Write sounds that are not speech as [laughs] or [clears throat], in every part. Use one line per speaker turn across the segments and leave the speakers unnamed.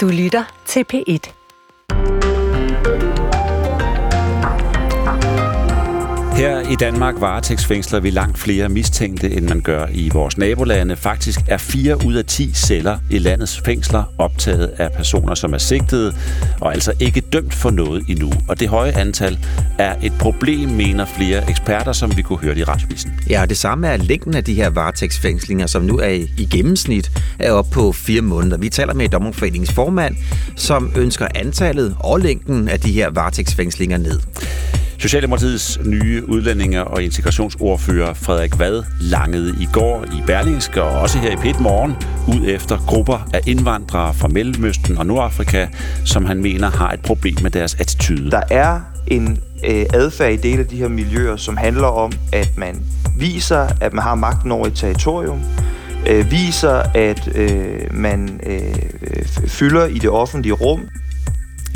Du lytter til P1.
Her i Danmark varetægtsfængsler vi langt flere mistænkte, end man gør i vores nabolande. Faktisk er 4 ud af 10 celler i landets fængsler optaget af personer, som er sigtede, og altså ikke dømt for noget endnu. Og det høje antal er et problem, mener flere eksperter, som vi kunne høre i retsvisen.
Ja, og det samme er længden af de her varetægtsfængslinger, som nu er i gennemsnit er op på 4 måneder. Vi taler med Dommerforeningens formand, som ønsker antallet og længden af de her varetægtsfængslinger ned.
Socialdemokratiets nye udlændinge- og integrationsordfører Frederik Vad langede i går i Berlingske og også her i Pet Morgen ud efter grupper af indvandrere fra Mellemøsten og Nordafrika, som han mener har et problem med deres attitude.
Der er en øh, adfærd i dele af de her miljøer, som handler om, at man viser, at man har magten over et territorium, øh, viser, at øh, man øh, øh fylder i det offentlige rum,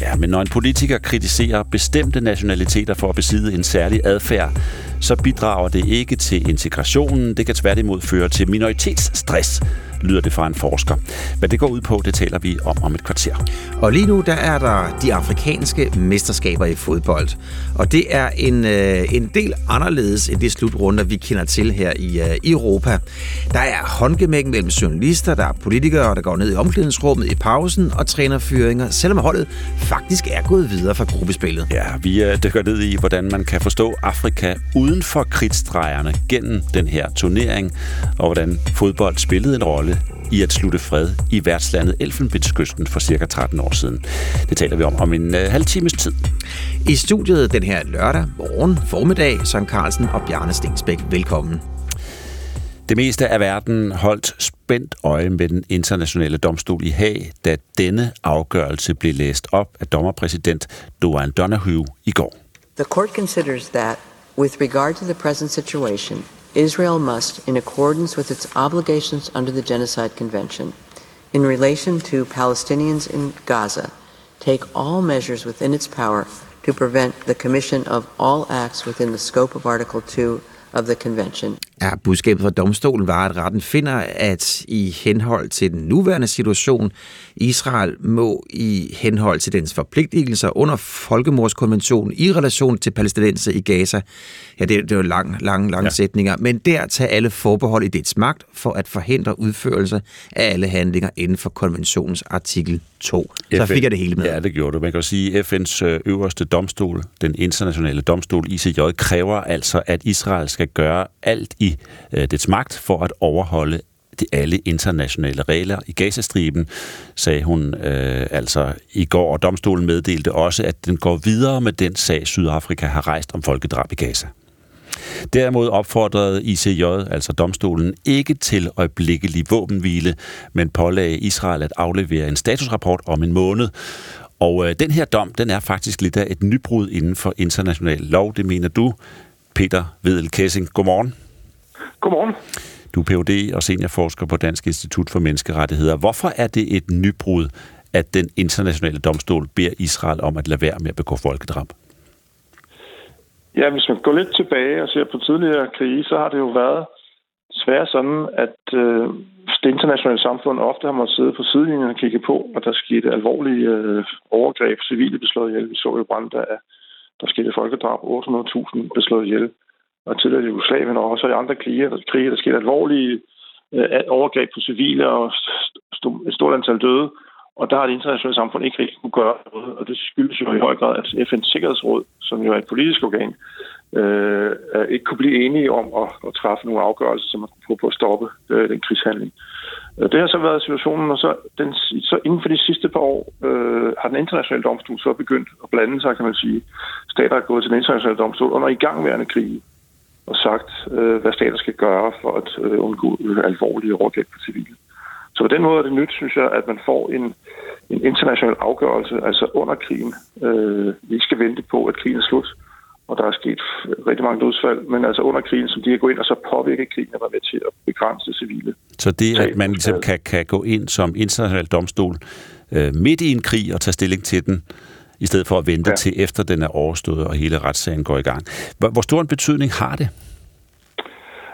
Ja, men når en politiker kritiserer bestemte nationaliteter for at besidde en særlig adfærd, så bidrager det ikke til integrationen. Det kan tværtimod føre til minoritetsstress, lyder det fra en forsker. Hvad det går ud på, det taler vi om om et kvarter.
Og lige nu, der er der de afrikanske mesterskaber i fodbold. Og det er en, øh, en del anderledes end de slutrunder, vi kender til her i øh, Europa. Der er håndgemækken mellem journalister, der er politikere, der går ned i omklædningsrummet i pausen og træner fyringer, selvom holdet faktisk er gået videre fra gruppespillet.
Ja, vi øh, dykker ned i, hvordan man kan forstå Afrika uden for kridtstregerne gennem den her turnering, og hvordan fodbold spillede en rolle i at slutte fred i værtslandet Elfenbenskysten for cirka 13 år siden. Det taler vi om om en øh, halv times tid.
I studiet den her lørdag morgen formiddag, Søren Carlsen og Bjarne Stensbæk. Velkommen.
Det meste af verden holdt spændt øje med den internationale domstol i Haag, da denne afgørelse blev læst op af dommerpræsident Doan Donahue i går.
The court considers that, with regard to the present situation, Israel must, in accordance with its obligations under the Genocide Convention, in relation to Palestinians in Gaza, take all measures within its power to prevent the commission of all acts within the scope of Article 2 of the convention.
Ja, budskabet fra domstolen var, at retten finder, at i henhold til den nuværende situation, Israel må i henhold til dens forpligtelser under Folkemordskonventionen i relation til palæstinenser i Gaza, ja, det, det er jo lang, lang, lang ja. sætninger, men der tage alle forbehold i dets magt for at forhindre udførelse af alle handlinger inden for konventionens artikel 2. Så
FN,
fik jeg det hele med.
Ja, det gjorde du. Man kan jo sige, at FN's øh, øverste domstol, den internationale domstol ICJ, kræver altså, at Israel skal gøre alt i øh, dets magt for at overholde de alle internationale regler i Gazastriben, sagde hun øh, altså i går, og domstolen meddelte også, at den går videre med den sag, Sydafrika har rejst om folkedrab i Gaza. Derimod opfordrede ICJ, altså domstolen, ikke til øjeblikkelig våbenhvile, men pålagde Israel at aflevere en statusrapport om en måned. Og øh, den her dom, den er faktisk lidt af et nybrud inden for international lov, det mener du, Peter Vedel Kessing. Godmorgen.
Godmorgen.
Du er Ph.D. og seniorforsker på Dansk Institut for Menneskerettigheder. Hvorfor er det et nybrud, at den internationale domstol beder Israel om at lade være med at begå folkedrab?
Ja, hvis man går lidt tilbage og ser på tidligere krige, så har det jo været svært sådan, at øh, det internationale samfund ofte har måttet sidde på sidelinjen og kigge på, og der skete alvorlige øh, overgreb, civile beslået ihjel. Vi så jo brændt, der, der skete folkedrab, 800.000 beslået ihjel. Og tidligere i Jugoslavien og også i andre krige, der, krige, der skete alvorlige øh, overgreb på civile og st- et stort antal døde. Og der har det internationale samfund ikke rigtig kunne gøre noget, og det skyldes jo i høj grad, at FN's Sikkerhedsråd, som jo er et politisk organ, øh, ikke kunne blive enige om at, at træffe nogle afgørelser, som man kunne prøve på at stoppe øh, den krigshandling. Øh, det har så været situationen, og så, den, så inden for de sidste par år øh, har den internationale domstol så begyndt at blande sig, kan man sige. Stater er gået til den internationale domstol under igangværende krige og sagt, øh, hvad stater skal gøre for at øh, undgå alvorlige overgreb på civile. Så på den måde er det nyt, synes jeg, at man får en, en international afgørelse, altså under krigen. Øh, vi skal vente på, at krigen er slut, og der er sket rigtig mange dødsfald, men altså under krigen, som de kan gå ind og så påvirke krigen og være med til at begrænse civile.
Så det, at man ligesom kan, kan gå ind som international domstol øh, midt i en krig og tage stilling til den, i stedet for at vente ja. til efter den er overstået og hele retssagen går i gang. Hvor, hvor stor en betydning har det?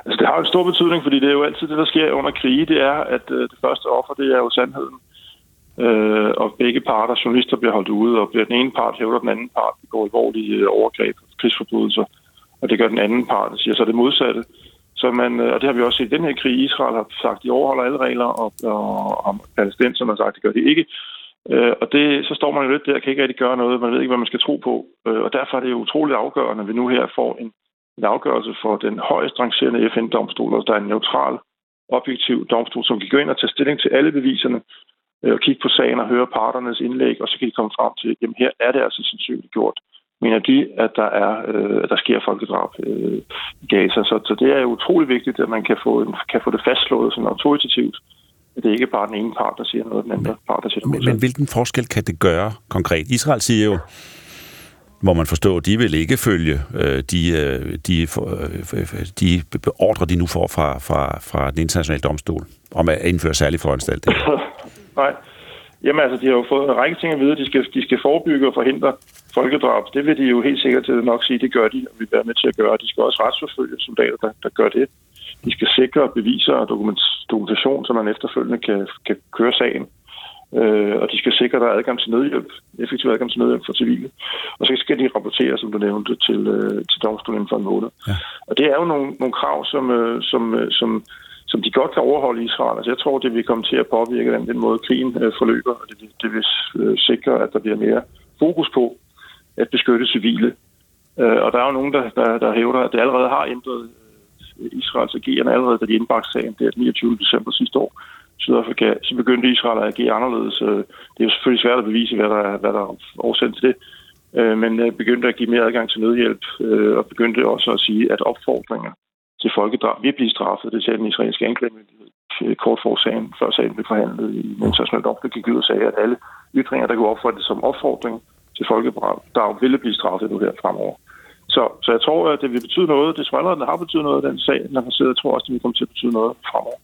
Altså, det har en stor betydning, fordi det er jo altid det, der sker under krige, det er, at øh, det første offer, det er jo sandheden. Øh, og begge parter, journalister, bliver holdt ude, og bliver den ene part hævder den anden part, går alvorlige øh, overgreb, krigsforbrydelser, og det gør den anden part, siger så det modsatte. Så man, øh, og det har vi også set i den her krig. Israel har sagt, de overholder alle regler, og, og, og palæstinenserne har sagt, det gør de ikke. Øh, og det, så står man jo lidt der og kan ikke rigtig gøre noget. Man ved ikke, hvad man skal tro på. Øh, og derfor er det jo utroligt afgørende, at vi nu her får en, en afgørelse for den højst rangerende FN-domstol, og der er en neutral, objektiv domstol, som kan gå ind og tage stilling til alle beviserne, øh, og kigge på sagen og høre parternes indlæg, og så kan de komme frem til, at her er det altså sandsynligt gjort. Mener de, at der, er, øh, at der sker folkedrab øh, i Gaza. Så, så det er jo utrolig vigtigt, at man kan få, en, kan få det fastslået sådan autoritativt, det ikke er bare den ene part, der siger noget, den anden part, der siger noget.
Men, men hvilken forskel kan det gøre konkret? Israel siger jo, må man forstå, de vil ikke følge øh, de, øh, de, øh, de ordre, de nu får fra, fra, fra den internationale domstol om at indføre særlige foranstaltninger. [laughs]
Nej. Jamen altså, de har jo fået en række ting at vide. De skal, de skal forebygge og forhindre folkedrab. Det vil de jo helt sikkert til nok sige, det gør de, og vi er med til at gøre. De skal også retsforfølge soldater, der, der gør det. De skal sikre beviser og dokumentation, så man efterfølgende kan, kan køre sagen. Øh, og de skal sikre, at der er adgang til nødhjælp, effektiv adgang til nødhjælp for civile. Og så skal de rapportere, som du nævnte, til, øh, til domstolen inden for en måned. Ja. Og det er jo nogle, nogle krav, som, øh, som, øh, som, som de godt kan overholde i Israel. Altså jeg tror, det vil komme til at påvirke den, den måde, krigen øh, forløber, og det, det vil øh, sikre, at der bliver mere fokus på at beskytte civile. Øh, og der er jo nogen, der, der, der hævder, at det allerede har ændret Israels agerende allerede, da de indbragte sagen der 29. december sidste år. Sydafrika, så begyndte Israel at agere anderledes. Øh, det er jo selvfølgelig svært at bevise, hvad der, hvad der er årsagen til det. Øh, men øh, begyndte at give mere adgang til nødhjælp, og begyndte også at sige, at opfordringer til folkedrab vil blive straffet. Det sagde den israelske anklagemyndighed kort for sagen, før sagen blev forhandlet i den op. domstol, gik ud og sagde, at alle ytringer, der kunne opfattes som opfordring til folkedrab, ville blive straffet nu her fremover. Så, så jeg tror, at det vil betyde noget. Det tror jeg allerede, har betydet noget, den sag, den har siddet. Jeg tror også, det vil komme til at betyde noget fremover.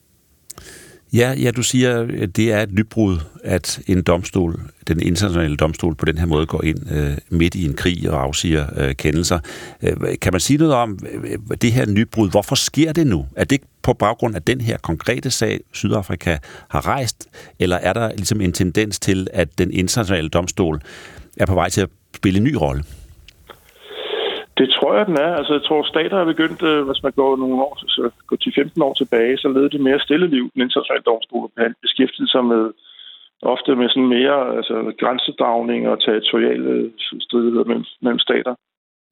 Ja, ja, du siger, at det er et nybrud, at en domstol, den internationale domstol, på den her måde går ind øh, midt i en krig og afsiger øh, kendelser. Øh, kan man sige noget om øh, det her nybrud? Hvorfor sker det nu? Er det på baggrund af den her konkrete sag, Sydafrika har rejst, eller er der ligesom en tendens til, at den internationale domstol er på vej til at spille en ny rolle?
Det tror jeg, den er. Altså, jeg tror, stater er begyndt, øh, hvis man går nogle år, så går til 15 år tilbage, så levede det mere stille liv, den internationale domstol, han beskæftigede sig med ofte med sådan mere altså, grænsedragning og territoriale stridigheder mellem, mellem stater.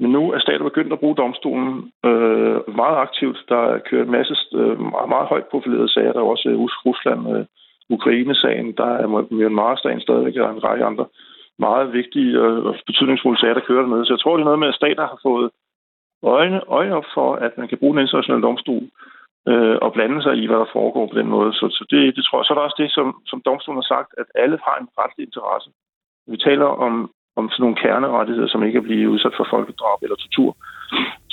Men nu er stater begyndt at bruge domstolen øh, meget aktivt. Der er kørt en masse øh, meget højt profilerede sager. Der er også øh, Rusland, øh, Ukraine-sagen, der er Myanmar-sagen stadigvæk, og en række andre meget vigtige og betydningsfulde sager, der kører dernede. Så jeg tror, det er noget med, at stater har fået øjne, øjne op for, at man kan bruge den internationale domstol øh, og blande sig i, hvad der foregår på den måde. Så, så det, det tror jeg. Så er der også det, som, som domstolen har sagt, at alle har en retlig interesse. Vi taler om, om sådan nogle kernerettigheder, som ikke er blive udsat for folkedrab eller tortur.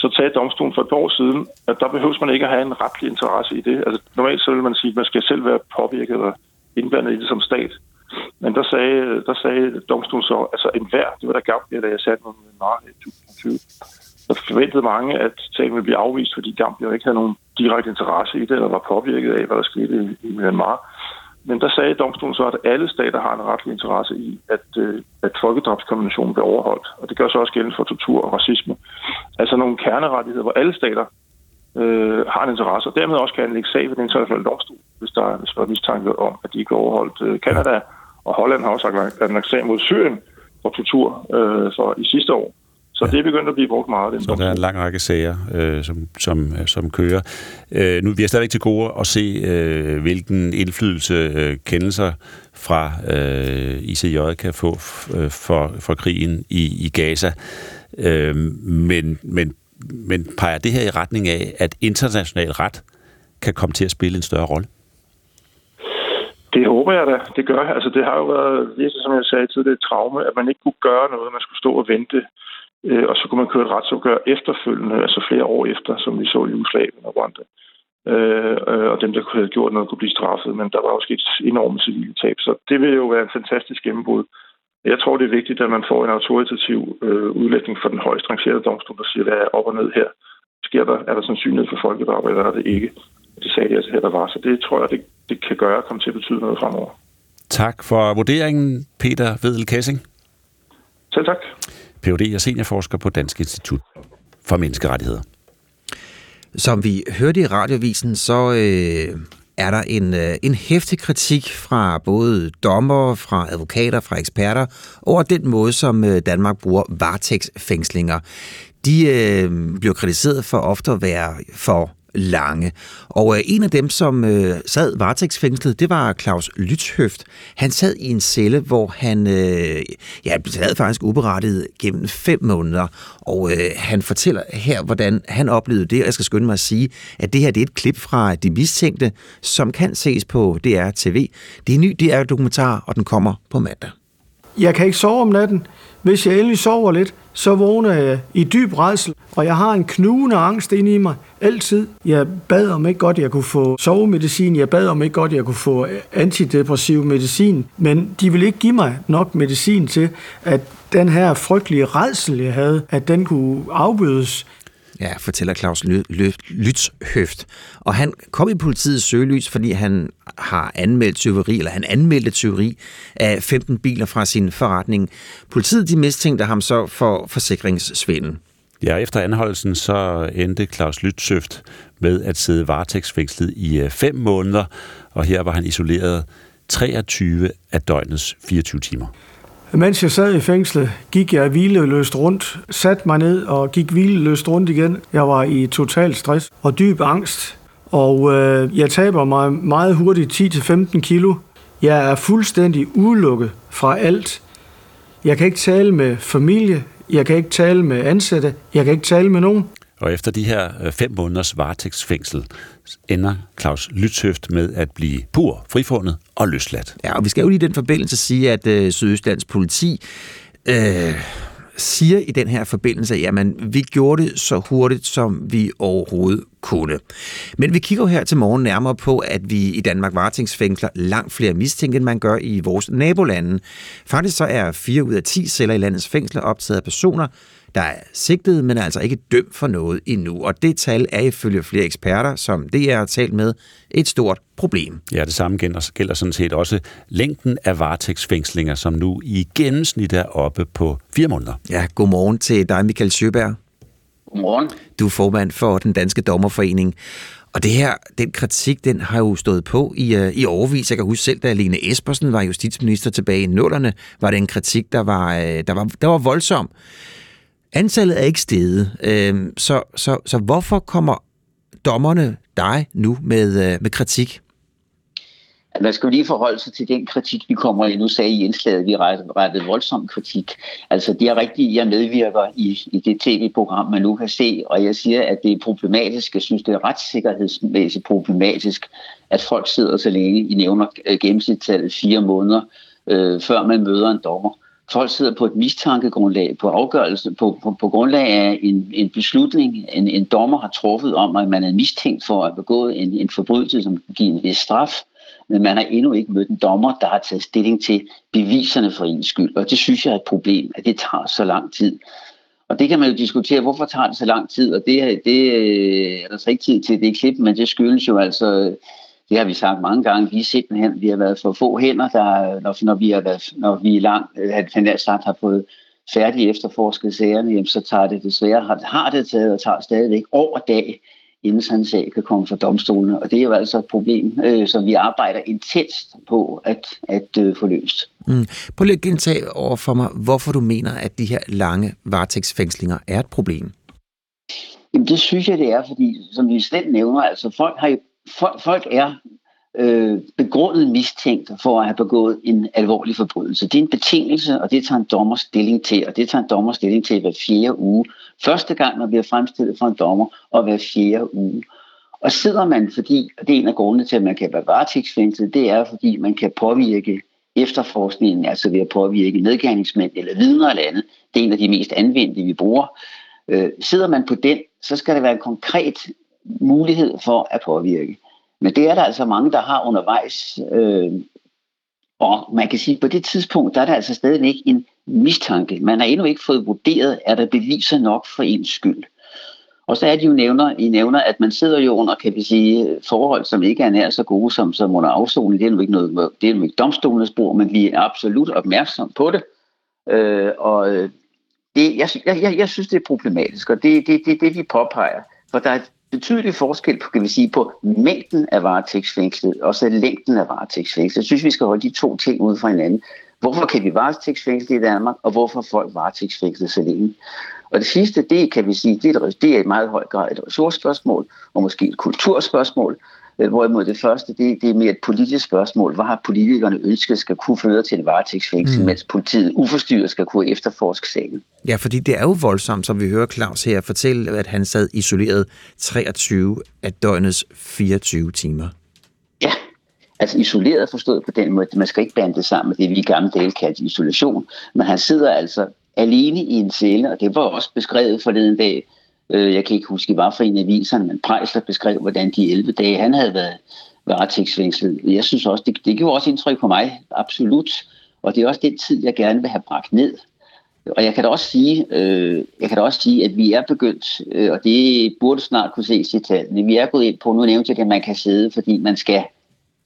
Så sagde domstolen for et år siden, at der behøves man ikke at have en retlig interesse i det. Altså, normalt så vil man sige, at man skal selv være påvirket eller indblandet i det som stat. Men der sagde, der sagde domstolen så, altså enhver, det var der Gambia, da jeg satte mig med Mark i 2020, der forventede mange, at sagen ville blive afvist, fordi Gambia ikke havde nogen direkte interesse i det, eller var påvirket af, hvad der skete i Myanmar. Men der sagde domstolen så, at alle stater har en retlig interesse i, at, øh, at folkedrabskonventionen bliver overholdt. Og det gør så også gældende for tortur og racisme. Altså nogle kernerettigheder, hvor alle stater øh, har en interesse, og dermed også kan anlægge sag ved den internationale domstol, hvis der, hvis der er mistanke om, at de ikke har overholdt øh, Canada og Holland har også sag mod Syrien for tortur øh, for i sidste år. Så ja. det er begyndt at blive brugt meget. Den
så der er en lang række sager, øh, som, som, som kører. Øh, nu vi er stadigvæk til gode at se, øh, hvilken indflydelse øh, kendelser fra øh, ICJ kan få øh, for, for krigen i, i Gaza. Øh, men, men, men peger det her i retning af, at international ret kan komme til at spille en større rolle?
Det håber jeg da, det gør. Altså, det har jo været, virkelig, som jeg sagde tidligere, et traume, at man ikke kunne gøre noget. Man skulle stå og vente, øh, og så kunne man køre et retsopgør efterfølgende, altså flere år efter, som vi så i Jugoslavien og Rwanda. Øh, øh og dem, der kunne gjort noget, kunne blive straffet, men der var også et enormt civile tab. Så det vil jo være en fantastisk gennembrud. Jeg tror, det er vigtigt, at man får en autoritativ øh, udlægning for den højst rangerede domstol, der siger, hvad er op og ned her. Sker der, er der sandsynlighed for folkedrab, eller er det ikke? Det sagde de altså her, der var. Så det tror jeg, det, det kan gøre komme til at betyde noget fremover.
Tak for vurderingen, Peter Vedel Kassing.
Selv tak.
Ph.D. og seniorforsker på Dansk Institut for Menneskerettigheder.
Som vi hørte i radiovisen, så øh, er der en, øh, en hæftig kritik fra både dommer, fra advokater, fra eksperter over den måde, som øh, Danmark bruger varetægtsfængslinger. De øh, bliver kritiseret for ofte at være for lange. Og øh, en af dem, som øh, sad varetægtsfængslet, det var Claus Lytshøft. Han sad i en celle, hvor han øh, ja, sad faktisk uberettiget gennem fem måneder. Og øh, han fortæller her, hvordan han oplevede det. Og jeg skal skynde mig at sige, at det her det er et klip fra De Mistænkte, som kan ses på DR TV. Det er en ny DR-dokumentar, og den kommer på mandag.
Jeg kan ikke sove om natten. Hvis jeg endelig sover lidt, så vågner jeg i dyb redsel, og jeg har en knugende angst inde i mig altid. Jeg bad om ikke godt, jeg kunne få sovemedicin, jeg bad om ikke godt, jeg kunne få antidepressiv medicin, men de ville ikke give mig nok medicin til, at den her frygtelige redsel, jeg havde, at den kunne afbødes.
Ja, fortæller Claus Lytshøft. Og han kom i politiets søgelys, fordi han har anmeldt tyveri, eller han anmeldte tyveri af 15 biler fra sin forretning. Politiet de mistænkte ham så for forsikringssvindel.
Ja, efter anholdelsen så endte Claus Lytshøft med at sidde varetægtsfængslet i øh, 5 måneder, og her var han isoleret 23 af døgnets 24 timer.
Mens jeg sad i fængslet, gik jeg hvileløst rundt, satte mig ned og gik hvileløst rundt igen. Jeg var i total stress og dyb angst, og øh, jeg taber mig meget hurtigt 10-15 kilo. Jeg er fuldstændig udelukket fra alt. Jeg kan ikke tale med familie, jeg kan ikke tale med ansatte, jeg kan ikke tale med nogen.
Og efter de her øh, fem måneders varetægtsfængsel, ender Claus Lytshøft med at blive pur frifundet og løsladt.
Ja, og vi skal jo lige i den forbindelse sige, at øh, Sydøstlands politi øh, siger i den her forbindelse, at jamen, vi gjorde det så hurtigt, som vi overhovedet kunne. Men vi kigger her til morgen nærmere på, at vi i Danmark varetægtsfængsler langt flere mistænkte, end man gør i vores nabolande. Faktisk så er 4 ud af 10 celler i landets fængsler optaget af personer, der er sigtet, men er altså ikke dømt for noget endnu. Og det tal er ifølge flere eksperter, som det er talt med, et stort problem.
Ja, det samme gælder, gælder sådan set også længden af varetægtsfængslinger, som nu i gennemsnit er oppe på fire måneder.
Ja, godmorgen til dig, Michael Søberg.
Godmorgen.
Du er formand for den Danske Dommerforening. Og det her, den kritik, den har jo stået på i, uh, i overvis. Jeg kan huske selv, da Lene Espersen var justitsminister tilbage i nullerne, var det en kritik, der var, uh, der var, der var voldsom. Antallet er ikke steget, øh, så, så, så hvorfor kommer dommerne dig nu med, øh, med kritik?
Man skal jo lige forholde sig til den kritik, vi kommer i. Nu sagde I indslaget, at vi rettede voldsom kritik. Altså, det er rigtigt, jeg medvirker i, i det tv-program, man nu kan se, og jeg siger, at det er problematisk. Jeg synes, det er retssikkerhedsmæssigt problematisk, at folk sidder så længe. I nævner øh, fire måneder, øh, før man møder en dommer folk sidder på et mistankegrundlag, på afgørelse, på, på, på grundlag af en, en beslutning, en, en dommer har truffet om, at man er mistænkt for at begå en, en forbrydelse, som kan give en vis straf, men man har endnu ikke mødt en dommer, der har taget stilling til beviserne for ens skyld, og det synes jeg er et problem, at det tager så lang tid. Og det kan man jo diskutere, hvorfor tager det så lang tid, og det, det øh, er der så ikke tid til det klip, men det skyldes jo altså det har vi sagt mange gange, vi er simpelthen, vi har været for få hænder, der, når, når vi har været, når vi langt, sagt har fået færdig efterforsket sagerne, jamen, så tager det desværre, har, har det taget og tager stadigvæk over dag, inden sådan en sag kan komme fra domstolene. Og det er jo altså et problem, øh, som vi arbejder intenst på at, at øh, få løst.
Mm. Prøv lige at gentage over for mig, hvorfor du mener, at de her lange varetægtsfængslinger er et problem.
Jamen det synes jeg, det er, fordi som vi slet nævner, altså folk har jo folk, folk er øh, begrundet mistænkt for at have begået en alvorlig forbrydelse. Det er en betingelse, og det tager en dommer stilling til, og det tager en dommer stilling til hver fjerde uge. Første gang, man bliver fremstillet for en dommer, og hver fjerde uge. Og sidder man, fordi, og det er en af grundene til, at man kan være varetægtsfængslet, det er, fordi man kan påvirke efterforskningen, altså ved at påvirke nedgærningsmænd eller vidner eller andet. Det er en af de mest anvendte, vi bruger. Øh, sidder man på den, så skal det være en konkret mulighed for at påvirke. Men det er der altså mange, der har undervejs. Øh, og man kan sige, at på det tidspunkt, der er der altså stadigvæk en mistanke. Man har endnu ikke fået vurderet, er der beviser nok for ens skyld. Og så er det jo nævner, I nævner, at man sidder jo under, kan vi sige, forhold, som ikke er nær så gode som, som under afsoning. Det er jo ikke noget, det er nu ikke domstolenes brug, men vi er absolut opmærksom på det. Øh, og øh, det, jeg, jeg, jeg synes, det er problematisk, og det er det, det, det, vi påpeger. For der er betydelig forskel på, kan vi sige, på mængden af varetægtsfængslet og så længden af varetægtsfængslet. Jeg synes, vi skal holde de to ting ud fra hinanden. Hvorfor kan vi varetægtsfængsle i Danmark, og hvorfor folk varetægtsfængslet så længe? Og det sidste, det kan vi sige, det er, det er i meget høj grad et ressourcespørgsmål, og måske et kulturspørgsmål, hvorimod det første, det, det er mere et politisk spørgsmål. Hvad har politikerne ønsket skal kunne føre til en varetægtsfængsel, mm. mens politiet uforstyrret skal kunne efterforske sagen?
Ja, fordi det er jo voldsomt, som vi hører Claus her fortælle, at han sad isoleret 23 af døgnets 24 timer.
Ja, altså isoleret forstået på den måde, at man skal ikke bande det sammen med det, vi i gamle dage kaldte isolation, men han sidder altså alene i en celle, og det var også beskrevet forleden dag, øh, jeg kan ikke huske, var for en af aviserne, men Prejsler beskrev, hvordan de 11 dage, han havde været varetægtsfængslet. Jeg synes også, det, det gjorde også indtryk på mig, absolut. Og det er også den tid, jeg gerne vil have bragt ned. Og jeg kan da også sige, øh, jeg kan da også sige at vi er begyndt, øh, og det burde snart kunne ses i tallene, vi er gået ind på, nu nævnte jeg det, at man kan sidde, fordi man skal,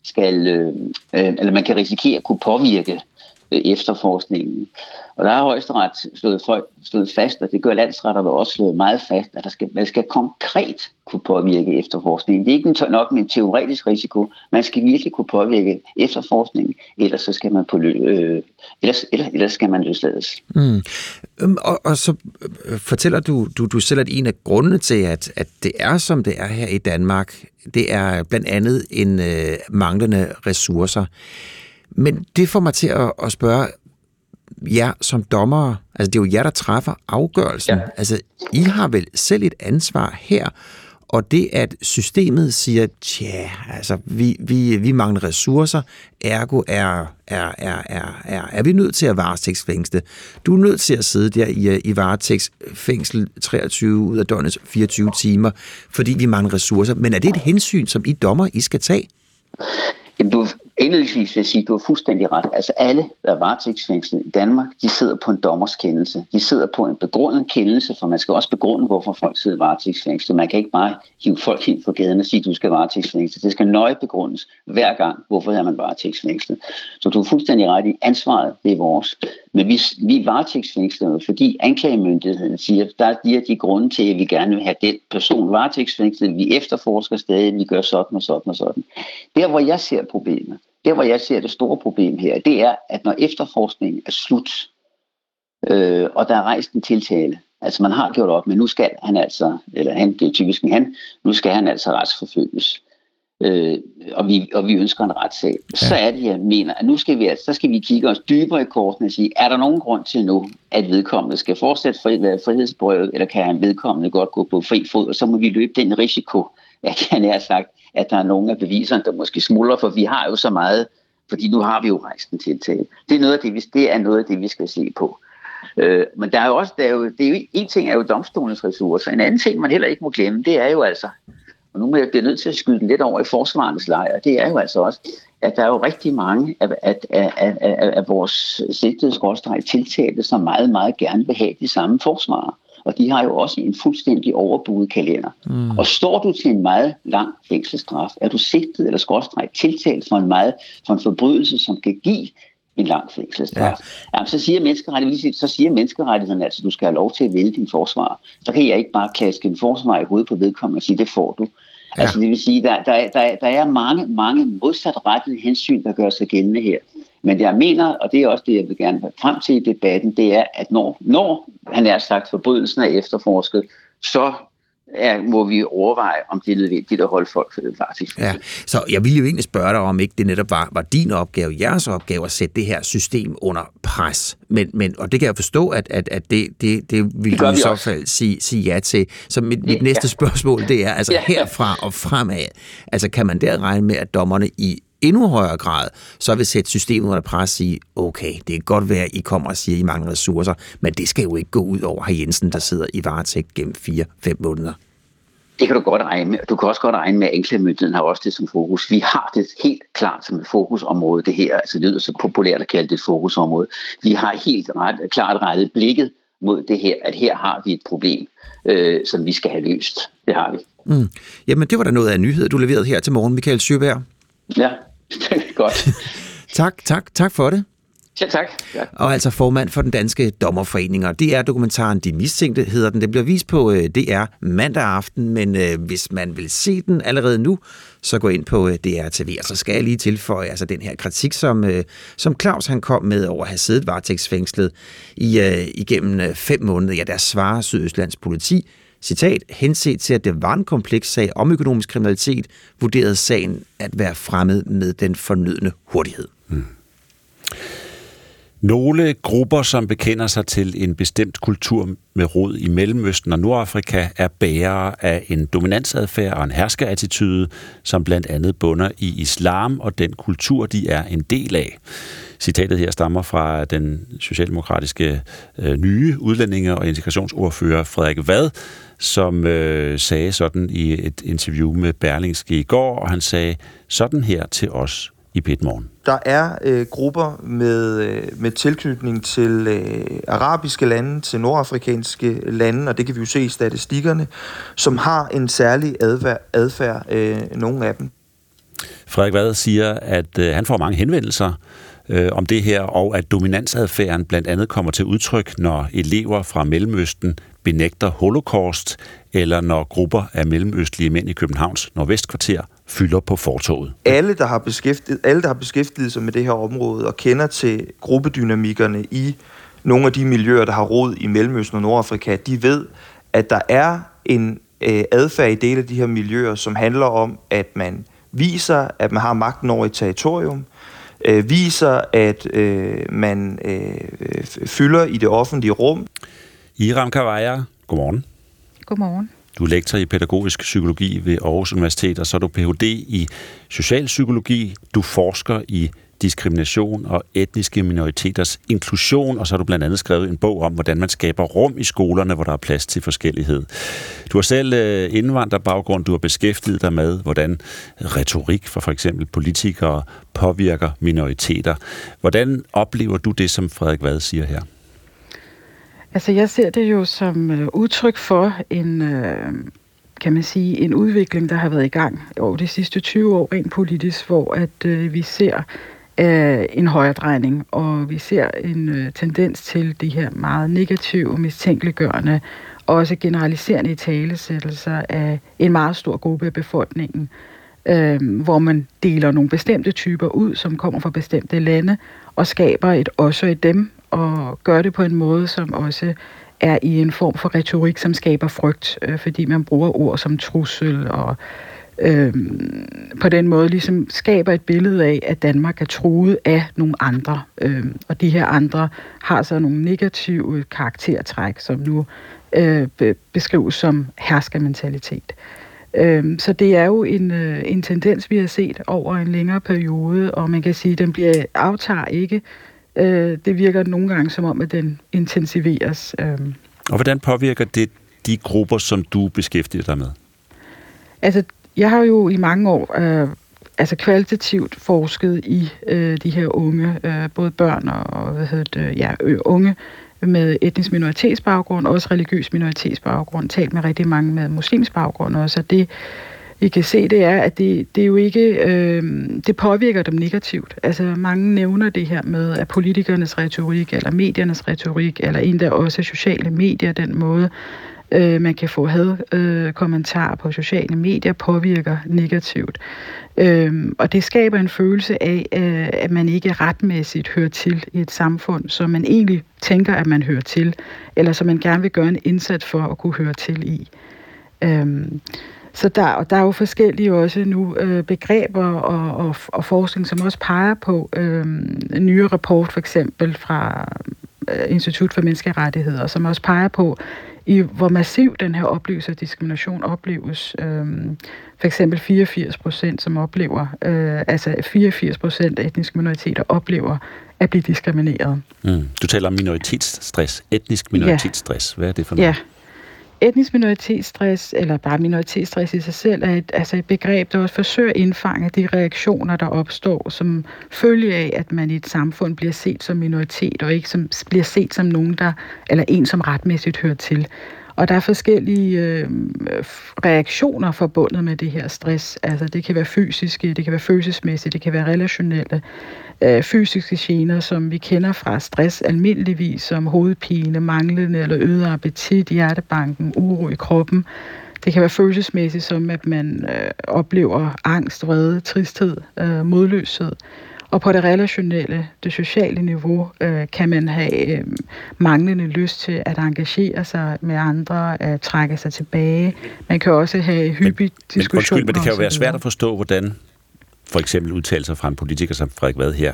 skal øh, øh, eller man kan risikere at kunne påvirke Øh, efterforskningen. Og der har højesteret slået, folk, slået fast, og det gør landsretterne også slået meget fast, at der skal, man skal konkret kunne påvirke efterforskningen. Det er ikke nok med en teoretisk risiko. Man skal virkelig kunne påvirke efterforskningen, ellers så skal man på øh, ellers, ellers, ellers skal man løslades.
Mm. Øhm, og, og så øh, fortæller du, du, du selv, at en af grundene til, at, at det er, som det er her i Danmark, det er blandt andet en øh, manglende ressourcer. Men det får mig til at, at spørge jer som dommere, altså det er jo jer, der træffer afgørelsen. Ja. Altså, I har vel selv et ansvar her, og det at systemet siger, tja, altså vi, vi, vi mangler ressourcer, ergo er, er, er, er, er, er vi nødt til at varetægtsfængsle. Du er nødt til at sidde der i, i varetægtsfængsel 23 ud af døgnets 24 timer, fordi vi mangler ressourcer. Men er det et hensyn, som I dommer, I skal tage?
Jamen, du, indledningsvis vil jeg sige, at du har fuldstændig ret. Altså alle, der er varetægtsfængslet i Danmark, de sidder på en dommerskendelse. De sidder på en begrundet kendelse, for man skal også begrunde, hvorfor folk sidder varetægtsfængslet. Man kan ikke bare hive folk ind på gaden og sige, at du skal varetægtsfængslet. Det skal nøje begrundes hver gang, hvorfor er man varetægtsfængslet. Så du har fuldstændig ret i, ansvaret det er vores. Men vi, vi varetægtsfængsler fordi anklagemyndigheden siger, at der er de her de grunde til, at vi gerne vil have den person varetægtsfængslet. Vi efterforsker stadig, vi gør sådan og sådan og sådan. Der, hvor jeg ser problemet, der hvor jeg ser det store problem her, det er, at når efterforskningen er slut, øh, og der er rejst en tiltale, altså man har gjort op, men nu skal han altså, eller han, det er typisk en han, nu skal han altså retsforfølges. Øh, og, vi, og vi ønsker en retssag, ja. så er det, jeg mener, at nu skal vi, altså, så skal vi kigge os dybere i kortene og sige, er der nogen grund til nu, at vedkommende skal fortsætte fri, være frihedsberøvet, eller kan han vedkommende godt gå på fri fod, og så må vi løbe den risiko, at han er sagt, at der er nogle af beviserne, der måske smuldrer, for vi har jo så meget, fordi nu har vi jo rejst en tiltale. Det er noget af det, vi, det er noget af det, vi skal se på. Øh, men der er jo også, der er jo, det er jo, en ting er jo domstolens ressourcer, en anden ting, man heller ikke må glemme, det er jo altså, og nu må jeg blive nødt til at skyde den lidt over i forsvarens lejr, det er jo altså også, at der er jo rigtig mange af, af, af, af, af vores sigtede tiltalte, som meget, meget gerne vil have de samme forsvarer og de har jo også en fuldstændig overbudet kalender. Mm. Og står du til en meget lang fængselsstraf, er du sigtet eller skorstræk tiltalt for en, meget, for en forbrydelse, som kan give en lang fængselsstraf. Ja. Jamen, så siger menneskerettigheden, så siger menneskerettigheden altså, at du skal have lov til at vælge din forsvar. Så kan jeg ikke bare kaste en forsvar i hovedet på vedkommende og sige, det får du. Ja. Altså det vil sige, der, der, der, der er mange, mange modsatrettede hensyn, der gør sig gældende her. Men jeg mener, og det er også det, jeg vil gerne have frem til i debatten, det er, at når, når han er sagt, forbrydelsen er efterforsket, så er, må vi overveje, om det er nødvendigt at holde folk faktisk.
Ja, så jeg ville jo egentlig spørge dig, om ikke det netop var, var din opgave, jeres opgave, at sætte det her system under pres. Men, men, og det kan jeg forstå, at, at, at det, det, det vil du i så fald sige, sige ja til. Så mit, mit ja. næste spørgsmål, det er, altså ja, ja. herfra og fremad, altså kan man der regne med, at dommerne i endnu højere grad, så vil sætte systemet under pres og sige, okay, det kan godt være, at I kommer og siger, at I mangler ressourcer, men det skal jo ikke gå ud over herr Jensen, der sidder i varetægt gennem 4-5 måneder.
Det kan du godt regne med. Du kan også godt regne med, at anklagemyndigheden har også det som fokus. Vi har det helt klart som et fokusområde, det her. Altså det lyder så populært at kalde det et fokusområde. Vi har helt ret, klart rettet blikket mod det her, at her har vi et problem, øh, som vi skal have løst. Det har vi.
Mm. Jamen, det var da noget af nyhed, du leverede her til morgen, Michael Søberg.
Ja, [laughs] godt.
tak, tak, tak for det.
Ja, tak. Ja.
Og altså formand for den danske dommerforening, og det er dokumentaren De Mistænkte, hedder den. Den bliver vist på øh, DR mandag aften, men øh, hvis man vil se den allerede nu, så gå ind på øh, DR TV. Og så skal jeg lige tilføje altså den her kritik, som, som Claus han kom med over at have siddet varetægtsfængslet i, igennem fem måneder. Ja, der svarer Sydøstlands politi, citat, henset til, at det var en kompleks sag om økonomisk kriminalitet, vurderede sagen at være fremmed med den fornødne hurtighed. Mm.
Nogle grupper, som bekender sig til en bestemt kultur med rod i Mellemøsten og Nordafrika, er bærere af en dominansadfærd og en herskerattitude, som blandt andet bunder i islam og den kultur, de er en del af. Citatet her stammer fra den socialdemokratiske øh, nye udlændinge- og integrationsordfører Frederik Vad, som øh, sagde sådan i et interview med Berlingske i går, og han sagde sådan her til os i Pitmorgen.
Der er øh, grupper med, øh, med tilknytning til øh, arabiske lande, til nordafrikanske lande, og det kan vi jo se i statistikkerne, som har en særlig adfærd, adfærd øh, nogle af dem.
Frederik Vad siger, at øh, han får mange henvendelser øh, om det her, og at dominansadfærden blandt andet kommer til udtryk, når elever fra Mellemøsten benægter holocaust, eller når grupper af mellemøstlige mænd i Københavns nordvestkvarter fylder på fortoget.
Alle, der har beskæftiget, alle, der har beskæftiget sig med det her område og kender til gruppedynamikkerne i nogle af de miljøer, der har rod i Mellemøsten og Nordafrika, de ved, at der er en øh, adfærd i dele af de her miljøer, som handler om, at man viser, at man har magten over et territorium, øh, viser, at øh, man øh, fylder i det offentlige rum.
Iram Kavaja, godmorgen.
Godmorgen.
Du er lektor i pædagogisk psykologi ved Aarhus Universitet, og så er du Ph.D. i socialpsykologi. Du forsker i diskrimination og etniske minoriteters inklusion, og så har du blandt andet skrevet en bog om, hvordan man skaber rum i skolerne, hvor der er plads til forskellighed. Du har selv øh, indvandrerbaggrund, du har beskæftiget dig med, hvordan retorik fra for eksempel politikere påvirker minoriteter. Hvordan oplever du det, som Frederik Vad siger her?
Altså jeg ser det jo som øh, udtryk for en, øh, kan man sige, en udvikling, der har været i gang over de sidste 20 år rent politisk, hvor at øh, vi ser øh, en højredrejning, og vi ser en øh, tendens til de her meget negative, mistænkeliggørende, og også generaliserende i talesættelser af en meget stor gruppe af befolkningen, øh, hvor man deler nogle bestemte typer ud, som kommer fra bestemte lande, og skaber et også i dem, og gør det på en måde, som også er i en form for retorik, som skaber frygt, øh, fordi man bruger ord som trussel og øh, på den måde ligesom skaber et billede af, at Danmark er truet af nogle andre. Øh, og de her andre har så nogle negative karaktertræk, som nu øh, beskrives som herskermentalitet. Øh, så det er jo en, øh, en tendens, vi har set over en længere periode, og man kan sige, at den bliver aftager ikke øh, det virker nogle gange som om, at den intensiveres. Øh.
Og hvordan påvirker det de grupper, som du beskæftiger dig med?
Altså, jeg har jo i mange år øh, altså kvalitativt forsket i øh, de her unge, øh, både børn og hvad hedder det, ja, unge med etnisk minoritetsbaggrund, også religiøs minoritetsbaggrund, talt med rigtig mange med muslims baggrund også, og det vi kan se, det er, at det, det er jo ikke, øh, det påvirker dem negativt. Altså mange nævner det her med, at politikernes retorik, eller mediernes retorik, eller endda også sociale medier, den måde, øh, man kan få had øh, kommentarer på sociale medier, påvirker negativt. Øh, og det skaber en følelse af, øh, at man ikke retmæssigt hører til i et samfund, som man egentlig tænker, at man hører til, eller som man gerne vil gøre en indsats for at kunne høre til i. Øh, så der, og der er jo forskellige også nu øh, begreber og, og, og forskning, som også peger på øh, en nyere rapport for eksempel fra øh, Institut for Menneskerettigheder, som også peger på, i hvor massiv den her oplevelse af diskrimination opleves. Øh, for eksempel 84 procent, som oplever, øh, altså 84 procent af etniske minoriteter oplever at blive diskrimineret.
Mm. Du taler om minoritetsstress, etnisk minoritetsstress. Ja. Hvad er det for noget?
Ja, etnisk minoritetsstress, eller bare minoritetsstress i sig selv, er et, altså et begreb, der også forsøger at indfange de reaktioner, der opstår, som følge af, at man i et samfund bliver set som minoritet, og ikke som, bliver set som nogen, der, eller en, som retmæssigt hører til. Og der er forskellige øh, reaktioner forbundet med det her stress. Altså det kan være fysiske, det kan være følelsesmæssige, det kan være relationelle, øh, fysiske gener, som vi kender fra stress almindeligvis, som hovedpine, manglende eller øget appetit, hjertebanken, uro i kroppen. Det kan være følelsesmæssigt, som at man øh, oplever angst, vrede, tristhed, øh, modløshed. Og på det relationelle, det sociale niveau, øh, kan man have øh, manglende lyst til at engagere sig med andre, at trække sig tilbage. Man kan også have hyppigt diskussioner. Men, undskyld,
men det kan jo være svært at forstå, hvordan for eksempel udtalelser fra en politiker som Frederik Vad her,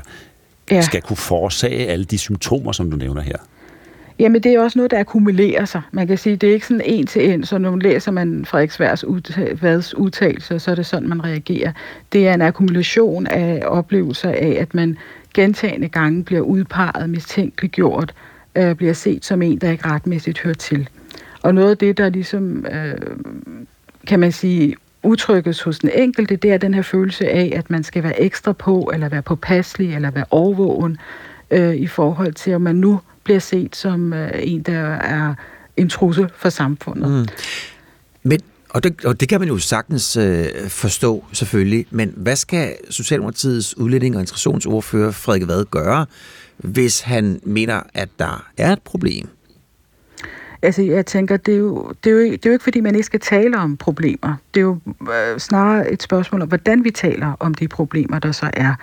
ja. skal kunne forårsage alle de symptomer, som du nævner her.
Jamen, det er også noget, der akkumulerer sig. Man kan sige, det er ikke sådan en til en, så når man læser man Frederik Vads udtalelser, så er det sådan, man reagerer. Det er en akkumulation af oplevelser af, at man gentagende gange bliver udpeget, mistænkeliggjort, øh, bliver set som en, der ikke retmæssigt hører til. Og noget af det, der ligesom, øh, kan man sige, udtrykkes hos den enkelte, det er den her følelse af, at man skal være ekstra på, eller være påpasselig, eller være overvågen, øh, i forhold til, om man nu bliver set som øh, en, der er en trussel for samfundet. Mm.
Men og det, og det kan man jo sagtens øh, forstå, selvfølgelig. Men hvad skal Socialdemokratiets udlænding- og integrationsordfører Frederik Vad gøre, hvis han mener, at der er et problem?
Altså, jeg tænker, det er, jo, det, er jo, det er jo ikke, fordi man ikke skal tale om problemer. Det er jo øh, snarere et spørgsmål om, hvordan vi taler om de problemer, der så er.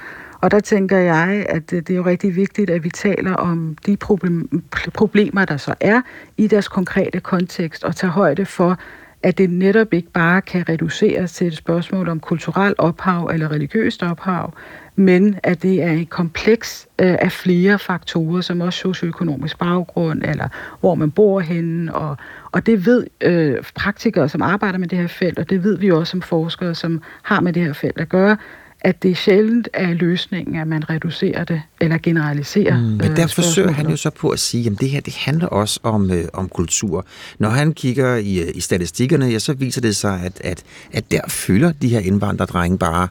Og der tænker jeg, at det er jo rigtig vigtigt, at vi taler om de problem, problemer, der så er i deres konkrete kontekst, og tager højde for, at det netop ikke bare kan reduceres til et spørgsmål om kulturel ophav eller religiøst ophav, men at det er et kompleks øh, af flere faktorer, som også socioøkonomisk baggrund, eller hvor man bor henne, og, og det ved øh, praktikere, som arbejder med det her felt, og det ved vi også som forskere, som har med det her felt at gøre, at det sjældent er løsningen, at man reducerer det eller generaliserer. Mm,
men der øh, forsøger han jo så på at sige, at det her det handler også om, øh, om kultur. Når han kigger i, øh, i statistikkerne, ja, så viser det sig, at, at, at der fylder de her indvandrerdrenge bare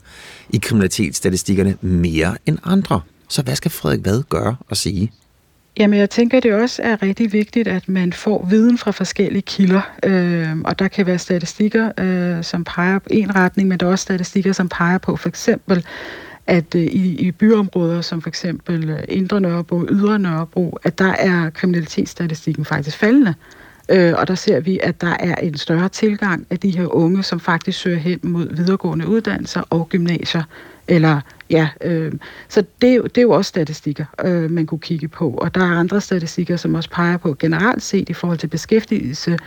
i kriminalitetsstatistikkerne mere end andre. Så hvad skal Frederik Vad gøre og sige?
Jamen, jeg tænker, det også er rigtig vigtigt, at man får viden fra forskellige kilder. Øh, og der kan være statistikker, øh, som peger på en retning, men der er også statistikker, som peger på for eksempel, at øh, i, i byområder som for eksempel øh, Indre Nørrebro, Ydre Nørrebro, at der er kriminalitetsstatistikken faktisk faldende. Øh, og der ser vi, at der er en større tilgang af de her unge, som faktisk søger hen mod videregående uddannelser og gymnasier, eller Ja, øh, så det, er jo, det er jo også statistikker, øh, man kunne kigge på. Og der er andre statistikker, som også peger på generelt set i forhold til beskæftigelse,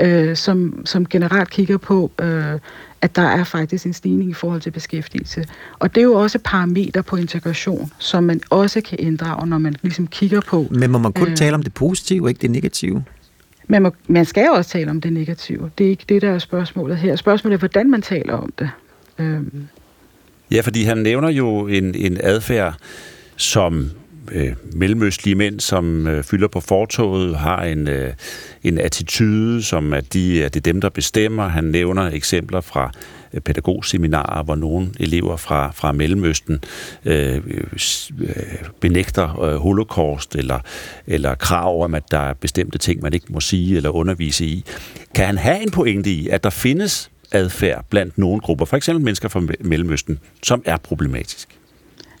øh, som, som generelt kigger på, øh, at der er faktisk en stigning i forhold til beskæftigelse. Og det er jo også parametre på integration, som man også kan inddrage, når man ligesom kigger på...
Men må man kun øh, tale om det positive, ikke det negative?
Man, må, man skal jo også tale om det negative. Det er ikke det, der er spørgsmålet her. Spørgsmålet er, hvordan man taler om det. Øh,
Ja, fordi han nævner jo en, en adfærd, som øh, mellemøstlige mænd, som øh, fylder på fortoget, har en, øh, en attitude, som at de, at det er dem, der bestemmer. Han nævner eksempler fra øh, pædagogseminarer, hvor nogle elever fra, fra Mellemøsten øh, øh, benægter øh, holocaust eller, eller krav om, at der er bestemte ting, man ikke må sige eller undervise i. Kan han have en pointe i, at der findes adfærd blandt nogle grupper, for eksempel mennesker fra Mellemøsten, som er problematisk?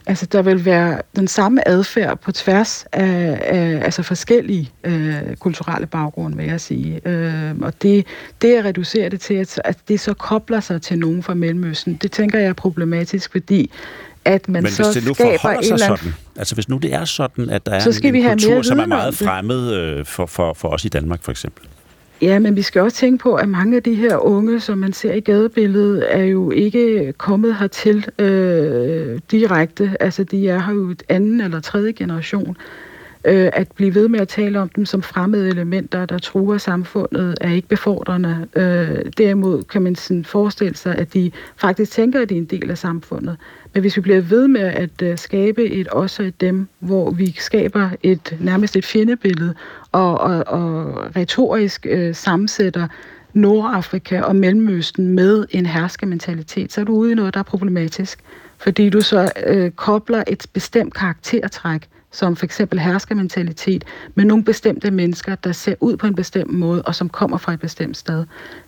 Altså, der vil være den samme adfærd på tværs af, af altså forskellige øh, kulturelle baggrunde, vil jeg sige. Øh, og det, det at reducere det til, at, at det så kobler sig til nogen fra Mellemøsten, det tænker jeg er problematisk, fordi at man
Men
så
hvis det nu forholder sig sådan, altså hvis nu det er sådan, at der er
så skal
en,
en
vi kultur,
have
som er meget fremmed øh, for, for, for os i Danmark for eksempel,
Ja, men vi skal også tænke på, at mange af de her unge, som man ser i gadebilledet, er jo ikke kommet hertil øh, direkte. Altså, de er her jo et anden eller tredje generation. Øh, at blive ved med at tale om dem som fremmede elementer, der truer samfundet, er ikke befordrende. Øh, derimod kan man sådan forestille sig, at de faktisk tænker, at de er en del af samfundet. Men hvis vi bliver ved med at øh, skabe et også et dem, hvor vi skaber et nærmest et fjendebillede og, og, og retorisk øh, sammensætter Nordafrika og Mellemøsten med en herskementalitet, så er du ude i noget, der er problematisk. Fordi du så øh, kobler et bestemt karaktertræk som for eksempel herskermentalitet, med nogle bestemte mennesker, der ser ud på en bestemt måde, og som kommer fra et bestemt sted.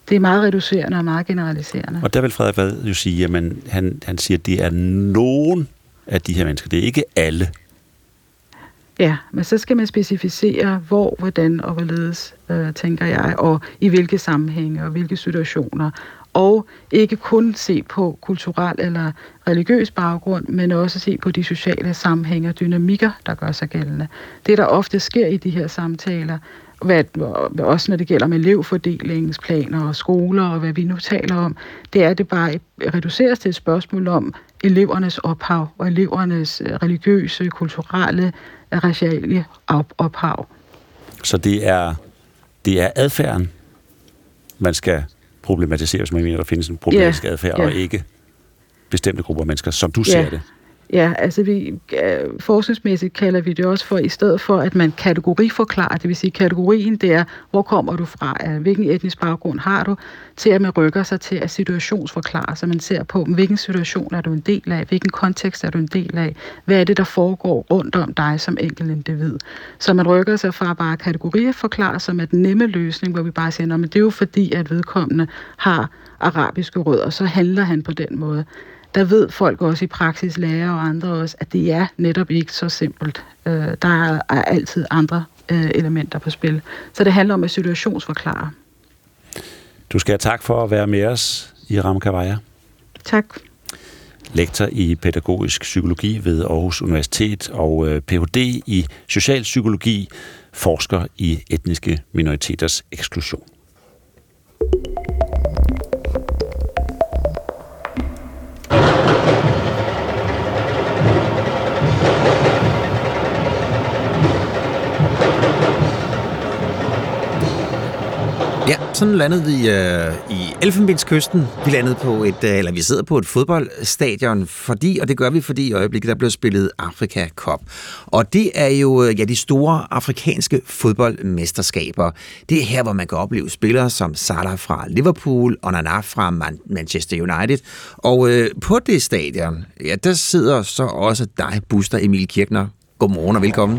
Det er meget reducerende og meget generaliserende.
Og der vil Frederik Vad jo sige, at han, han siger, at det er nogen af de her mennesker. Det er ikke alle.
Ja, men så skal man specificere, hvor, hvordan og hvorledes, øh, tænker jeg, og i hvilke sammenhænge og hvilke situationer, og ikke kun se på kulturel eller religiøs baggrund, men også se på de sociale sammenhænge og dynamikker, der gør sig gældende. Det, der ofte sker i de her samtaler, hvad, også når det gælder med elevfordelingsplaner og skoler og hvad vi nu taler om, det er, at det bare reduceres til et spørgsmål om elevernes ophav og elevernes religiøse, kulturelle, raciale ophav.
Så det er, det er adfærden, man skal problematisere, hvis man mener, der findes en problematisk yeah. adfærd, yeah. og ikke bestemte grupper af mennesker, som du yeah. ser det.
Ja, altså vi, forskningsmæssigt kalder vi det også for, i stedet for at man kategoriforklarer, det vil sige kategorien det er, hvor kommer du fra, hvilken etnisk baggrund har du, til at man rykker sig til at situationsforklare, så man ser på, hvilken situation er du en del af, hvilken kontekst er du en del af, hvad er det, der foregår rundt om dig som enkelt individ. Så man rykker sig fra bare kategoriforklare, som er den nemme løsning, hvor vi bare siger, men det er jo fordi, at vedkommende har arabiske rødder, så handler han på den måde der ved folk også i praksis, lærer og andre også, at det er netop ikke så simpelt. Øh, der er, altid andre øh, elementer på spil. Så det handler om at situationsforklare.
Du skal have tak for at være med os i Ramkavaja.
Tak.
Lektor i pædagogisk psykologi ved Aarhus Universitet og øh, Ph.D. i socialpsykologi, forsker i etniske minoriteters eksklusion.
Sådan landede vi øh, i Elfenbenskysten. Vi landede på et, øh, eller vi sidder på et fodboldstadion, fordi, og det gør vi, fordi i øjeblikket der bliver spillet Afrika Cup. Og det er jo øh, ja, de store afrikanske fodboldmesterskaber. Det er her, hvor man kan opleve spillere som Salah fra Liverpool og Nana fra Man- Manchester United. Og øh, på det stadion, ja, der sidder så også dig, Buster Emil Kirkner. Godmorgen og velkommen.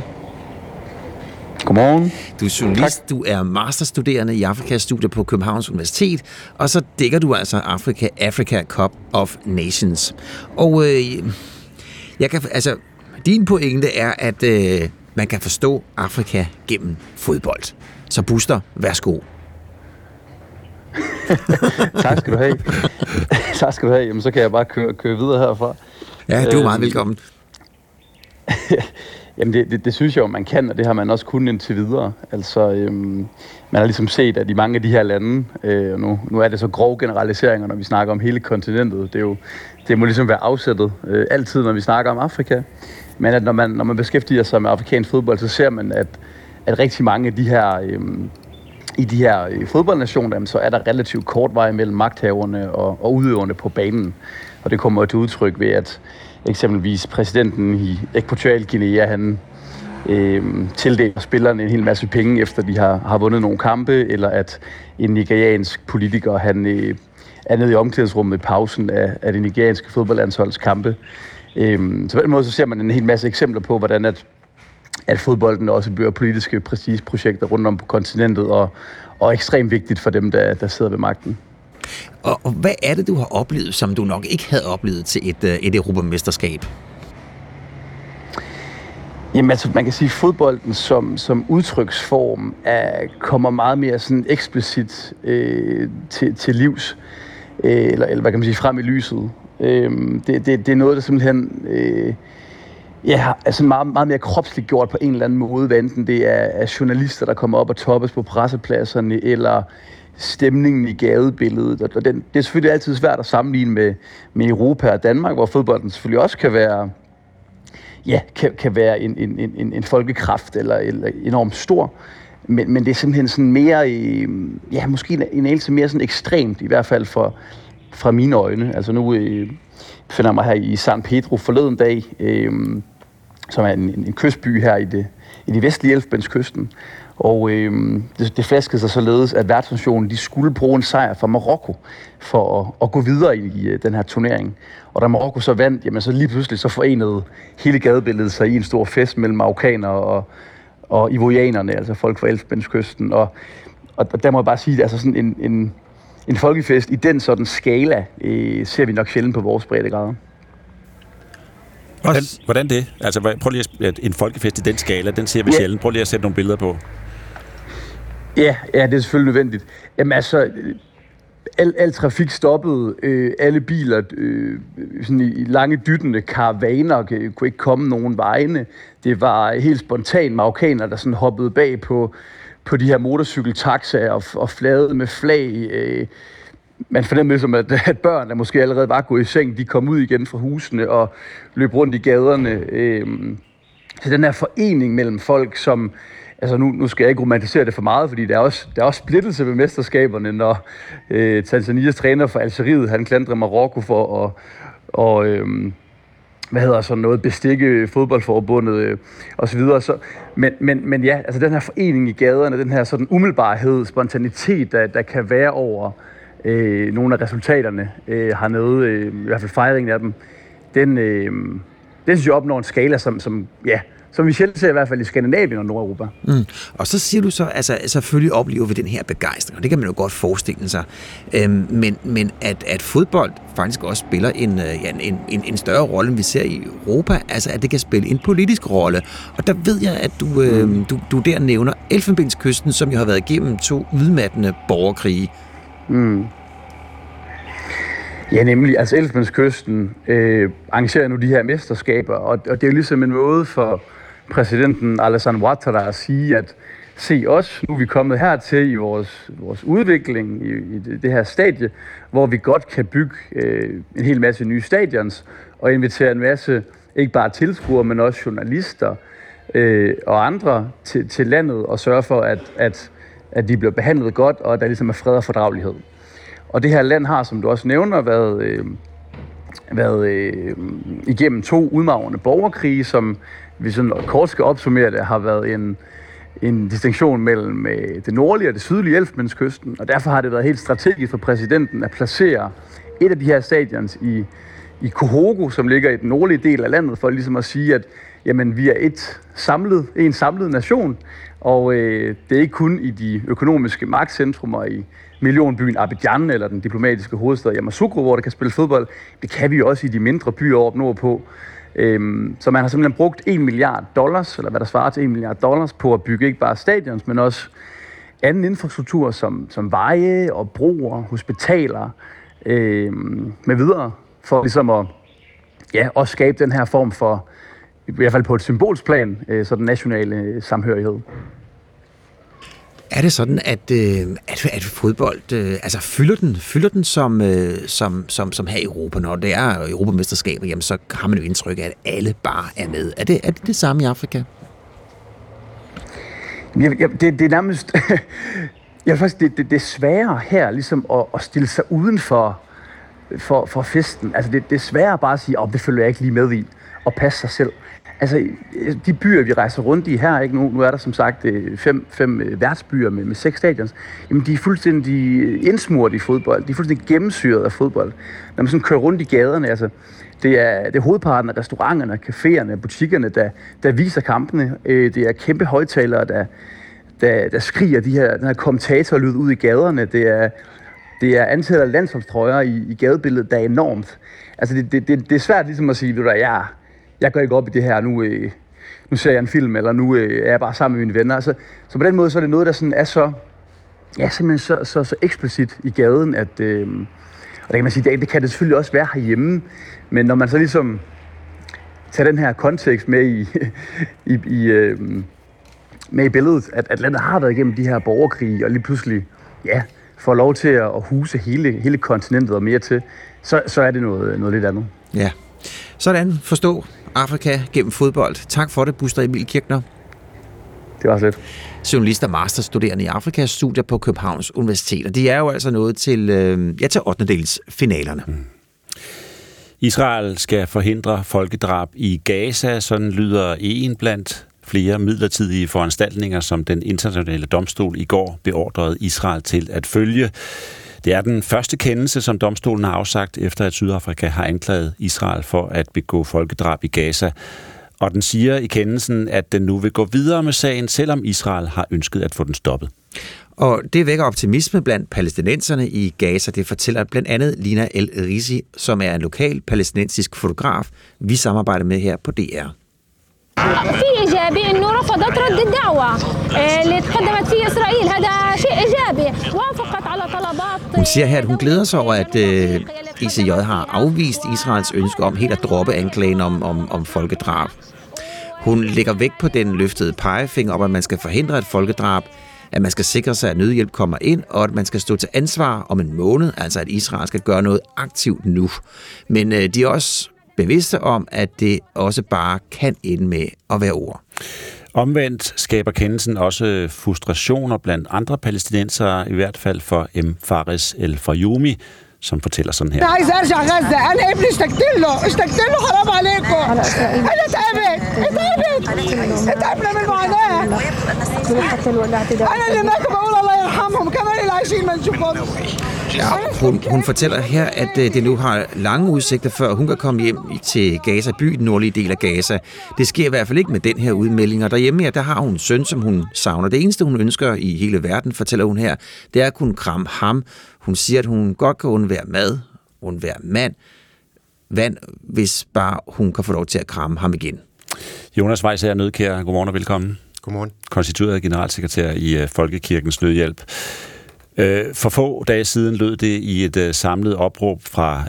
Godmorgen.
Du er journalist, tak. du er masterstuderende i Afrika-studier på Københavns Universitet, og så dækker du altså Afrika, Africa Cup of Nations. Og øh, jeg kan, altså, din pointe er, at øh, man kan forstå Afrika gennem fodbold. Så Buster, værsgo. [laughs]
tak skal du have. [laughs] tak skal du have. Jamen, så kan jeg bare køre, køre videre herfra.
Ja, du er meget øhm, velkommen. [laughs]
Jamen det, det, det synes jeg jo, man kan, og det har man også kun indtil videre. Altså, øhm, man har ligesom set, at i mange af de her lande, øh, nu, nu er det så grove generaliseringer, når vi snakker om hele kontinentet, det, er jo, det må ligesom være afsættet øh, altid, når vi snakker om Afrika. Men at når man, når man beskæftiger sig med afrikansk fodbold, så ser man, at, at rigtig mange af de her... Øhm, i de her øh, fodboldnationer, så er der relativt kort vej mellem magthaverne og, og udøverne på banen. Og det kommer til udtryk ved, at eksempelvis præsidenten i Equatorial Guinea, han øh, tildeler spillerne en hel masse penge, efter de har, har vundet nogle kampe, eller at en nigeriansk politiker, han øh, er nede i omklædningsrummet i pausen af, af det nigerianske fodboldlandsholds kampe. Øh, så på den måde så ser man en hel masse eksempler på, hvordan at, at fodbolden også bliver politiske prestigeprojekter rundt om på kontinentet, og, og ekstremt vigtigt for dem, der, der sidder ved magten.
Og, og hvad er det, du har oplevet, som du nok ikke havde oplevet til et, øh, et europamesterskab?
Jamen altså, man kan sige, at fodbolden som, som udtryksform er, kommer meget mere sådan eksplicit øh, til, til livs, øh, eller, eller hvad kan man sige, frem i lyset. Øh, det, det, det er noget, der simpelthen øh, ja, altså meget, meget mere kropsligt gjort på en eller anden måde, hvad enten det er, er journalister, der kommer op og toppes på pressepladserne, eller stemningen i gadebilledet. Og den, det er selvfølgelig altid svært at sammenligne med, med Europa og Danmark, hvor fodbolden selvfølgelig også kan være ja, kan, kan være en, en, en, en folkekraft eller, eller enormt stor. Men, men det er simpelthen sådan mere, i, ja, måske en, en anelse mere sådan ekstremt, i hvert fald for, fra mine øjne. Altså nu øh, finder jeg mig her i San Pedro forleden dag, øh, som er en, en, en kystby her i det, i det vestlige Elfbenskysten. Og øh, det, det flaskede sig således, at værtsnationen de skulle bruge en sejr fra Marokko for at, at gå videre i, i den her turnering. Og da Marokko så vandt, jamen så lige pludselig så forenede hele gadebilledet sig i en stor fest mellem marokkanere og, og ivorianerne, altså folk fra Elfbenskysten. Og, og der må jeg bare sige, at altså sådan en, en, en folkefest i den sådan skala øh, ser vi nok sjældent på vores breddegrader.
Hvordan, hvordan det? Altså, prøv lige at en folkefest i den skala, den ser vi ja. sjældent. Prøv lige at sætte nogle billeder på.
Ja, ja, det er selvfølgelig nødvendigt. Jamen altså, al, al trafik stoppede, øh, alle biler øh, sådan i lange dyttende karavaner øh, kunne ikke komme nogen vegne. Det var helt spontant marokkaner, der sådan hoppede bag på, på de her motorcykeltaxaer og, og flade med flag. Øh, man fornemmede ligesom, at, [laughs] at børn, der måske allerede var gået i seng, de kom ud igen fra husene og løb rundt i gaderne. Øh, så den her forening mellem folk, som altså nu, nu skal jeg ikke romantisere det for meget, fordi der er også, der er også splittelse ved mesterskaberne, når øh, Tanzanias træner for Algeriet, han klandrer Marokko for at og, øh, hvad hedder sådan noget, bestikke fodboldforbundet øh, og så videre. Så, men, men, men ja, altså den her forening i gaderne, den her sådan umiddelbarhed, spontanitet, der, der kan være over øh, nogle af resultaterne øh, hernede, øh, i hvert fald fejringen af dem, den, øh, den synes jeg opnår en skala, som, som ja, som vi sjældent ser i hvert fald i Skandinavien og Nordeuropa.
Mm. Og så siger du så, altså selvfølgelig oplever vi den her begejstring, og det kan man jo godt forestille sig, øhm, men, men at, at fodbold faktisk også spiller en, øh, ja, en, en, en større rolle, end vi ser i Europa, altså at det kan spille en politisk rolle. Og der ved jeg, at du, øh, mm. du, du der nævner Elfenbenskysten, som jo har været igennem to udmattende borgerkrige. Mm.
Ja, nemlig. Altså Elfenbenskysten øh, arrangerer nu de her mesterskaber, og, og det er jo ligesom en måde for præsidenten Alassane Ouattara at sige, at se os, nu er vi kommet hertil i vores, vores udvikling, i, i det, her stadie, hvor vi godt kan bygge øh, en hel masse nye stadions, og invitere en masse, ikke bare tilskuere, men også journalister øh, og andre til, til landet, og sørge for, at, at, at de bliver behandlet godt, og at der ligesom er fred og fordragelighed. Og det her land har, som du også nævner, været, øh, været øh, igennem to udmavrende borgerkrige, som vi sådan kort skal opsummere det, har været en, en distinktion mellem øh, det nordlige og det sydlige Elfenbenskysten, og derfor har det været helt strategisk for præsidenten at placere et af de her stadions i, i Kohogo, som ligger i den nordlige del af landet, for ligesom at sige, at jamen, vi er et samlet, en samlet nation, og øh, det er ikke kun i de økonomiske magtcentrumer i millionbyen Abidjan eller den diplomatiske hovedstad Yamoussoukro, hvor der kan spille fodbold. Det kan vi også i de mindre byer op nordpå. Øhm, så man har simpelthen brugt 1 milliard dollars, eller hvad der svarer til 1 milliard dollars, på at bygge ikke bare stadions, men også anden infrastruktur som, som veje og broer, hospitaler øh, med videre, for ligesom at ja, også skabe den her form for, i hvert fald på et symbolsplan, øh, så den nationale øh, samhørighed.
Er det sådan, at, øh, at, at fodbold, øh, altså fylder den, fylder den som, øh, som, som, som her i Europa, når det er Europamesterskaber, jamen så har man jo indtryk af, at alle bare er med. Er det er det, det samme i Afrika?
Ja, ja, det, det er nærmest... [laughs] ja, faktisk, det, det, det er sværere her ligesom at, at stille sig uden for, for, for festen. Altså, det, det er sværere bare at sige, at oh, det følger jeg ikke lige med i, og passe sig selv altså, de byer, vi rejser rundt i her, ikke? Nu, nu er der som sagt øh, fem, fem øh, værtsbyer med, med seks stadions, jamen de er fuldstændig øh, indsmurt i fodbold. De er fuldstændig gennemsyret af fodbold. Når man sådan kører rundt i gaderne, altså, det er, det er hovedparten af restauranterne, caféerne, butikkerne, der, der viser kampene. Det er kæmpe højtalere, der, der, der skriger de her, den her kommentatorlyd ud i gaderne. Det er, det er antallet af landsholdstrøjer i, i gadebilledet, der er enormt. Altså, det, det, det, det er svært ligesom at sige, ved du, ja, jeg går ikke op i det her, nu, øh, nu ser jeg en film, eller nu øh, er jeg bare sammen med mine venner. Altså, så på den måde så er det noget, der sådan er så, ja, simpelthen så, så, så eksplicit i gaden, at, øh, og det kan man sige, det, det kan det selvfølgelig også være herhjemme, men når man så ligesom tager den her kontekst med i, [laughs] i, i, øh, med i billedet, at, at landet har været igennem de her borgerkrige, og lige pludselig, ja, får lov til at huse hele, hele kontinentet og mere til, så, så er det noget, noget lidt andet.
Ja. Sådan, forstå Afrika gennem fodbold. Tak for det, Buster Emil Kirchner.
Det var lidt.
Journalist og masterstuderende i Afrikas studier på Københavns Universitet. Og de er jo altså nået til, øh, ja, til 8. dels finalerne. Mm.
Israel skal forhindre folkedrab i Gaza, sådan lyder en blandt flere midlertidige foranstaltninger, som den internationale domstol i går beordrede Israel til at følge. Det er den første kendelse, som domstolen har afsagt, efter at Sydafrika har anklaget Israel for at begå folkedrab i Gaza. Og den siger i kendelsen, at den nu vil gå videre med sagen, selvom Israel har ønsket at få den stoppet.
Og det vækker optimisme blandt palæstinenserne i Gaza. Det fortæller blandt andet Lina El Risi, som er en lokal palæstinensisk fotograf, vi samarbejder med her på DR.
في ايجابي انه رفضت رد الدعوه اللي تقدمت فيه اسرائيل هذا شيء ايجابي وافقت على طلبات
Hun siger her, at hun glæder sig over, at øh, ICJ har afvist Israels ønske om helt at droppe anklagen om, om, om folkedrab. Hun lægger vægt på den løftede pegefinger om, at man skal forhindre et folkedrab, at man skal sikre sig, at nødhjælp kommer ind, og at man skal stå til ansvar om en måned, altså at Israel skal gøre noget aktivt nu. Men øh, de er også bevidste om, at det også bare kan ende med at være ord.
Omvendt skaber kendelsen også frustrationer blandt andre palæstinensere, i hvert fald for M. Faris El Fayoumi, som fortæller sådan her.
Ja, hun, hun fortæller her, at øh, det nu har lange udsigter, før hun kan komme hjem til Gaza by, den nordlige del af Gaza. Det sker i hvert fald ikke med den her udmelding, og derhjemme ja, der har hun en søn, som hun savner. Det eneste, hun ønsker i hele verden, fortæller hun her, det er at kunne kramme ham. Hun siger, at hun godt kan undvære mad, undvære mand, vand, hvis bare hun kan få lov til at kramme ham igen.
Jonas Weiss her, nødkær. Godmorgen og velkommen.
Godmorgen.
Konstitueret generalsekretær i øh, Folkekirkens Nødhjælp. Øh, For få dage siden lød det i et øh, samlet opråb fra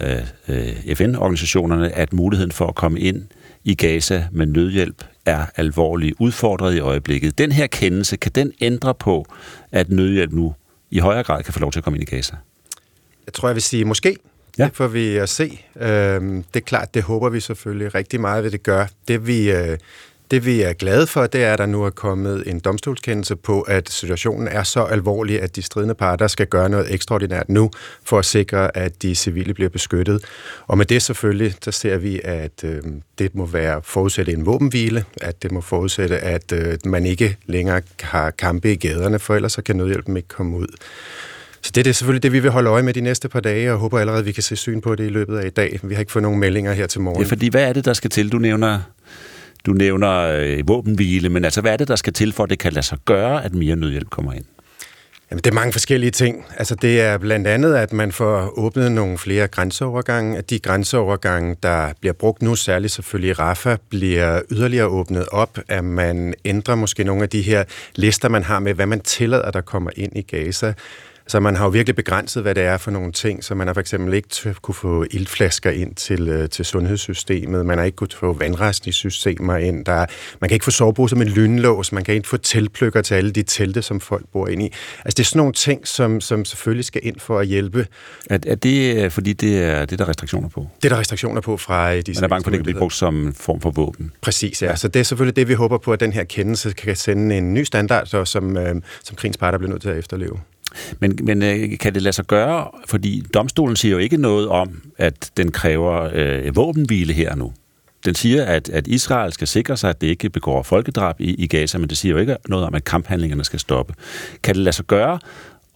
øh, FN-organisationerne, at muligheden for at komme ind i Gaza med nødhjælp er alvorligt udfordret i øjeblikket. Den her kendelse, kan den ændre på, at nødhjælp nu i højere grad kan få lov til at komme ind i Gaza?
Jeg tror, jeg vil sige måske.
Ja.
Det får vi at se. Øhm, det er klart, det håber vi selvfølgelig rigtig meget, ved det gør. Det vi, det vi er glade for, det er, at der nu er kommet en domstolskendelse på, at situationen er så alvorlig, at de stridende parter skal gøre noget ekstraordinært nu, for at sikre, at de civile bliver beskyttet. Og med det selvfølgelig, så ser vi, at øh, det må være forudsætte en våbenhvile, at det må forudsætte, at øh, man ikke længere har kampe i gaderne, for ellers så kan nødhjælpen ikke komme ud. Så det er selvfølgelig det, vi vil holde øje med de næste par dage, og håber allerede, at vi kan se syn på det i løbet af i dag. Vi har ikke fået nogen meldinger her til morgen.
Ja, fordi hvad er det, der skal til? Du nævner, du nævner øh, våbenhvile, men altså hvad er det, der skal til, for at det kan lade sig gøre, at mere nødhjælp kommer ind?
Jamen, det er mange forskellige ting. Altså, det er blandt andet, at man får åbnet nogle flere grænseovergange. At de grænseovergange, der bliver brugt nu, særligt selvfølgelig i Rafa, bliver yderligere åbnet op. At man ændrer måske nogle af de her lister, man har med, hvad man tillader, der kommer ind i Gaza. Så man har jo virkelig begrænset, hvad det er for nogle ting, så man har for eksempel ikke kunne få iltflasker ind til, øh, til sundhedssystemet, man har ikke kunnet få vandrestningssystemer ind, der, er, man kan ikke få soveposer med lynlås, man kan ikke få teltplykker til alle de telte, som folk bor ind i. Altså det er sådan nogle ting, som, som selvfølgelig skal ind for at hjælpe.
Er, er det, øh, fordi det er, det er der restriktioner på?
Det er der restriktioner på fra de
Man er bange for, at det kan blive brugt som form for våben.
Præcis, ja. Så det er selvfølgelig det, vi håber på, at den her kendelse kan sende en ny standard, så, som, øh, som krigens parter bliver nødt til at efterleve.
Men, men øh, kan det lade sig gøre? Fordi domstolen siger jo ikke noget om, at den kræver øh, våbenhvile her nu. Den siger, at, at Israel skal sikre sig, at det ikke begår folkedrab i, i Gaza, men det siger jo ikke noget om, at kamphandlingerne skal stoppe. Kan det lade sig gøre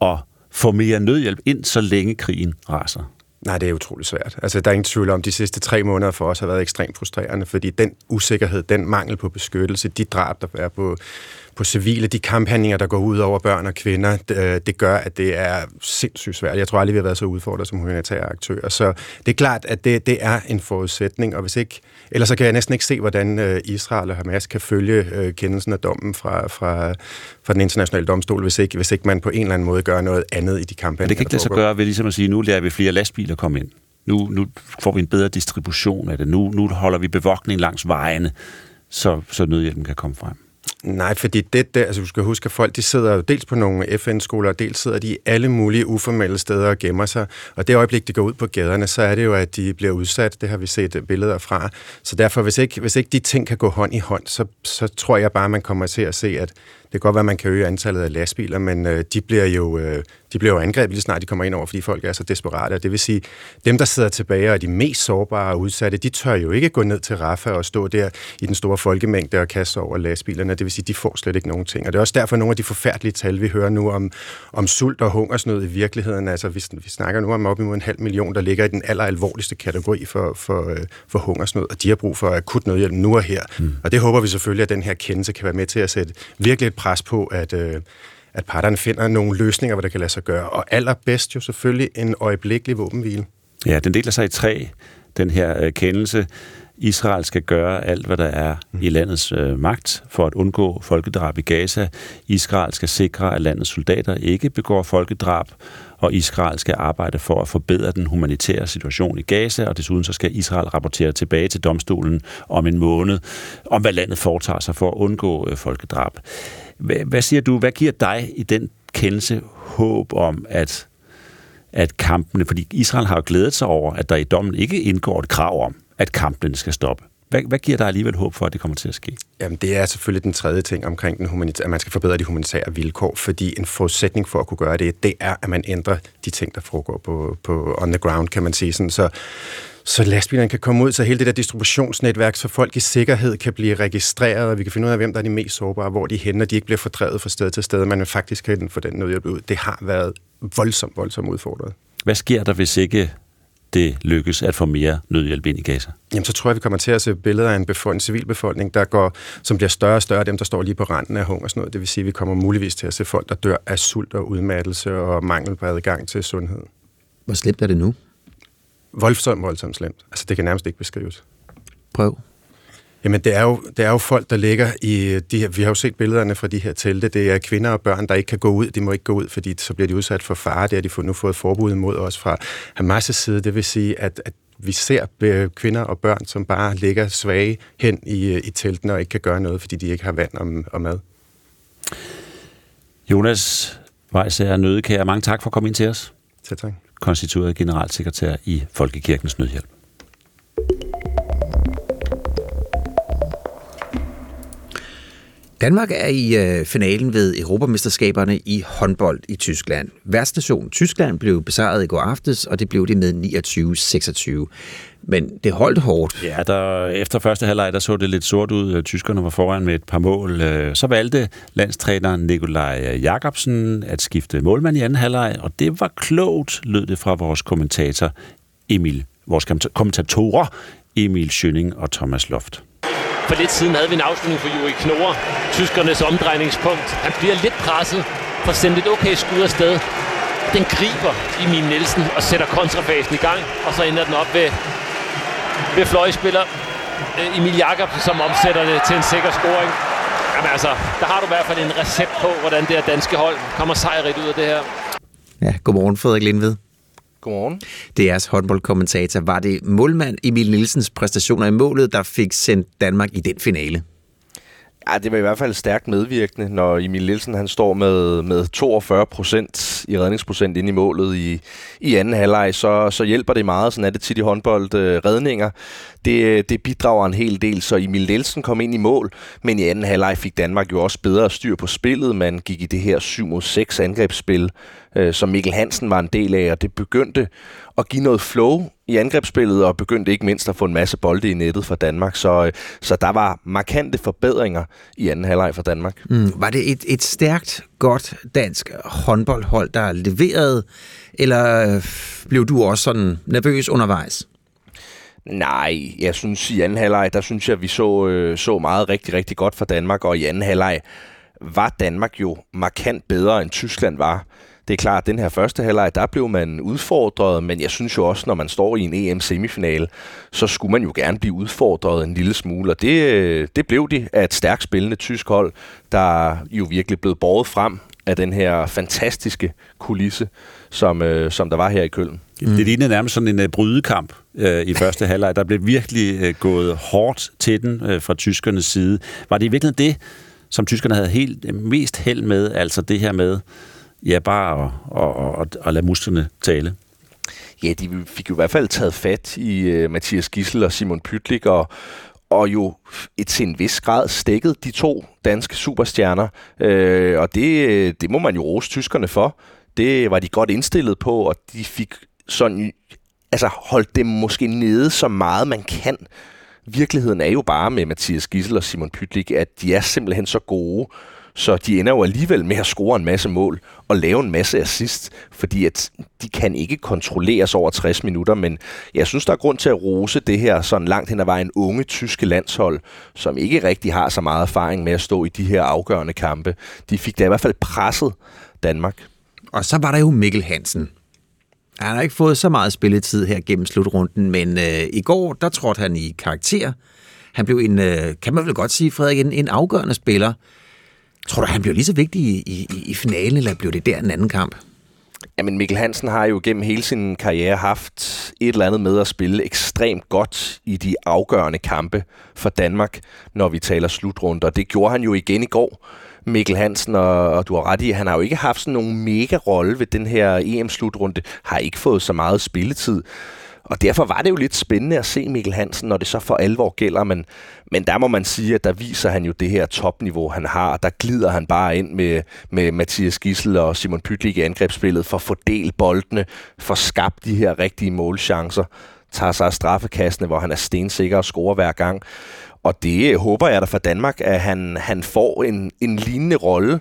at få mere nødhjælp ind, så længe krigen raser?
Nej, det er utrolig svært. Altså, der er ingen tvivl om, de sidste tre måneder for os har været ekstremt frustrerende, fordi den usikkerhed, den mangel på beskyttelse, de drab, der er på, på civile, de kamphandlinger, der går ud over børn og kvinder, det, det gør, at det er sindssygt svært. Jeg tror aldrig, vi har været så udfordret som humanitære aktører. Så det er klart, at det, det er en forudsætning, og hvis ikke, ellers så kan jeg næsten ikke se, hvordan øh, Israel og Hamas kan følge øh, kendelsen af dommen fra, fra, fra den internationale domstol, hvis ikke, hvis ikke man på en eller anden måde gør noget andet i de kamphandlinger,
Men det kan ikke lade sig gøre ved ligesom at sige, nu lærer vi flere lastbiler komme ind. Nu, nu får vi en bedre distribution af det. Nu, nu holder vi bevogtning langs vejene, så, så nødhjælpen kan komme frem.
Nej, fordi det der, altså du skal huske, at folk de sidder jo dels på nogle FN-skoler, og dels sidder de i alle mulige uformelle steder og gemmer sig. Og det øjeblik, de går ud på gaderne, så er det jo, at de bliver udsat. Det har vi set billeder fra. Så derfor, hvis ikke, hvis ikke de ting kan gå hånd i hånd, så, så tror jeg bare, man kommer til at se, at kan godt være, at man kan øge antallet af lastbiler, men øh, de, bliver jo, øh, de bliver jo angrebet lige snart de kommer ind over, fordi folk er så desperate. Det vil sige, dem, der sidder tilbage og er de mest sårbare og udsatte, de tør jo ikke gå ned til Rafah og stå der i den store folkemængde og kaste over lastbilerne. Det vil sige, de får slet ikke nogen ting. Og det er også derfor nogle af de forfærdelige tal, vi hører nu om, om sult og hungersnød i virkeligheden. Altså, vi, vi snakker nu om op imod en halv million, der ligger i den aller alvorligste kategori for, for, øh, for hungersnød, og de har brug for akut nødhjælp nu og her. Mm. Og det håber vi selvfølgelig, at den her kendelse kan være med til at sætte virkelig et pres på, at, øh, at parterne finder nogle løsninger, hvor det kan lade sig gøre. Og allerbedst jo selvfølgelig en øjeblikkelig våbenhvile.
Ja, den deler sig i tre, den her øh, kendelse. Israel skal gøre alt, hvad der er i landets øh, magt for at undgå folkedrab i Gaza. Israel skal sikre, at landets soldater ikke begår folkedrab, og Israel skal arbejde for at forbedre den humanitære situation i Gaza, og desuden så skal Israel rapportere tilbage til domstolen om en måned, om hvad landet foretager sig for at undgå øh, folkedrab. Hvad, hvad siger du, hvad giver dig i den kendelse håb om, at at kampene, fordi Israel har jo glædet sig over, at der i dommen ikke indgår et krav om, at kampene skal stoppe. Hvad, hvad giver dig alligevel håb for, at det kommer til at ske?
Jamen, det er selvfølgelig den tredje ting omkring, den humanitære, at man skal forbedre de humanitære vilkår, fordi en forudsætning for at kunne gøre det, det er, at man ændrer de ting, der foregår på, på on the ground, kan man sige. Sådan. Så, så lastbilerne kan komme ud, så hele det der distributionsnetværk, så folk i sikkerhed kan blive registreret, og vi kan finde ud af, hvem der er de mest sårbare, hvor de hænder, de ikke bliver fordrevet fra sted til sted, man faktisk kan få den nødhjælp ud. Det har været voldsomt, voldsomt udfordret.
Hvad sker der, hvis ikke det lykkes at få mere nødhjælp ind i Gaza?
Jamen, så tror jeg, vi kommer til at se billeder af en, befolkning, en civilbefolkning, der går, som bliver større og større, dem der står lige på randen af hungersnød. Det vil sige, at vi kommer muligvis til at se folk, der dør af sult og udmattelse og mangel på adgang til sundhed.
Hvor slemt er det nu?
Voldsomt, voldsomt slemt. Altså, det kan nærmest ikke beskrives.
Prøv.
Jamen, det er, jo, det er jo folk, der ligger i de her... Vi har jo set billederne fra de her telte. Det er kvinder og børn, der ikke kan gå ud. De må ikke gå ud, fordi så bliver de udsat for fare. Det har de fået, nu fået forbud imod os fra Hamas' side. Det vil sige, at, at vi ser kvinder og børn, som bare ligger svage hen i, i teltene og ikke kan gøre noget, fordi de ikke har vand og, og mad.
Jonas Weisser Nødekær, mange tak for at komme ind til os.
Selv tak.
Konstitueret generalsekretær i Folkekirkens Nødhjælp.
Danmark er i øh, finalen ved Europamesterskaberne i håndbold i Tyskland. Værtsnationen Tyskland blev besejret i går aftes, og det blev det med 29-26. Men det holdt hårdt.
Ja, der, efter første halvleg, der så det lidt sort ud. Øh, tyskerne var foran med et par mål. Øh, så valgte landstræneren Nikolaj Jakobsen at skifte målmand i anden halvleg, og det var klogt, lød det fra vores kommentator Emil, vores kommentatorer Emil Schønning og Thomas Loft.
For lidt siden havde vi en afslutning for Juri Knorre, tyskernes omdrejningspunkt. Han bliver lidt presset, får sendt et okay skud afsted. Den griber Emil Nielsen og sætter kontrafasen i gang, og så ender den op ved, ved fløjspiller øh, Emil Jakobsen, som omsætter det til en sikker scoring. Jamen altså, der har du i hvert fald en recept på, hvordan det her danske hold kommer sejrigt ud af det her.
Ja, godmorgen Frederik Lindved.
Godmorgen.
DR's håndboldkommentator. Var det målmand Emil Nielsens præstationer i målet, der fik sendt Danmark i den finale?
Ja, det var i hvert fald stærkt medvirkende, når Emil Nielsen han står med, med 42 procent i redningsprocent ind i målet i, i anden halvleg, så, så hjælper det meget. Sådan er det tit i håndbold øh, redninger. Det, øh, det bidrager en hel del, så Emil Nielsen kom ind i mål, men i anden halvleg fik Danmark jo også bedre styr på spillet. Man gik i det her 7 mod 6 angrebsspil, øh, som Mikkel Hansen var en del af, og det begyndte at give noget flow i angrebsspillet, og begyndte ikke mindst at få en masse bolde i nettet for Danmark. Så, øh, så der var markante forbedringer i anden halvleg for Danmark.
Mm. Var det et, et stærkt, godt dansk håndboldhold, der leverede, eller øh, blev du også sådan nervøs undervejs?
Nej, jeg synes i anden halvleg, der synes jeg, at vi så, øh, så meget rigtig, rigtig godt for Danmark, og i anden halvleg var Danmark jo markant bedre, end Tyskland var. Det er klart, at den her første halvleg, der blev man udfordret, men jeg synes jo også, når man står i en EM-semifinale, så skulle man jo gerne blive udfordret en lille smule, og det, øh, det blev de af et stærkt spillende tysk hold, der jo virkelig blev båret frem af den her fantastiske kulisse, som, øh, som der var her i Køln.
Mm. Det lignede nærmest sådan en uh, brydekamp uh, i første halvleg. Der blev virkelig uh, gået hårdt til den uh, fra tyskernes side. Var det i virkeligheden det, som tyskerne havde helt mest held med, altså det her med, ja, bare at, at, at, at lade musklerne tale.
Ja, de fik jo i hvert fald taget fat i uh, Mathias Gissel og Simon Pytlik, og, og jo et, til en vis grad stikket de to danske superstjerner. Uh, og det, det må man jo rose tyskerne for. Det var de godt indstillet på, og de fik sådan, altså holdt dem måske nede så meget man kan. Virkeligheden er jo bare med Mathias Gissel og Simon Pytlik, at de er simpelthen så gode, så de ender jo alligevel med at score en masse mål og lave en masse assist, fordi at de kan ikke kontrolleres over 60 minutter, men jeg synes, der er grund til at rose det her sådan langt hen ad vejen unge tyske landshold, som ikke rigtig har så meget erfaring med at stå i de her afgørende kampe. De fik da i hvert fald presset Danmark.
Og så var der jo Mikkel Hansen. Han har ikke fået så meget spilletid her gennem slutrunden, men øh, i går, der trådte han i karakter. Han blev en, øh, kan man vel godt sige, Frederik, en, en afgørende spiller. Tror du, han bliver lige så vigtig i, i, i finalen, eller bliver det der en anden kamp?
Jamen Mikkel Hansen har jo gennem hele sin karriere haft et eller andet med at spille ekstremt godt i de afgørende kampe for Danmark, når vi taler slutrunder. Det gjorde han jo igen i går. Mikkel Hansen, og, og du har ret i, han har jo ikke haft sådan nogen mega rolle ved den her EM-slutrunde, har ikke fået så meget spilletid. Og derfor var det jo lidt spændende at se Mikkel Hansen, når det så for alvor gælder. Men, men der må man sige, at der viser han jo det her topniveau, han har. og Der glider han bare ind med, med Mathias Gissel og Simon Pytlik i angrebsspillet for at fordele boldene, for at skabe de her rigtige målchancer tager sig af straffekastene, hvor han er stensikker og scorer hver gang. Og det øh, håber jeg da for Danmark, at han, han får en, en lignende rolle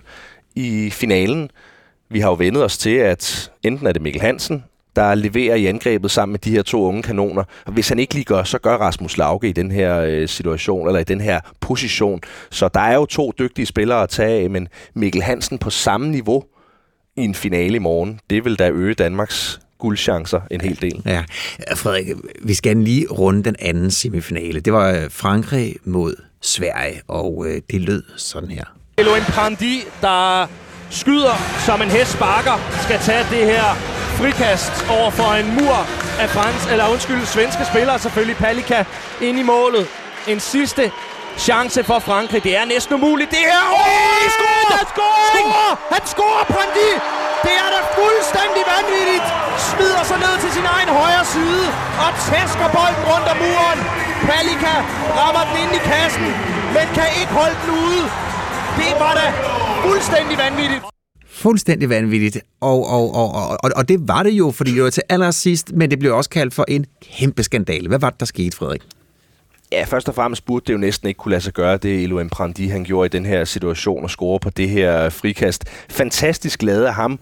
i finalen. Vi har jo vendet os til, at enten er det Mikkel Hansen, der leverer i angrebet sammen med de her to unge kanoner. Og hvis han ikke lige gør, så gør Rasmus Lauke i den her øh, situation, eller i den her position. Så der er jo to dygtige spillere at tage af, men Mikkel Hansen på samme niveau i en finale i morgen, det vil da øge Danmarks guldchancer en hel del.
Ja, Frederik, vi skal lige runde den anden semifinale. Det var øh, Frankrig mod Sverige, og øh, det lød sådan her.
Eloin Prandi, der skyder som en hest sparker, skal tage det her frikast over for en mur af frans, eller undskyld, svenske spillere, selvfølgelig Palika, ind i målet. En sidste chance for Frankrig. Det er næsten umuligt. Det her... Åh, oh, score! Score! Han scorer, Prandi! Det er da fuldstændig vanvittigt. Smider sig ned til sin egen højre side og tæsker bolden rundt om muren. Palika rammer den ind i kassen, men kan ikke holde den ude. Det var da fuldstændig vanvittigt.
Fuldstændig vanvittigt. Og, og, og, og, og det var det jo, fordi det var til allersidst, men det blev også kaldt for en kæmpe skandale. Hvad var det, der skete, Frederik?
Ja, først og fremmest burde det jo næsten ikke kunne lade sig gøre, det Elo Prandi han gjorde i den her situation og score på det her frikast. Fantastisk lavet af ham.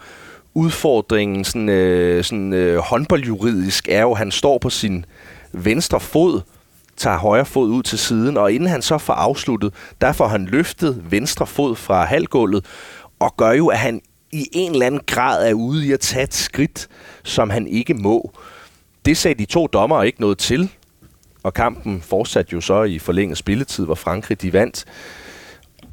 Udfordringen sådan, øh, sådan øh, håndboldjuridisk er jo, at han står på sin venstre fod, tager højre fod ud til siden, og inden han så får afsluttet, der får han løftet venstre fod fra halvgulvet, og gør jo, at han i en eller anden grad er ude i at tage et skridt, som han ikke må. Det sagde de to dommer ikke noget til, og kampen fortsatte jo så i forlænget spilletid, hvor Frankrig de vandt.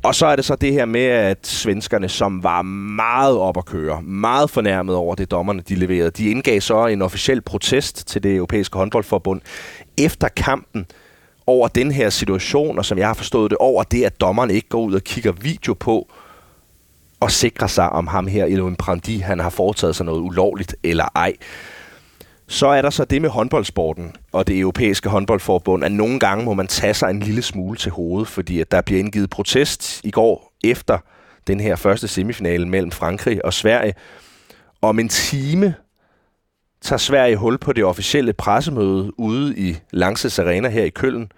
Og så er det så det her med, at svenskerne, som var meget op at køre, meget fornærmet over det, dommerne de leverede, de indgav så en officiel protest til det europæiske håndboldforbund efter kampen over den her situation, og som jeg har forstået det, over det, at dommerne ikke går ud og kigger video på, og sikrer sig, om ham her, Elohim Prandi, han har foretaget sig noget ulovligt eller ej. Så er der så det med håndboldsporten og det europæiske håndboldforbund, at nogle gange må man tage sig en lille smule til hovedet, fordi at der bliver indgivet protest i går efter den her første semifinale mellem Frankrig og Sverige. Om en time tager Sverige hul på det officielle pressemøde ude i Langses Arena her i Køln,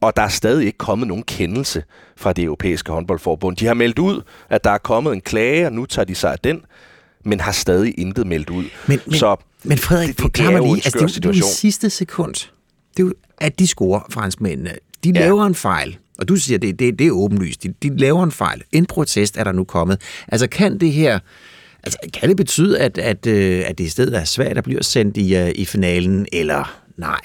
og der er stadig ikke kommet nogen kendelse fra det europæiske håndboldforbund. De har meldt ud, at der er kommet en klage, og nu tager de sig af den, men har stadig intet meldt ud.
Men, men,
så
men Frederik, det, forklar mig lige, altså, det, er jo, det er jo sidste sekund, det er jo, at de scorer, franskmændene. De ja. laver en fejl, og du siger, det, det, det er åbenlyst. De, de laver en fejl. En protest er der nu kommet. Altså kan det her... Altså, kan det betyde, at, at, øh, at det i stedet er svært, der bliver sendt i, uh, i finalen, eller nej?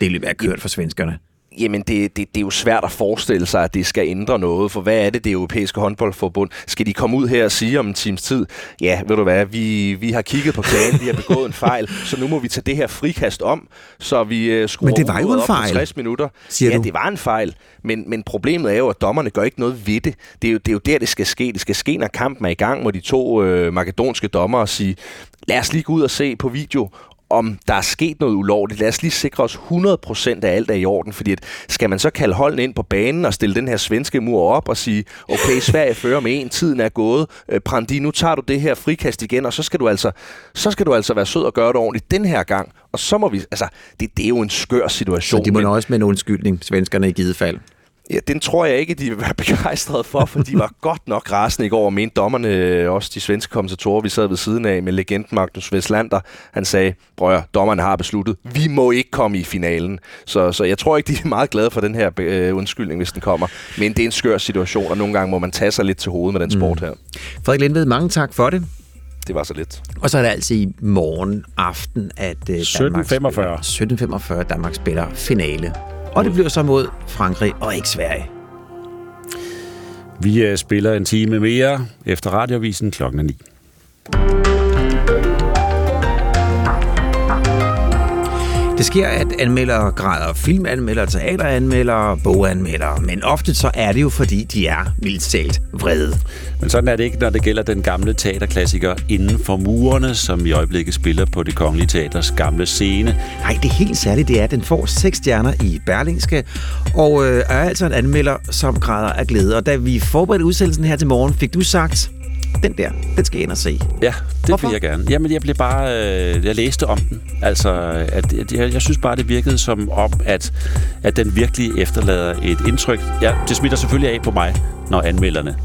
Det vil være kørt for svenskerne.
Jamen det, det, det er jo svært at forestille sig, at det skal ændre noget, for hvad er det, det europæiske håndboldforbund? Skal de komme ud her og sige om en times tid, ja, ved du hvad, vi, vi har kigget på klagen, vi har begået en fejl, så nu må vi tage det her frikast om, så vi skruer
Men det var jo en fejl,
på 60 minutter.
siger
ja,
du.
det var en fejl, men, men problemet er jo, at dommerne gør ikke noget ved det. Det er jo, det er jo der, det skal ske. Det skal ske, når kampen er i gang, må de to øh, makedonske dommer sige, lad os lige gå ud og se på video, om der er sket noget ulovligt. Lad os lige sikre os 100% af alt er i orden, fordi at, skal man så kalde holdene ind på banen og stille den her svenske mur op og sige, okay, Sverige fører med en, tiden er gået, øh, Brandi, nu tager du det her frikast igen, og så skal du altså, så skal du altså være sød og gøre det ordentligt den her gang. Og så må vi, altså, det, det er jo en skør situation.
Så de må
men-
nøjes med en undskyldning, svenskerne i givet fald.
Ja, den tror jeg ikke, de vil [laughs] være begejstrede for, for de var [laughs] godt nok rasende i går, og mente dommerne, øh, også de svenske kommentatorer, vi sad ved siden af med legenden Magnus Westlander, han sagde, brøjer, dommerne har besluttet, vi må ikke komme i finalen. Så, så jeg tror ikke, de er meget glade for den her øh, undskyldning, hvis den kommer. Men det er en skør situation, og nogle gange må man tage sig lidt til hovedet med den sport her.
Frederik Lindved, mange tak for det.
Det var så lidt.
Og så er det altså i morgen aften, at øh, Danmark
17.45.
spiller- 17.45 Danmark spiller finale. Og det bliver så mod Frankrig og ikke Sverige.
Vi øh, spiller en time mere efter radiovisen klokken 9.
Det sker, at anmeldere græder filmanmeldere, teateranmeldere, boganmeldere, men ofte så er det jo, fordi de er mildt talt vrede.
Men sådan er det ikke, når det gælder den gamle teaterklassiker Inden for murene, som i øjeblikket spiller på det kongelige teaters gamle scene.
Nej, det helt særlige det er, at den får seks stjerner i Berlingske, og øh, er altså en anmelder, som græder af glæde. Og da vi forberedte udsendelsen her til morgen, fik du sagt, den der, den skal jeg ind og se.
Ja, det
Hvorfor?
vil jeg gerne. Jamen, jeg blev bare... Øh, jeg læste om den. Altså, at, at jeg, jeg synes bare, det virkede som om, at, at den virkelig efterlader et indtryk. Ja, det smitter selvfølgelig af på mig, når anmelderne,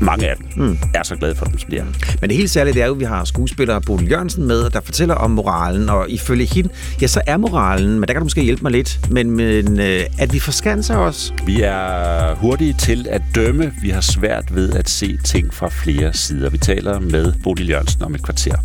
mange af dem, mm. er så glade for dem, som de er.
Men det helt særlige det er jo, at vi har skuespiller Bodil Jørgensen med, der fortæller om moralen, og ifølge hende, ja, så er moralen, men der kan du måske hjælpe mig lidt, men, men øh, at vi forskanser os.
Vi er hurtige til at dømme. Vi har svært ved at se ting fra flere sider. Vi taler med Bodil Jørgensen om et kvarter.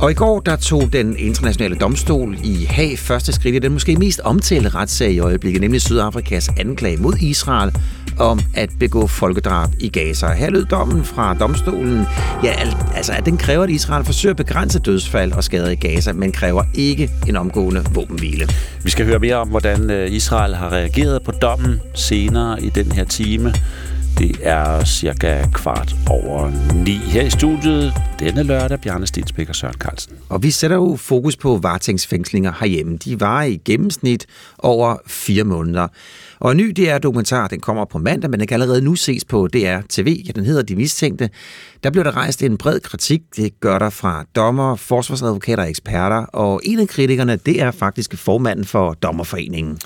Og i går, der tog den internationale domstol i Haag første skridt i den måske mest omtalte retssag i øjeblikket, nemlig Sydafrikas anklage mod Israel om at begå folkedrab i Gaza. Her lød dommen fra domstolen, ja, altså at den kræver, at Israel forsøger at begrænse dødsfald og skader i Gaza, men kræver ikke en omgående våbenhvile.
Vi skal høre mere om, hvordan øh, Israel har reageret på dommen senere i den her time. Det er cirka kvart over ni her i studiet denne lørdag. Bjarne Stensbæk og Søren Carlsen.
Og vi sætter jo fokus på varetægtsfængslinger herhjemme. De var i gennemsnit over fire måneder. Og en ny DR-dokumentar, den kommer på mandag, men den kan allerede nu ses på DR TV. Ja, den hedder De Mistænkte. Der bliver der rejst en bred kritik. Det gør der fra dommer, forsvarsadvokater og eksperter. Og en af kritikerne, det er faktisk formanden for Dommerforeningen.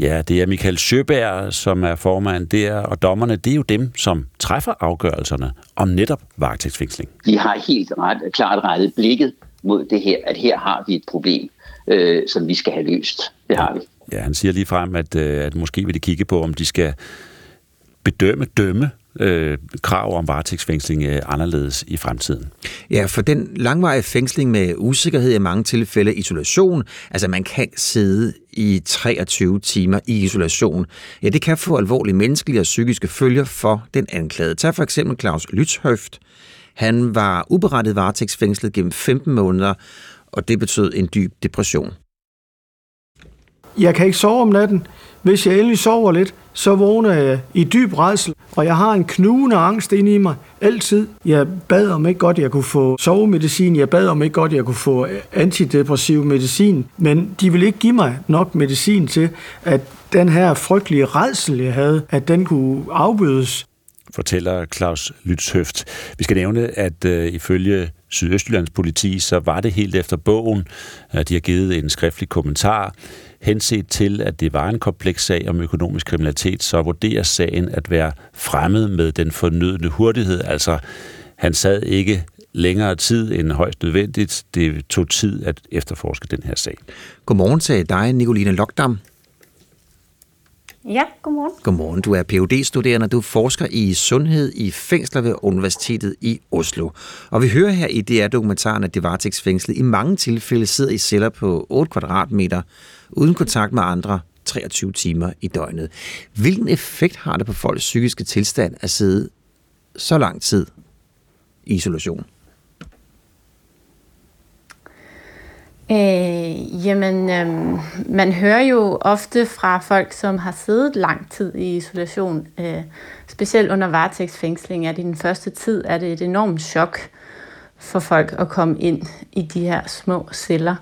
Ja, det er Michael Sjøberg, som er formand der, og dommerne, det er jo dem, som træffer afgørelserne om netop varetægtsfængsling.
De har helt ret, klart rettet blikket mod det her, at her har vi et problem, øh, som vi skal have løst. Det har vi.
Ja, han siger lige frem, at, øh, at måske vil de kigge på, om de skal bedømme, dømme øh, krav om varetægtsfængsling øh, anderledes i fremtiden.
Ja, for den langvarige fængsling med usikkerhed i mange tilfælde isolation, altså man kan sidde i 23 timer i isolation, ja, det kan få alvorlige menneskelige og psykiske følger for den anklagede. Tag for eksempel Claus Lytshøft. Han var uberettiget varetægtsfængslet gennem 15 måneder, og det betød en dyb depression.
Jeg kan ikke sove om natten. Hvis jeg endelig sover lidt, så vågner jeg i dyb rædsel, og jeg har en knugende angst inde i mig altid. Jeg bad om ikke godt, jeg kunne få sovemedicin, jeg bad om ikke godt, jeg kunne få øh, antidepressiv medicin, men de ville ikke give mig nok medicin til, at den her frygtelige rædsel, jeg havde, at den kunne afbødes.
fortæller Claus Lytshøft. Vi skal nævne, at øh, ifølge Sydøstjyllands politi, så var det helt efter bogen. at De har givet en skriftlig kommentar. Henset til, at det var en kompleks sag om økonomisk kriminalitet, så vurderer sagen at være fremmed med den fornødne hurtighed. Altså, han sad ikke længere tid end højst nødvendigt. Det tog tid at efterforske den her sag.
Godmorgen til dig, Nicoline Lokdam.
Ja, godmorgen.
Godmorgen. Du er phd studerende du forsker i sundhed i fængsler ved Universitetet i Oslo. Og vi hører her i DR-dokumentaren, at det varetægtsfængslet i mange tilfælde sidder i celler på 8 kvadratmeter, uden kontakt med andre, 23 timer i døgnet. Hvilken effekt har det på folks psykiske tilstand at sidde så lang tid i isolation?
Øh, jamen, øh, man hører jo ofte fra folk, som har siddet lang tid i isolation, øh, specielt under varetægtsfængsling, at i den første tid er det et enormt chok for folk at komme ind i de her små celler.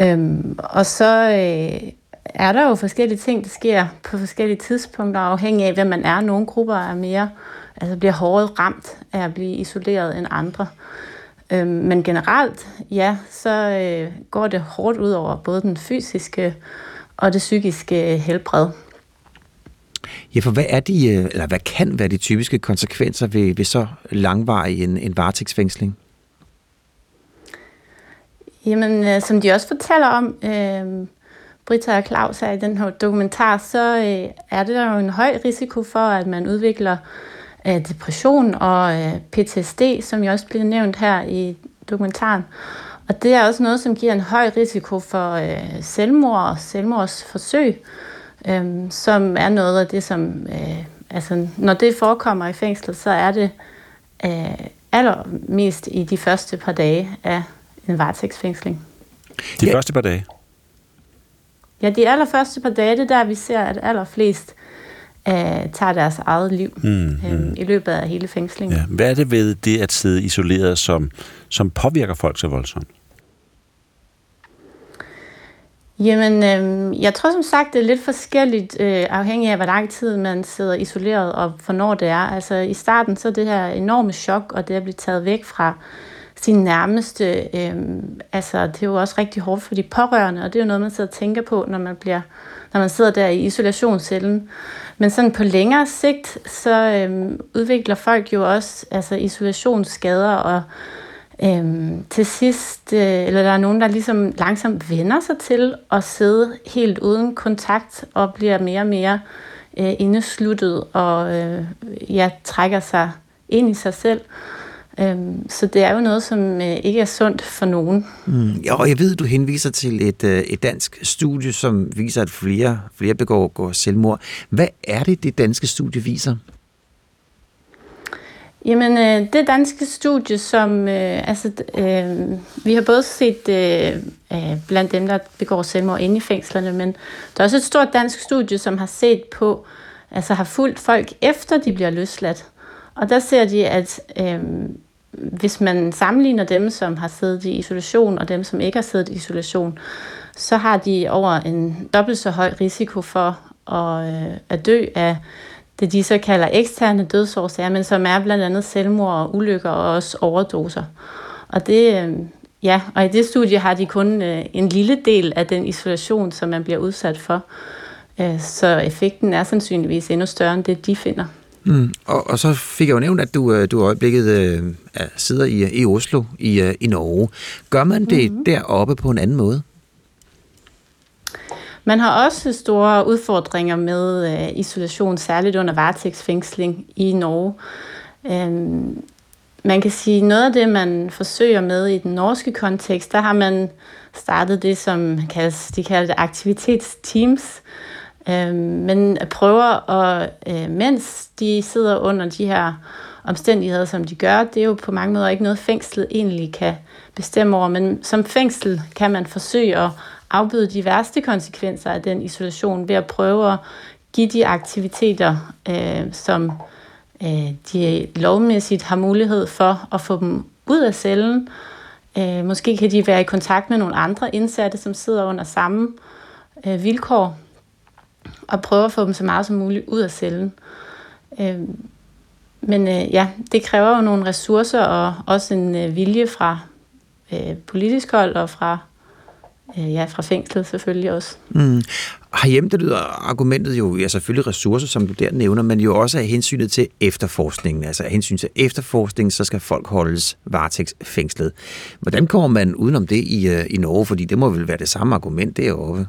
Øhm, og så øh, er der jo forskellige ting, der sker på forskellige tidspunkter, afhængig af, hvem man er. Nogle grupper er mere, altså bliver hårdt ramt af at blive isoleret end andre. Øhm, men generelt, ja, så øh, går det hårdt ud over både den fysiske og det psykiske helbred.
Ja, for hvad er de, øh, eller hvad kan være de typiske konsekvenser ved, ved så langvarig en, en varetægtsfængsling?
Jamen, øh, som de også fortæller om, øh, Britta og Claus her i den her dokumentar, så øh, er det jo en høj risiko for, at man udvikler øh, depression og øh, PTSD, som jo også bliver nævnt her i dokumentaren. Og det er også noget, som giver en høj risiko for øh, selvmord og selvmordsforsøg, øh, som er noget af det, som... Øh, altså, når det forekommer i fængslet, så er det øh, allermest i de første par dage af en varetægtsfængsling.
De ja. første par dage?
Ja, de allerførste par dage, det er der, vi ser, at allerflest øh, tager deres eget liv mm, øh, mm. i løbet af hele fængslingen.
Ja. Hvad er det ved det at sidde isoleret, som, som påvirker folk så voldsomt?
Jamen, øh, jeg tror som sagt, det er lidt forskelligt, øh, afhængig af, hvor lang tid man sidder isoleret, og hvornår det er. Altså, i starten, så er det her enorme chok, og det at blive taget væk fra sin nærmeste. Øh, altså, det er jo også rigtig hårdt for de pårørende, og det er jo noget, man sidder og tænker på, når man, bliver, når man sidder der i isolationscellen. Men sådan på længere sigt, så øh, udvikler folk jo også altså, isolationsskader, og øh, til sidst, øh, eller der er nogen, der ligesom langsomt vender sig til at sidde helt uden kontakt, og bliver mere og mere øh, indesluttet, og øh, ja, trækker sig ind i sig selv. Øhm, så det er jo noget, som øh, ikke er sundt for nogen.
Mm. Ja, og jeg ved, du henviser til et, øh, et dansk studie, som viser, at flere, flere begår går selvmord. Hvad er det, det danske studie viser?
Jamen, øh, det danske studie, som øh, altså, øh, vi har både set øh, øh, blandt dem, der begår selvmord inde i fængslerne, men der er også et stort dansk studie, som har set på, altså har fulgt folk efter de bliver løsladt. Og der ser de, at øh, hvis man sammenligner dem, som har siddet i isolation, og dem, som ikke har siddet i isolation, så har de over en dobbelt så høj risiko for at, øh, at dø af det, de så kalder eksterne dødsårsager, men som er blandt andet selvmord og ulykker og også overdoser. Og det, øh, ja, og i det studie har de kun øh, en lille del af den isolation, som man bliver udsat for. Øh, så effekten er sandsynligvis endnu større end det, de finder.
Mm. Og, og så fik jeg jo nævnt, at du, øh, du øjeblikket øh, sidder i, i Oslo i, øh, i Norge. Gør man det mm-hmm. deroppe på en anden måde?
Man har også store udfordringer med øh, isolation, særligt under varetægtsfængsling i Norge. Øhm, man kan sige, noget af det, man forsøger med i den norske kontekst, der har man startet det, som kaldes, de kalder det aktivitetsteams, Øh, Øhm, men prøver at, øh, mens de sidder under de her omstændigheder, som de gør, det er jo på mange måder ikke noget, fængslet egentlig kan bestemme over, men som fængsel kan man forsøge at afbøde de værste konsekvenser af den isolation ved at prøve at give de aktiviteter, øh, som øh, de lovmæssigt har mulighed for at få dem ud af cellen. Øh, måske kan de være i kontakt med nogle andre indsatte, som sidder under samme øh, vilkår, og prøve at få dem så meget som muligt ud af cellen. Øh, men øh, ja, det kræver jo nogle ressourcer og også en øh, vilje fra øh, politisk hold og fra øh, ja, fra fængslet selvfølgelig også.
Mm. Herhjemme, det lyder argumentet jo, ja selvfølgelig ressourcer, som du der nævner, men jo også af hensynet til efterforskningen. Altså af hensyn til efterforskningen, så skal folk holdes varetægtsfængslet. Hvordan kommer man udenom det i, øh, i Norge? Fordi det må vel være det samme argument deroppe.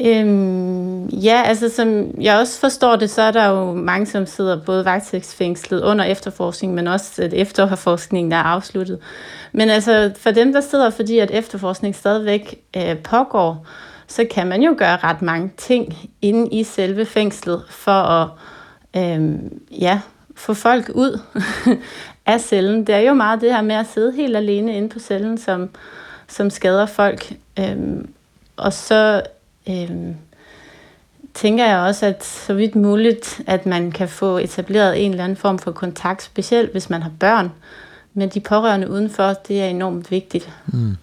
Øhm, ja, altså som jeg også forstår det, så er der jo mange, som sidder både vagtægtsfængslet under efterforskning, men også at efterforskningen er afsluttet. Men altså for dem, der sidder, fordi at efterforskning stadigvæk øh, pågår, så kan man jo gøre ret mange ting inde i selve fængslet for at øh, ja, få folk ud [laughs] af cellen. Det er jo meget det her med at sidde helt alene inde på cellen, som, som skader folk. Øh, og så øh, tænker jeg også, at så vidt muligt, at man kan få etableret en eller anden form for kontakt, specielt hvis man har børn. Men de pårørende udenfor, det er enormt vigtigt. Mm.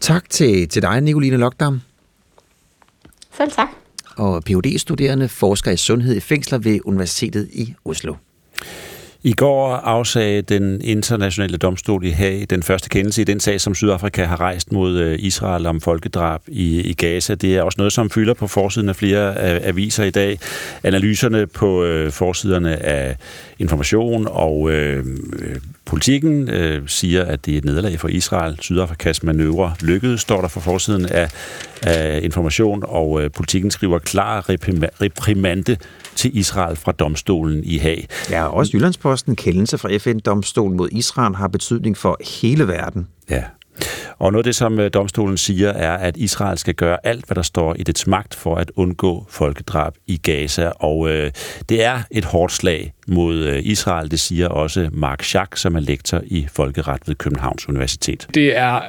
Tak til, til dig, Nicoline Lokdam.
Selv tak.
Og phd studerende forsker i sundhed i fængsler ved Universitetet i Oslo.
I går afsagde den internationale domstol i Haag den første kendelse i den sag, som Sydafrika har rejst mod øh, Israel om folkedrab i, i Gaza. Det er også noget, som fylder på forsiden af flere øh, aviser i dag. Analyserne på øh, forsiderne af information og øh, øh, politikken øh, siger, at det er et nederlag for Israel. Sydafrikas manøvre lykkedes, står der for forsiden af, af information, og øh, politikken skriver klar reprimande til Israel fra domstolen i Haag.
Ja, også Jyllandsposten kendelse fra FN-domstolen mod Israel har betydning for hele verden.
Ja, og noget af det, som øh, domstolen siger, er, at Israel skal gøre alt, hvad der står i dets magt for at undgå folkedrab i Gaza. Og øh, det er et hårdt slag mod øh, Israel, det siger også Mark Schack, som er lektor i folkeret ved Københavns Universitet.
Det er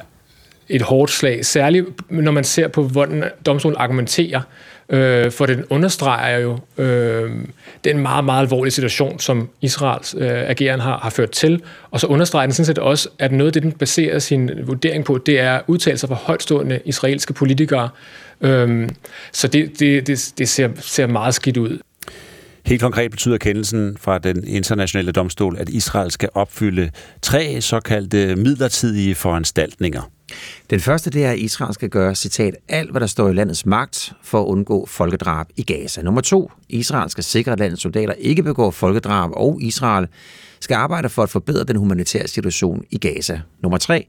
et hårdt slag, særligt når man ser på, hvordan domstolen argumenterer øh, for den understreger jo øh, den meget, meget alvorlige situation, som Israels øh, ageren har, har ført til, og så understreger den sådan set også, at noget af det, den baserer sin vurdering på, det er udtalelser fra højtstående israelske politikere. Øh, så det, det, det, det ser, ser meget skidt ud.
Helt konkret betyder kendelsen fra den internationale domstol, at Israel skal opfylde tre såkaldte midlertidige foranstaltninger.
Den første det er, at Israel skal gøre, citat, alt hvad der står i landets magt for at undgå folkedrab i Gaza. Nummer to, Israel skal sikre, at landets soldater ikke begår folkedrab, og Israel skal arbejde for at forbedre den humanitære situation i Gaza. Nummer tre,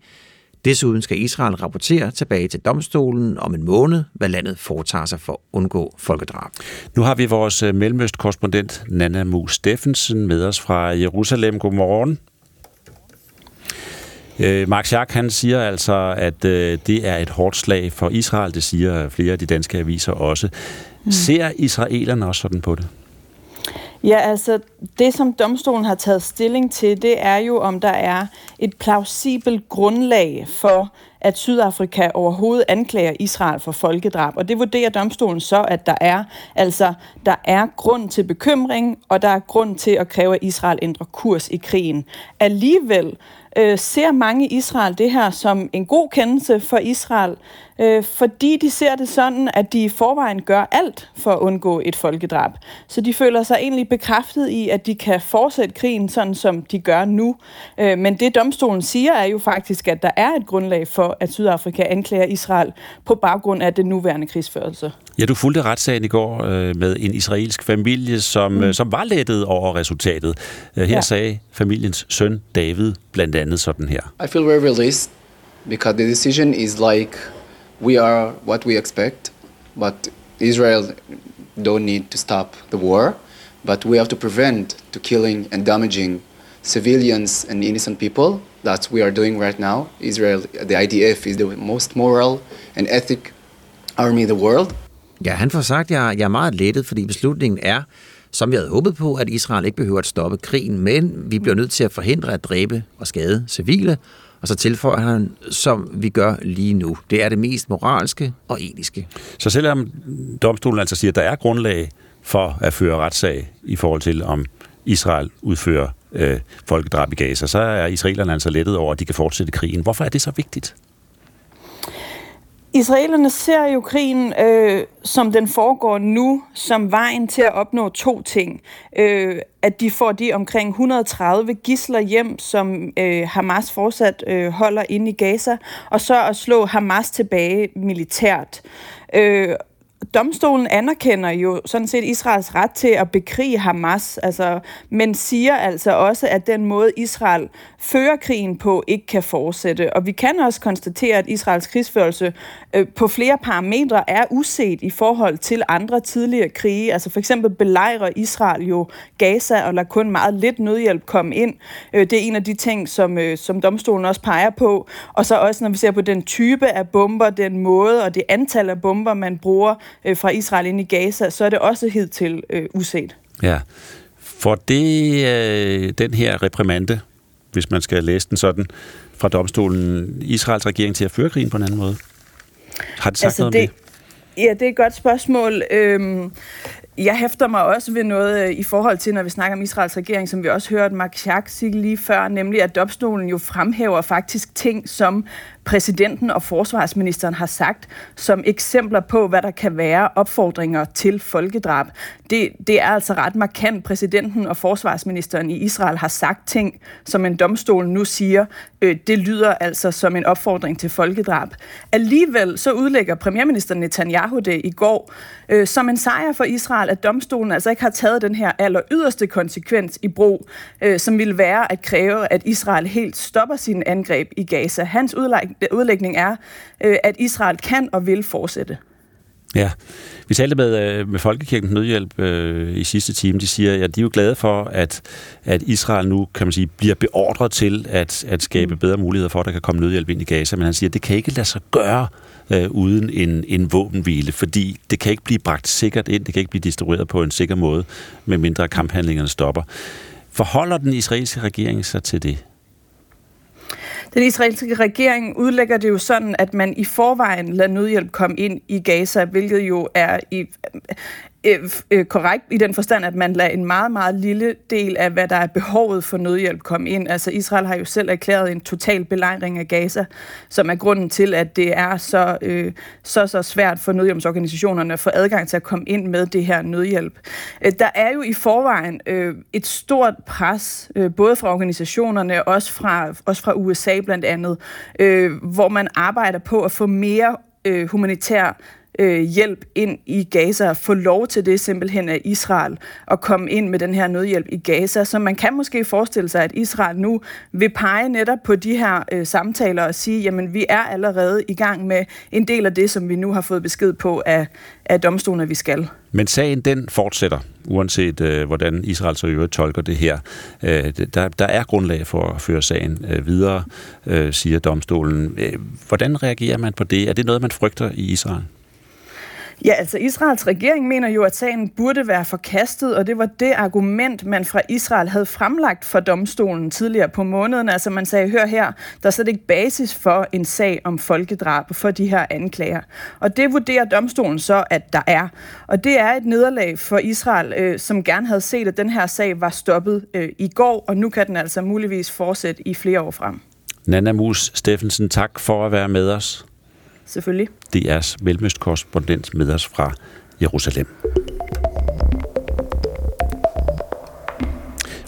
Desuden skal Israel rapportere tilbage til domstolen om en måned, hvad landet foretager sig for at undgå folkedrab.
Nu har vi vores øh, mellemøst-korrespondent Nana Mus Steffensen med os fra Jerusalem. Godmorgen. Øh, Mark Schack, han siger altså, at øh, det er et hårdt slag for Israel. Det siger flere af de danske aviser også. Mm. Ser israelerne også sådan på det?
Ja, altså det, som domstolen har taget stilling til, det er jo, om der er et plausibelt grundlag for, at Sydafrika overhovedet anklager Israel for folkedrab. Og det vurderer domstolen så, at der er. Altså, der er grund til bekymring, og der er grund til at kræve, at Israel ændrer kurs i krigen. Alligevel øh, ser mange i Israel det her som en god kendelse for Israel, øh, fordi de ser det sådan, at de i forvejen gør alt for at undgå et folkedrab. Så de føler sig egentlig bekræftet i, at de kan fortsætte krigen, sådan som de gør nu. Øh, men det domstolen siger, er jo faktisk, at der er et grundlag for, at Sydafrika anklager Israel på baggrund af den nuværende krigsførelse.
Ja, du fulgte retssagen i går øh, med en israelsk familie, som, mm. øh, som var lettet over resultatet. Øh, her ja. sagde familiens søn David blandt andet sådan her.
I feel very released because the decision is like we are what we expect, but Israel don't need to stop the war, but we have to prevent to killing and damaging civilians and innocent people. That's we are doing right now. Israel, the IDF, is the most moral and ethic army in the world.
Ja, han får sagt, at jeg, jeg er meget lettet, fordi beslutningen er, som vi havde håbet på, at Israel ikke behøver at stoppe krigen, men vi bliver nødt til at forhindre at dræbe og skade civile, og så tilføjer han, som vi gør lige nu. Det er det mest moralske og etiske.
Så selvom domstolen altså siger, at der er grundlag for at føre retssag i forhold til, om Israel udfører øh, folkedrab i Gaza, så er israelerne altså lettet over, at de kan fortsætte krigen. Hvorfor er det så vigtigt?
Israelerne ser jo krigen, øh, som den foregår nu, som vejen til at opnå to ting. Øh, at de får de omkring 130 gisler hjem, som øh, Hamas fortsat øh, holder inde i Gaza, og så at slå Hamas tilbage militært. Øh, domstolen anerkender jo sådan set Israels ret til at bekrige Hamas, altså, men siger altså også, at den måde Israel fører krigen på ikke kan fortsætte. Og vi kan også konstatere, at Israels krigsførelse øh, på flere parametre er uset i forhold til andre tidligere krige. Altså for eksempel belejrer Israel jo Gaza og lader kun meget lidt nødhjælp komme ind. Øh, det er en af de ting, som, øh, som domstolen også peger på. Og så også når vi ser på den type af bomber, den måde og det antal af bomber, man bruger øh, fra Israel ind i Gaza, så er det også helt til øh, uset.
Ja. For det, øh, den her reprimande, hvis man skal læse den sådan, fra domstolen, Israels regering til at føre krigen på en anden måde? Har det sagt altså, noget det, om
det? Ja, det er et godt spørgsmål. Øhm, jeg hæfter mig også ved noget øh, i forhold til, når vi snakker om Israels regering, som vi også hørte Mark Schack sige lige før, nemlig at domstolen jo fremhæver faktisk ting, som præsidenten og forsvarsministeren har sagt som eksempler på, hvad der kan være opfordringer til folkedrab. Det, det er altså ret markant. Præsidenten og forsvarsministeren i Israel har sagt ting, som en domstol nu siger, øh, det lyder altså som en opfordring til folkedrab. Alligevel så udlægger premierminister Netanyahu det i går øh, som en sejr for Israel, at domstolen altså ikke har taget den her aller yderste konsekvens i brug, øh, som ville være at kræve, at Israel helt stopper sine angreb i Gaza. Hans udlæg udlægning er, øh, at Israel kan og vil fortsætte.
Ja, vi talte med, øh, med Folkekirkens Nødhjælp øh, i sidste time. De siger, at de er jo glade for, at, at Israel nu kan man sige, bliver beordret til at, at skabe mm. bedre muligheder for, at der kan komme nødhjælp ind i Gaza. Men han siger, at det kan ikke lade sig gøre øh, uden en, en våbenhvile, fordi det kan ikke blive bragt sikkert ind, det kan ikke blive distribueret på en sikker måde, medmindre kamphandlingerne stopper. Forholder den israelske regering sig til det?
Den israelske regering udlægger det jo sådan, at man i forvejen lader nødhjælp komme ind i Gaza, hvilket jo er i Øh, øh, korrekt i den forstand, at man lader en meget, meget lille del af, hvad der er behovet for nødhjælp komme ind. Altså Israel har jo selv erklæret en total belejring af Gaza, som er grunden til, at det er så, øh, så, så svært for nødhjælpsorganisationerne at få adgang til at komme ind med det her nødhjælp. Øh, der er jo i forvejen øh, et stort pres, øh, både fra organisationerne og også fra, også fra USA blandt andet, øh, hvor man arbejder på at få mere øh, humanitær øh, hjælp ind i Gaza, få lov til det simpelthen af Israel at komme ind med den her nødhjælp i Gaza. Så man kan måske forestille sig, at Israel nu vil pege netop på de her øh, samtaler og sige, jamen vi er allerede i gang med en del af det, som vi nu har fået besked på af, af domstolen, at vi skal.
Men sagen den fortsætter, uanset øh, hvordan Israel så øvrigt tolker det her. Øh, der, der er grundlag for at føre sagen øh, videre, øh, siger domstolen. Øh, hvordan reagerer man på det? Er det noget, man frygter i Israel?
Ja, altså Israels regering mener jo, at sagen burde være forkastet, og det var det argument, man fra Israel havde fremlagt for domstolen tidligere på måneden. Altså man sagde, hør her, der er slet ikke basis for en sag om folkedrab for de her anklager. Og det vurderer domstolen så, at der er. Og det er et nederlag for Israel, øh, som gerne havde set, at den her sag var stoppet øh, i går, og nu kan den altså muligvis fortsætte i flere år frem.
Nana Mus Steffensen, tak for at være med os
selvfølgelig.
DR's mellemøstkorrespondent med os fra Jerusalem.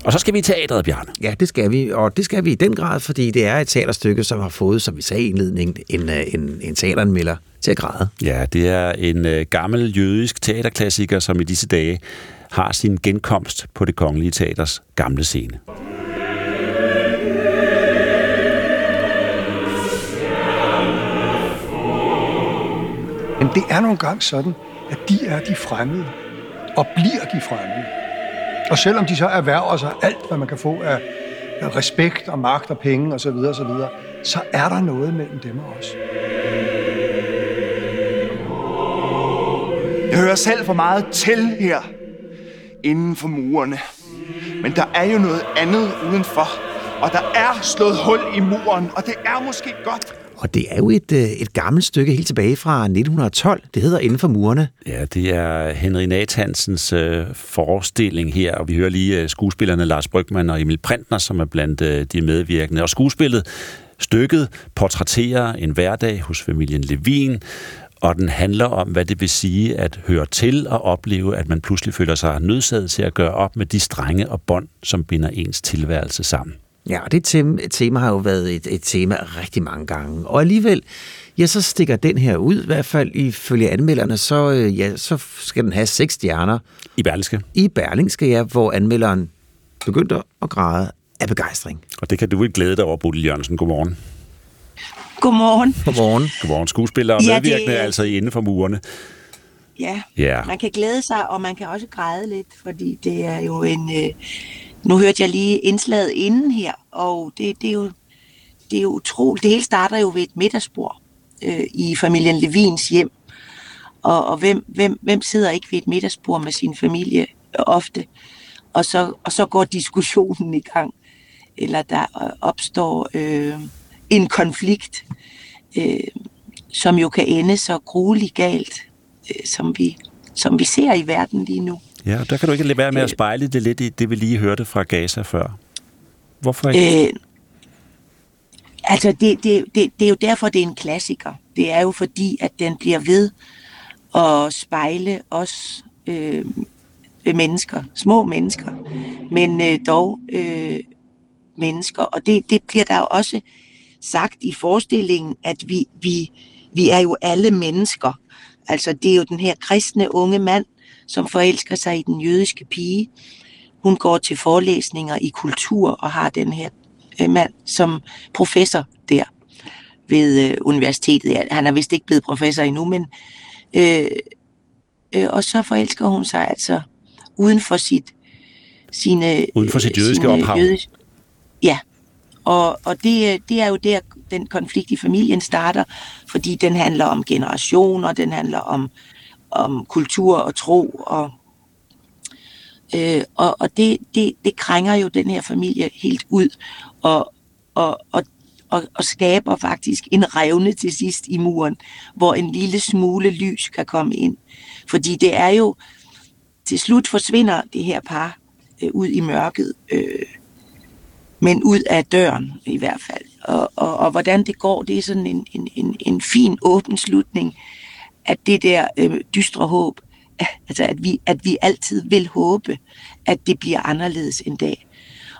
Og så skal vi i teatret, Bjarne.
Ja, det skal vi, og det skal vi i den grad, fordi det er et teaterstykke, som har fået, som vi sagde i indledningen, en, øh, en, en teateranmelder til at græde.
Ja, det er en uh, gammel jødisk teaterklassiker, som i disse dage har sin genkomst på det kongelige teaters gamle scene.
Jamen, det er nogle gange sådan, at de er de fremmede, og bliver de fremmede. Og selvom de så erhverver sig alt, hvad man kan få af respekt og magt og penge osv., så, så, videre, så er der noget mellem dem og os.
Jeg hører selv for meget til her, inden for murene. Men der er jo noget andet udenfor, og der er slået hul i muren, og det er måske godt,
og det er jo et, øh, et gammelt stykke helt tilbage fra 1912. Det hedder Inden for murene.
Ja, det er Henry Nathansens øh, forestilling her, og vi hører lige øh, skuespillerne Lars Brygman og Emil Printner, som er blandt øh, de medvirkende. Og skuespillet, stykket, portrætterer en hverdag hos familien Levin, og den handler om, hvad det vil sige at høre til og opleve, at man pludselig føler sig nødsaget til at gøre op med de strenge og bånd, som binder ens tilværelse sammen.
Ja, og det tema, tema har jo været et, et tema rigtig mange gange. Og alligevel, ja, så stikker den her ud, i hvert fald ifølge anmelderne, så, øh, ja, så skal den have seks stjerner.
I Berlingske?
I Berlingske, ja, hvor anmelderen begyndte at græde af begejstring.
Og det kan du ikke glæde dig over, Bodil Jørgensen. Godmorgen.
Godmorgen.
Godmorgen.
Godmorgen. Skuespiller og
Ja,
medvirkende,
det-
altså inde for murene.
Ja,
Ja.
man kan glæde sig, og man kan også græde lidt, fordi det er jo en... Øh, nu hørte jeg lige indslaget inden her, og det, det, er, jo, det er jo utroligt. Det hele starter jo ved et middagsbord øh, i familien Levins hjem. Og, og hvem, hvem, hvem sidder ikke ved et middagsbord med sin familie ofte? Og så, og så går diskussionen i gang. Eller der opstår øh, en konflikt, øh, som jo kan ende så grueligt galt, øh, som, vi, som vi ser i verden lige nu.
Ja, og der kan du ikke lade være med at spejle det lidt i det, vi lige hørte fra Gaza før. Hvorfor ikke?
Øh, altså, det, det, det, det er jo derfor, det er en klassiker. Det er jo fordi, at den bliver ved at spejle os øh, mennesker, små mennesker, men øh, dog øh, mennesker. Og det, det bliver der jo også sagt i forestillingen, at vi, vi, vi er jo alle mennesker. Altså, det er jo den her kristne unge mand, som forelsker sig i den jødiske pige. Hun går til forelæsninger i kultur og har den her øh, mand som professor der ved øh, universitetet. Han er vist ikke blevet professor endnu, men øh, øh, og så forelsker hun sig altså uden for sit sine
Uden for sit jødiske
sine
ophav.
jødiske- ja, og, og det, øh, det er jo der, den konflikt i familien starter, fordi den handler om generationer, den handler om, om kultur og tro, og, øh, og, og det, det, det krænger jo den her familie helt ud, og, og, og, og, og skaber faktisk en revne til sidst i muren, hvor en lille smule lys kan komme ind. Fordi det er jo, til slut forsvinder det her par øh, ud i mørket, øh, men ud af døren i hvert fald. Og, og, og hvordan det går, det er sådan en, en, en, en fin åben slutning, at det der øh, dystre håb, eh, altså at vi, at vi altid vil håbe, at det bliver anderledes en dag.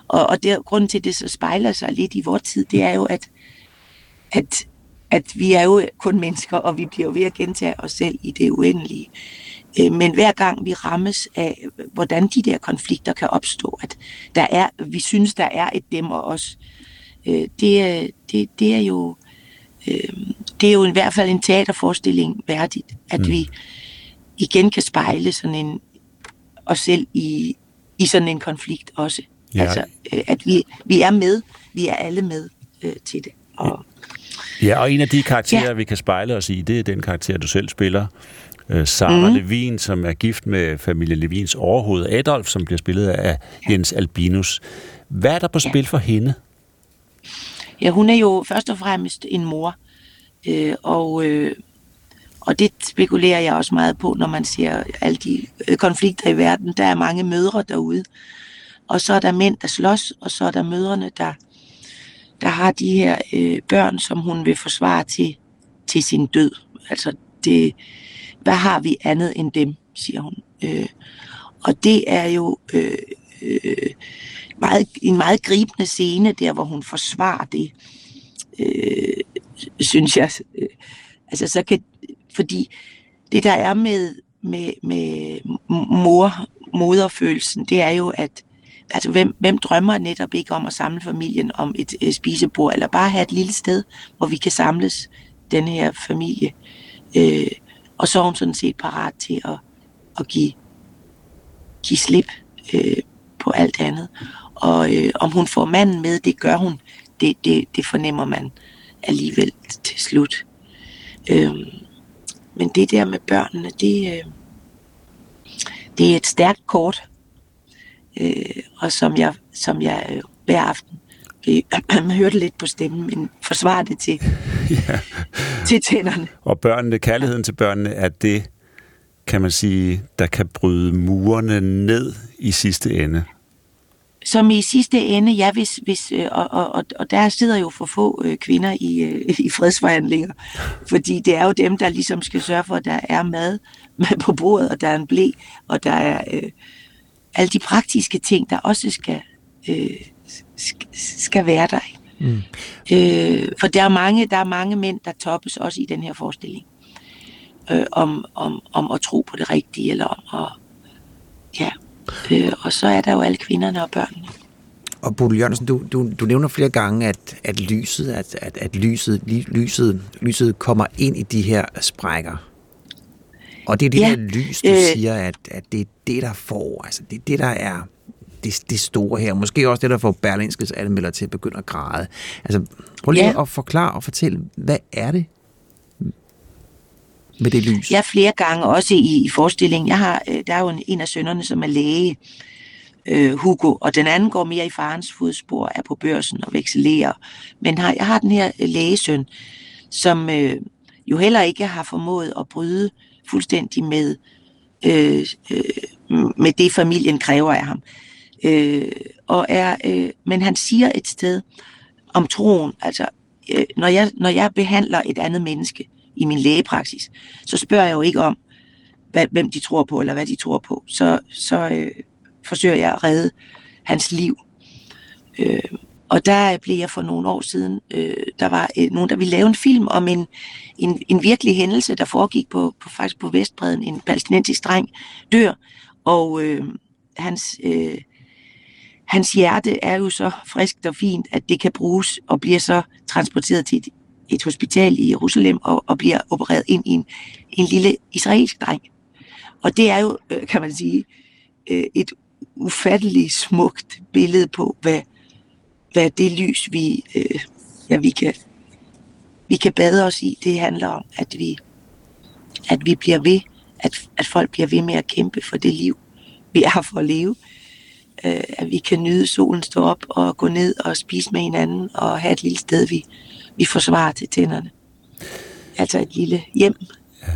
Og, og der, grunden til, at det så spejler sig lidt i vores tid, det er jo, at, at, at vi er jo kun mennesker, og vi bliver jo ved at gentage os selv i det uendelige. Eh, men hver gang vi rammes af, hvordan de der konflikter kan opstå, at der er, vi synes, der er et dem og os, eh, det, det, det er jo øh, det er jo i hvert fald en teaterforestilling værdigt, at mm. vi igen kan spejle sådan en os selv i, i sådan en konflikt også.
Ja.
Ja. Altså, øh, at vi, vi er med, vi er alle med øh, til det. Og,
Ja, og en af de karakterer, ja.
Ja.
vi kan spejle os i, det er den karakter, du selv spiller. Øh, Sara mm. Levin, som er gift med familie Levins overhoved Adolf, som bliver spillet af Jens Albinus. Hvad er der på spil for hende?
Ja, hun er jo først og fremmest en mor, øh, og, øh, og det spekulerer jeg også meget på, når man ser alle de øh, konflikter i verden. Der er mange mødre derude, og så er der mænd, der slås, og så er der mødrene, der, der har de her øh, børn, som hun vil forsvare til, til sin død. Altså, det, hvad har vi andet end dem, siger hun. Øh, og det er jo øh, øh, meget, en meget gribende scene, der hvor hun forsvarer det, øh, synes jeg. Øh, altså så kan, fordi det der er med, med, med mor, moderfølelsen, det er jo, at altså, hvem, hvem drømmer netop ikke om at samle familien om et et spisebord, eller bare have et lille sted, hvor vi kan samles, den her familie. Øh, og så er hun sådan set parat til at, at give, give slip øh, på alt andet. Og øh, om hun får manden med, det gør hun. Det, det, det fornemmer man alligevel til slut. Øh, men det der med børnene, det, øh, det er et stærkt kort. Øh, og som jeg, som jeg øh, hver aften man [clears throat] hørte lidt på stemmen, men forsvarer det til, [laughs]
ja.
til tænderne.
Og børnene, kærligheden til børnene, er det, kan man sige, der kan bryde murene ned i sidste ende.
Som i sidste ende, ja, hvis, hvis, øh, og, og, og, der sidder jo for få øh, kvinder i, øh, [laughs] i fredsforhandlinger, fordi det er jo dem, der ligesom skal sørge for, at der er mad [laughs] på bordet, og der er en blæ, og der er øh, alle de praktiske ting, der også skal, øh, skal være der. Mm. Øh, for der er, mange, der er mange mænd, der toppes også i den her forestilling. Øh, om, om, om at tro på det rigtige, eller om at... Ja. Øh, og så er der jo alle kvinderne og børnene.
Og Bodil Jørgensen, du, du, du nævner flere gange, at, at lyset, at, at, at lyset, lyset, lyset kommer ind i de her sprækker. Og det er det ja. der lys, du øh, siger, at, at det er det, der får, altså det er det, der er det, det store her. Måske også det, der får Berlingskes anmelder til at begynde at græde. Altså, prøv lige ja. at forklare og fortælle, hvad er det med det lys?
Ja, flere gange, også i, i forestillingen. Jeg har, øh, der er jo en, en af sønnerne, som er læge, øh, Hugo, og den anden går mere i farens fodspor, er på børsen og vekselerer. Men har, jeg har den her øh, lægesøn, som øh, jo heller ikke har formået at bryde fuldstændig med, øh, øh, med det, familien kræver af ham. Øh, og er, øh, men han siger et sted om troen, altså øh, når, jeg, når jeg behandler et andet menneske i min lægepraksis, så spørger jeg jo ikke om, hvad, hvem de tror på, eller hvad de tror på. Så, så øh, forsøger jeg at redde hans liv. Øh, og der blev jeg for nogle år siden, øh, der var øh, nogen, der ville lave en film om en, en, en virkelig hændelse, der foregik på, på faktisk på Vestbreden. En palæstinensisk dreng dør, og øh, hans, øh, hans hjerte er jo så friskt og fint, at det kan bruges og bliver så transporteret til et, et hospital i Jerusalem og, og bliver opereret ind i en, en lille israelsk dreng. Og det er jo, øh, kan man sige, øh, et ufatteligt smukt billede på, hvad, hvad det lys, vi, øh, ja, vi, kan, vi kan bade os i, det handler om, at vi, at vi bliver ved, at, at folk bliver ved med at kæmpe for det liv, vi er for at leve. Øh, at vi kan nyde solen stå op og gå ned og spise med hinanden og have et lille sted, vi, vi forsvarer til tænderne. Altså et lille hjem. Ja.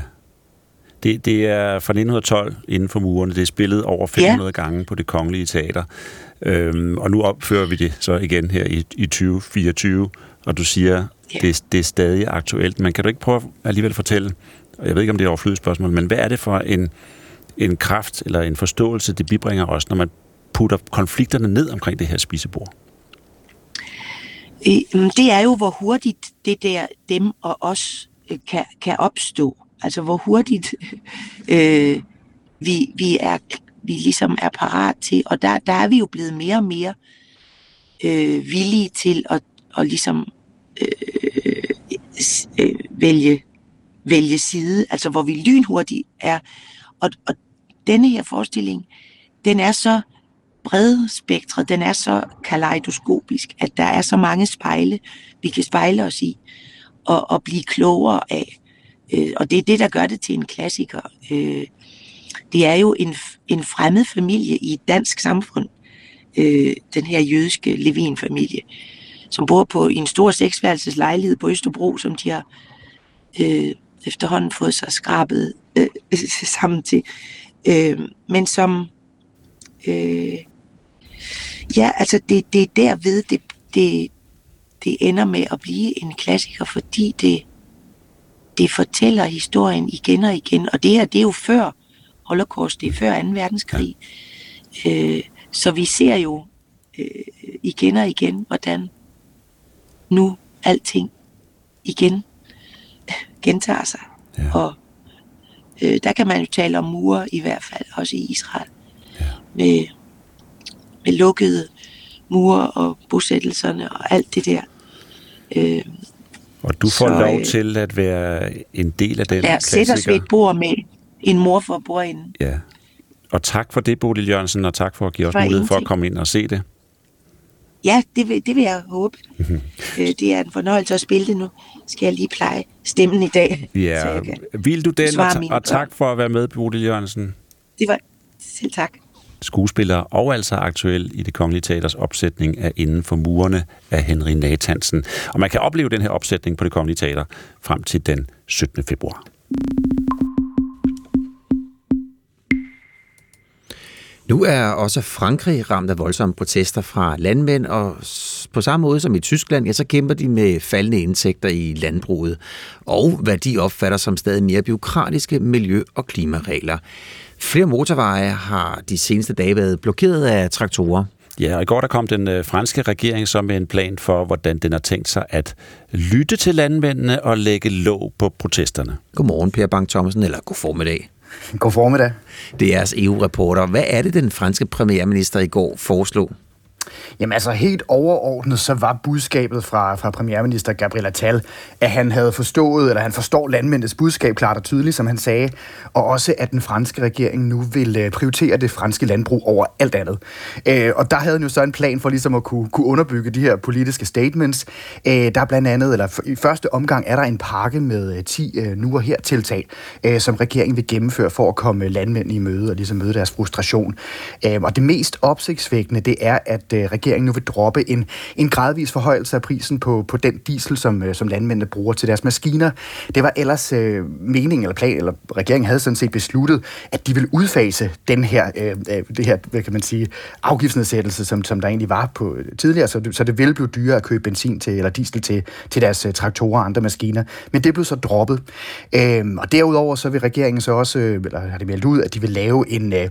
Det, det er fra 1912 inden for murene. Det er spillet over 500 ja. gange på det kongelige teater. Øhm, og nu opfører vi det så igen her i, i 2024, og du siger, ja. det, det er stadig aktuelt. Men kan du ikke prøve at alligevel fortælle, og jeg ved ikke, om det er overflødigt spørgsmål, men hvad er det for en, en kraft eller en forståelse, det bibringer os, når man putter konflikterne ned omkring det her spisebord?
Øh, mm, det er jo, hvor hurtigt det der dem og os øh, kan, kan opstå. Altså, hvor hurtigt [laughs] øh, vi, vi er vi ligesom er parat til, og der, der er vi jo blevet mere og mere øh, villige til at, at ligesom øh, øh, vælge, vælge side, altså hvor vi lynhurtigt er. Og, og denne her forestilling, den er så bredspektret, den er så kaleidoskopisk, at der er så mange spejle, vi kan spejle os i og, og blive klogere af. Øh, og det er det, der gør det til en klassiker. Øh, det er jo en, en fremmed familie i et dansk samfund, øh, den her jødiske Levin-familie, som bor på i en stor seksværelses lejlighed på Østerbro, som de har øh, efterhånden fået sig skrabet øh, [laughs] sammen til. Øh, men som øh, ja, altså det, det er derved, det, det, det ender med at blive en klassiker, fordi det, det fortæller historien igen og igen. Og det her, det er jo før holocaust, det er før 2. verdenskrig. Øh, så vi ser jo øh, igen og igen, hvordan nu alting igen [laughs] gentager sig. Ja. Og øh, der kan man jo tale om mure i hvert fald, også i Israel. Ja. Med, med lukkede mure og bosættelserne og alt det der. Øh,
og du får så, lov øh, til at være en del af den ja, klassiker.
sætte os ved et bord med en mor for bordenden.
Ja. Og tak for det, Bodil Jørgensen, og tak for at give os mulighed for at komme ind og se det.
Ja, det vil, det vil jeg håbe. Mm-hmm. [laughs] det er en fornøjelse at spille det nu. Skal jeg lige pleje stemmen i dag. [laughs]
Ja, vil du den, og, og tak for at være med, Bodil Jørgensen.
Det var selv tak.
Skuespiller og altså aktuel i det Kongelige Teaters opsætning af Inden for murene af Henry Nathansen. Og man kan opleve den her opsætning på det Kongelige Teater frem til den 17. februar.
Nu er også Frankrig ramt af voldsomme protester fra landmænd, og på samme måde som i Tyskland, ja, så kæmper de med faldende indtægter i landbruget, og hvad de opfatter som stadig mere byråkratiske miljø- og klimaregler. Flere motorveje har de seneste dage været blokeret af traktorer.
Ja, og i går der kom den øh, franske regering så med en plan for, hvordan den har tænkt sig at lytte til landmændene og lægge låg på protesterne.
Godmorgen, Per Bang Thomsen, eller god formiddag.
God formiddag.
Det er altså jeres EU-reporter. Hvad er det, den franske premierminister i går foreslog?
Jamen altså helt overordnet, så var budskabet fra, fra premierminister Gabriel Attal, at han havde forstået, eller han forstår landmændenes budskab klart og tydeligt, som han sagde, og også at den franske regering nu vil øh, prioritere det franske landbrug over alt andet. Øh, og der havde han jo så en plan for ligesom at kunne, kunne underbygge de her politiske statements. Øh, der er blandt andet, eller i første omgang er der en pakke med øh, 10 øh, nu og her tiltag, som regeringen vil gennemføre for at komme landmænd i møde og ligesom møde deres frustration. Og det mest opsigtsvækkende, det er, at Øh, regeringen nu vil droppe en, en gradvis forhøjelse af prisen på, på den diesel, som, øh, som landmændene bruger til deres maskiner. Det var ellers øh, meningen, eller plan, eller regeringen havde sådan set besluttet, at de vil udfase den her, øh, øh, det her hvad kan man sige, afgiftsnedsættelse, som, som der egentlig var på øh, tidligere, så det, så det ville blive dyrere at købe benzin til, eller diesel til, til deres øh, traktorer og andre maskiner. Men det blev så droppet. Øh, og derudover så vil regeringen så også, øh, eller har det meldt ud, at de vil lave en, øh,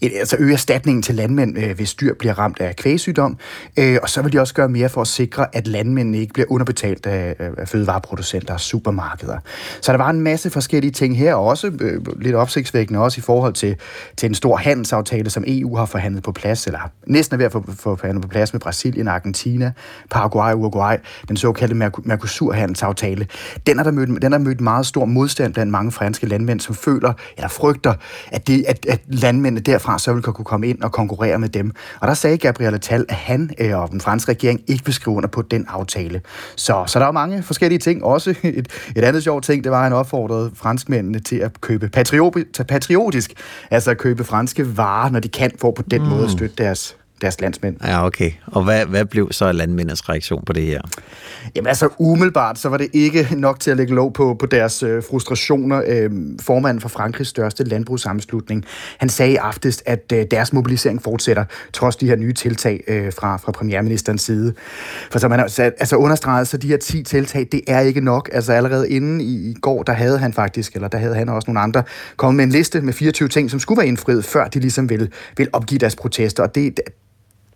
en altså øge erstatningen til landmænd, øh, hvis dyr bliver ramt af kvægsygdom, Øh, og så vil de også gøre mere for at sikre, at landmændene ikke bliver underbetalt af, af fødevareproducenter og supermarkeder. Så der var en masse forskellige ting her, og også øh, lidt opsigtsvækkende også i forhold til, til en stor handelsaftale, som EU har forhandlet på plads, eller næsten er ved at få, få forhandlet på plads med Brasilien, Argentina, Paraguay Uruguay, den såkaldte Mercosur-handelsaftale. Den har, der mødt, den har mødt meget stor modstand blandt mange franske landmænd, som føler eller frygter, at, det, at, at landmændene derfra så vil kunne komme ind og konkurrere med dem. Og der sagde Gabriel Attal, at han øh, og den franske regering ikke vil skrive under på den aftale. Så, så der er mange forskellige ting. Også [laughs] et, et andet sjovt ting, det var, at han opfordrede franskmændene til at købe patriotisk, altså at købe franske varer, når de kan, for på den mm. måde at støtte deres deres landsmænd.
Ja, okay. Og hvad, hvad blev så landmændenes reaktion på det her?
Jamen altså, umiddelbart, så var det ikke nok til at lægge lov på, på deres øh, frustrationer. Øh, formanden for Frankrigs største landbrugssammenslutning, han sagde i aftes, at øh, deres mobilisering fortsætter, trods de her nye tiltag øh, fra, fra premierministerens side. For som han har altså understreget, så de her 10 tiltag, det er ikke nok. Altså allerede inden i, i går, der havde han faktisk, eller der havde han også nogle andre, kommet med en liste med 24 ting, som skulle være indfriet, før de ligesom ville, ville opgive deres protester. Og det,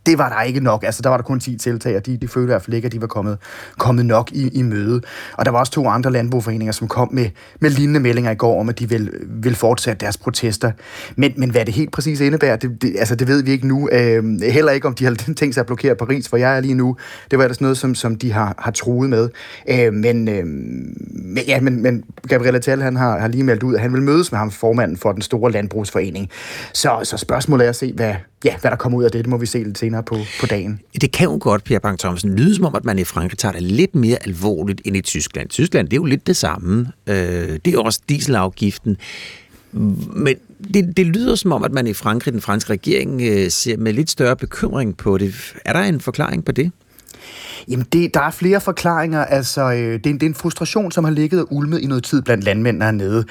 det var der ikke nok. Altså, der var der kun 10 tiltag, og de, de følte i hvert fald ikke, at de var kommet, kommet nok i, i møde. Og der var også to andre landbrugforeninger, som kom med, med lignende meldinger i går om, at de vil, vil fortsætte deres protester. Men, men hvad det helt præcis indebærer, det, det, altså, det ved vi ikke nu. Øh, heller ikke, om de har [laughs] tænkt sig at blokere Paris, hvor jeg er lige nu. Det var ellers noget, som, som de har, har truet med. Øh, men, øh, men, ja, men, men Gabriel Attal, han har, har lige meldt ud, at han vil mødes med ham, formanden for den store landbrugsforening. Så, så spørgsmålet er at se, hvad, ja, hvad der kommer ud af det. Det må vi se lidt senere på, på dagen.
Det kan jo godt, Pierre Bang Thomsen, lyde som om, at man i Frankrig tager det lidt mere alvorligt end i Tyskland. Tyskland, det er jo lidt det samme. Øh, det er også dieselafgiften. Men det, det lyder som om, at man i Frankrig, den franske regering, øh, ser med lidt større bekymring på det. Er der en forklaring på det?
Jamen, det, der er flere forklaringer. Altså, øh, det, er en, det er en frustration, som har ligget og ulmet i noget tid blandt landmændene hernede,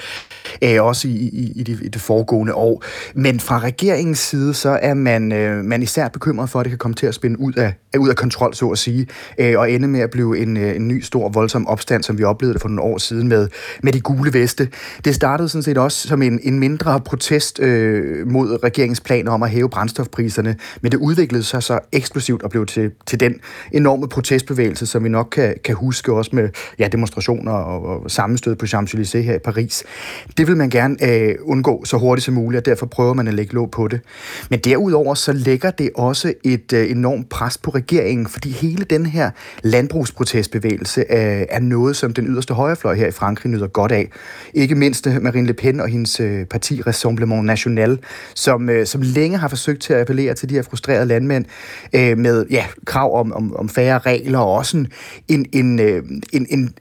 øh, også i, i, i, det, i det foregående år. Men fra regeringens side, så er man, øh, man især bekymret for, at det kan komme til at spænde ud af, ud af kontrol, så at sige, øh, og ende med at blive en, øh, en ny, stor, voldsom opstand, som vi oplevede det for nogle år siden med, med de gule veste. Det startede sådan set også som en, en mindre protest øh, mod regeringens planer om at hæve brændstofpriserne, men det udviklede sig så eksplosivt og blev til, til den enorme protestbevægelse, som vi nok kan, kan huske også med ja, demonstrationer og, og sammenstød på Champs-Élysées her i Paris. Det vil man gerne øh, undgå så hurtigt som muligt, og derfor prøver man at lægge låg på det. Men derudover så lægger det også et øh, enormt pres på regeringen, fordi hele den her landbrugsprotestbevægelse øh, er noget, som den yderste højrefløj her i Frankrig nyder godt af. Ikke mindst øh, Marine Le Pen og hendes øh, parti Rassemblement National, som, øh, som længe har forsøgt til at appellere til de her frustrerede landmænd øh, med ja, krav om, om, om færre regler og også en, en, øh, en, en, en,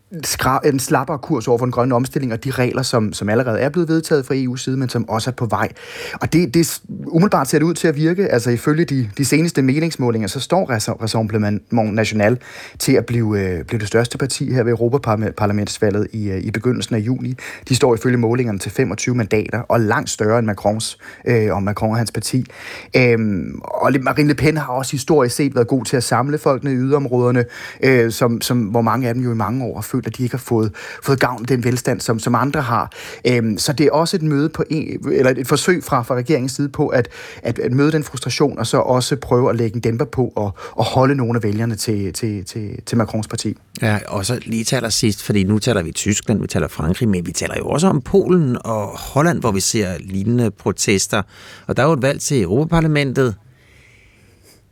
en slappere kurs over for den grønne omstilling og de regler, som, som allerede er blevet vedtaget fra EU's side, men som også er på vej. Og det, det umiddelbart ser det ud til at virke. Altså ifølge de, de seneste meningsmålinger, så står Rassemblement National til at blive, øh, blive det største parti her ved Europaparlamentsvalget i, øh, i begyndelsen af juni. De står ifølge målingerne til 25 mandater, og langt større end Macrons øh, og Macron og hans parti. Øhm, og Marine Le Pen har også historisk set været god til at samle folkene i yderområderne, øh, som, som, hvor mange af dem jo i mange år har følt følt, at de ikke har fået, fået gavn af den velstand, som, som andre har. Øhm, så det er også et møde på en, eller et forsøg fra, fra regeringens side på at, at, at møde den frustration, og så også prøve at lægge en dæmper på og, og holde nogle af vælgerne til, til, til, til Macrons parti.
Ja, og så lige til sidst, fordi nu taler vi Tyskland, vi taler Frankrig, men vi taler jo også om Polen og Holland, hvor vi ser lignende protester. Og der er jo et valg til Europaparlamentet.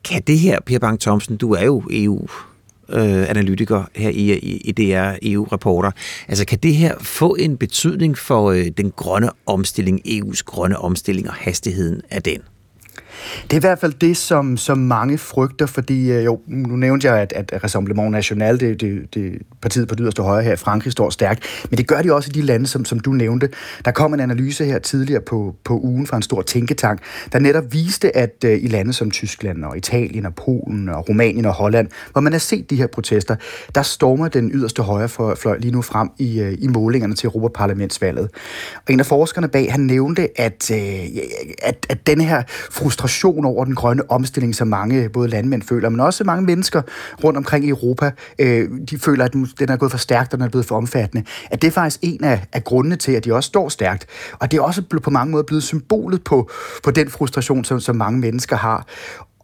Kan det her, Per Bang Thomsen, du er jo EU øh, analytiker her i, i, i DR EU-rapporter. Altså kan det her få en betydning for øh, den grønne omstilling, EU's grønne omstilling og hastigheden af den?
Det er i hvert fald det, som, som mange frygter, fordi øh, jo, nu nævnte jeg, at, at Rassemblement National, det, det, det partiet på det yderste højre her i Frankrig, står stærkt, men det gør de også i de lande, som, som du nævnte. Der kom en analyse her tidligere på, på ugen fra en stor tænketank, der netop viste, at uh, i lande som Tyskland og Italien og Polen og Rumænien og Holland, hvor man har set de her protester, der stormer den yderste højre fløj lige nu frem i, uh, i målingerne til Europaparlamentsvalget. Og en af forskerne bag, han nævnte, at, uh, at, at den her frustration frustration over den grønne omstilling, som mange både landmænd føler, men også mange mennesker rundt omkring i Europa, øh, de føler, at den er gået for stærkt, og den er blevet for omfattende. At det er faktisk en af, af grundene til, at de også står stærkt. Og det er også på mange måder blevet symbolet på, på den frustration, som, som mange mennesker har.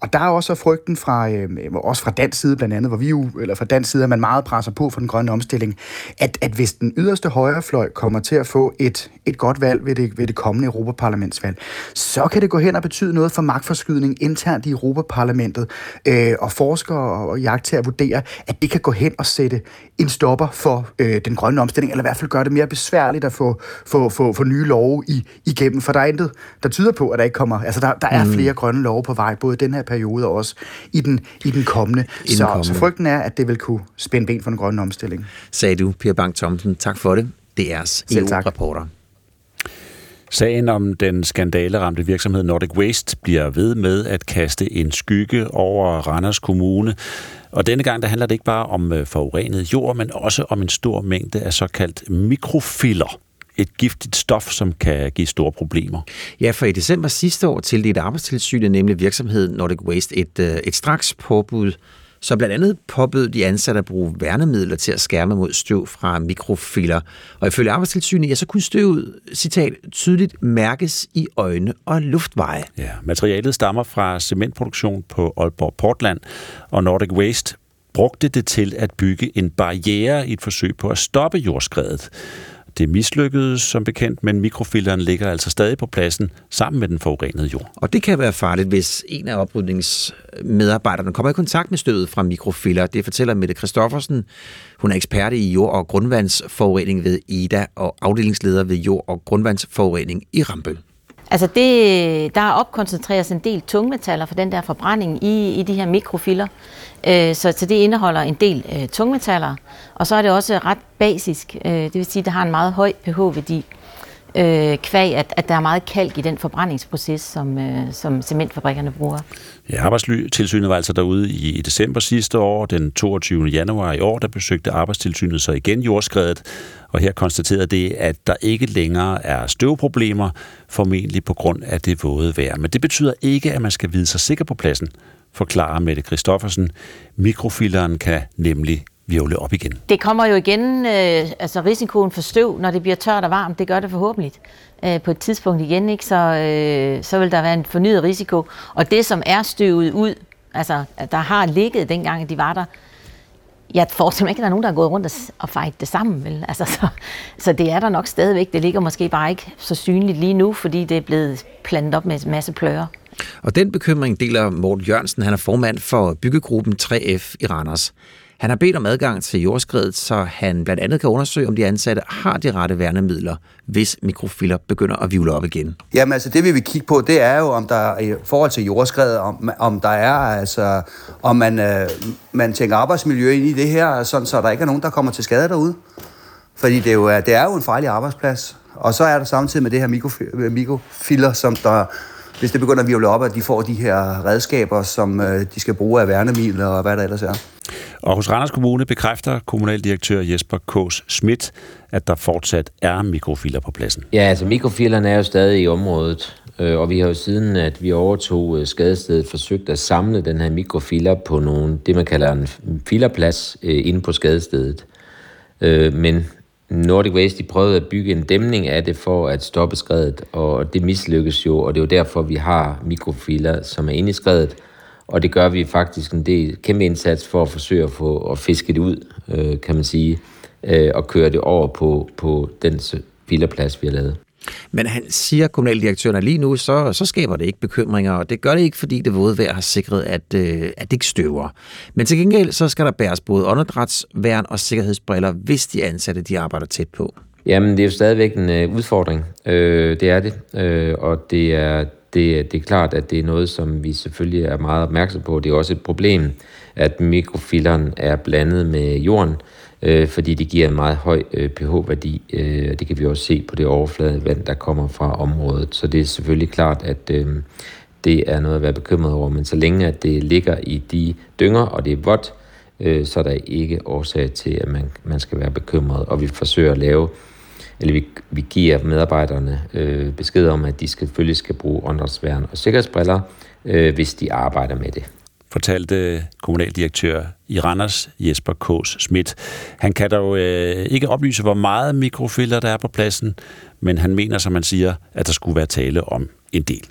Og der er også frygten fra, øh, også fra dansk side blandt andet, hvor vi jo, eller fra dansk side, at man meget presser på for den grønne omstilling, at, at hvis den yderste højrefløj kommer til at få et, et godt valg ved det, ved det kommende Europaparlamentsvalg, så kan det gå hen og betyde noget for magtforskydning internt i Europaparlamentet, øh, og forskere og jagttager vurderer, at det kan gå hen og sætte en stopper for øh, den grønne omstilling, eller i hvert fald gøre det mere besværligt at få, få, få, få nye love i, igennem, for der er intet, der tyder på, at der ikke kommer, altså der, der er mm. flere grønne love på vej, både den her periode og også i den, i den kommende. I så, den kommende. så frygten er, at det vil kunne spænde ben for den grønne omstilling.
Sagde du, Per Bang Thomsen. Tak for det. Det er EU-rapporter.
Sagen om den skandaleramte virksomhed Nordic Waste bliver ved med at kaste en skygge over Randers Kommune. Og denne gang der handler det ikke bare om øh, forurenet jord, men også om en stor mængde af såkaldt mikrofiller et giftigt stof, som kan give store problemer.
Ja, for i december sidste år tildelte arbejdstilsynet nemlig virksomheden Nordic Waste et, øh, et straks påbud, som blandt andet påbød de ansatte at bruge værnemidler til at skærme mod støv fra mikrofiller. Og ifølge arbejdstilsynet, ja, så kunne støvet, citat, tydeligt mærkes i øjne og luftveje.
Ja, materialet stammer fra cementproduktion på Aalborg Portland, og Nordic Waste brugte det til at bygge en barriere i et forsøg på at stoppe jordskredet. Det mislykkedes som bekendt, men mikrofilteren ligger altså stadig på pladsen sammen med den forurenede jord.
Og det kan være farligt, hvis en af oprydningsmedarbejderne kommer i kontakt med støvet fra mikrofiller. Det fortæller Mette Christoffersen. Hun er ekspert i jord- og grundvandsforurening ved IDA og afdelingsleder ved jord- og grundvandsforurening i Rambøl.
Altså det, der er en del tungmetaller for den der forbrænding i, i de her mikrofiller. Øh, så, så det indeholder en del øh, tungmetaller. Og så er det også ret basisk. Øh, det vil sige, at det har en meget høj pH-værdi. Øh, kvæg, at, at der er meget kalk i den forbrændingsproces, som, øh, som cementfabrikkerne bruger.
Ja, Arbejdstilsynet var altså derude i, i december sidste år. Den 22. januar i år, der besøgte Arbejdstilsynet så igen jordskredet, og her konstaterede det, at der ikke længere er støvproblemer, formentlig på grund af det våde vejr. Men det betyder ikke, at man skal vide sig sikker på pladsen, forklarer Mette Christoffersen. Mikrofileren kan nemlig virvle op igen.
Det kommer jo igen, øh, altså risikoen for støv, når det bliver tørt og varmt, det gør det forhåbentlig øh, på et tidspunkt igen, ikke? Så, øh, så vil der være en fornyet risiko. Og det, som er støvet ud, altså der har ligget dengang, de var der, jeg forestiller mig ikke, at der er nogen, der har gået rundt og fejt det sammen. Vel? [laughs] Altså, så, så det er der nok stadigvæk. Det ligger måske bare ikke så synligt lige nu, fordi det er blevet plantet op med en masse plører.
Og den bekymring deler Morten Jørgensen. Han er formand for byggegruppen 3F i Randers. Han har bedt om adgang til jordskredet, så han blandt andet kan undersøge, om de ansatte har de rette værnemidler, hvis mikrofiller begynder at vivle op igen.
Jamen altså, det vi vil kigge på, det er jo, om der i forhold til jordskredet, om, om der er altså, om man, øh, man tænker arbejdsmiljø ind i det her, sådan så der ikke er nogen, der kommer til skade derude. Fordi det er jo, øh, det er jo en farlig arbejdsplads. Og så er der samtidig med det her mikrofiller, som der hvis det begynder at virvle op, at de får de her redskaber, som øh, de skal bruge af værnemidler og hvad der ellers er.
Og hos Randers Kommune bekræfter kommunaldirektør Jesper Kås Schmidt, at der fortsat er mikrofiler på pladsen.
Ja, altså mikrofilerne er jo stadig i området, øh, og vi har jo siden, at vi overtog øh, skadestedet, forsøgt at samle den her mikrofiler på nogle, det man kalder en filerplads inde på skadestedet. Men Nordic Waste de prøvede at bygge en dæmning af det for at stoppe skredet, og det mislykkes jo, og det er jo derfor, vi har mikrofiler, som er inde i skredet, og det gør vi faktisk en del kæmpe indsats for at forsøge at få at fiske det ud, øh, kan man sige, øh, og køre det over på, på den filerplads, vi har lavet.
Men han siger, kommunaldirektøren, at lige nu, så, så skaber det ikke bekymringer, og det gør det ikke, fordi det våde vejr har sikret, at, øh, at det ikke støver. Men til gengæld, så skal der bæres både åndedrætsværn og sikkerhedsbriller, hvis de ansatte de arbejder tæt på.
Jamen, det er jo stadigvæk en øh, udfordring. Øh, det er det. Øh, og det er, det, det er klart, at det er noget, som vi selvfølgelig er meget opmærksom på. Det er også et problem, at mikrofileren er blandet med jorden, øh, Øh, fordi det giver en meget høj øh, pH-værdi. Øh, det kan vi også se på det overfladevand, der kommer fra området. Så det er selvfølgelig klart, at øh, det er noget at være bekymret over. Men så længe at det ligger i de dynger, og det er vådt, øh, så er der ikke årsag til, at man, man skal være bekymret. Og vi forsøger at lave eller vi, vi giver medarbejderne øh, besked om, at de selvfølgelig skal bruge åndedrætsværn og sikkerhedsbriller, øh, hvis de arbejder med det
fortalte kommunaldirektør i Randers, Jesper Kås Schmidt. Han kan dog øh, ikke oplyse, hvor meget mikrofilter der er på pladsen, men han mener, som man siger, at der skulle være tale om en del.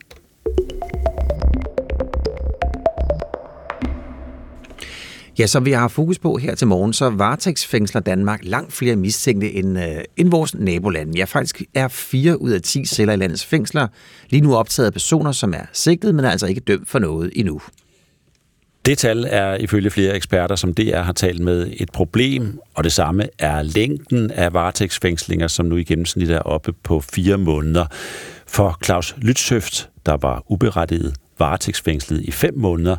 Ja, som vi har fokus på her til morgen, så varetægtsfængsler Danmark langt flere mistænkte end, øh, end vores nabolande. Ja, faktisk er fire ud af 10 celler i landets fængsler lige nu optaget af personer, som er sigtet, men er altså ikke dømt for noget endnu.
Det tal er ifølge flere eksperter, som DR har talt med, et problem, og det samme er længden af varetægtsfængslinger, som nu i gennemsnit er oppe på fire måneder. For Claus Lytshøft, der var uberettiget varetægtsfængslet i fem måneder,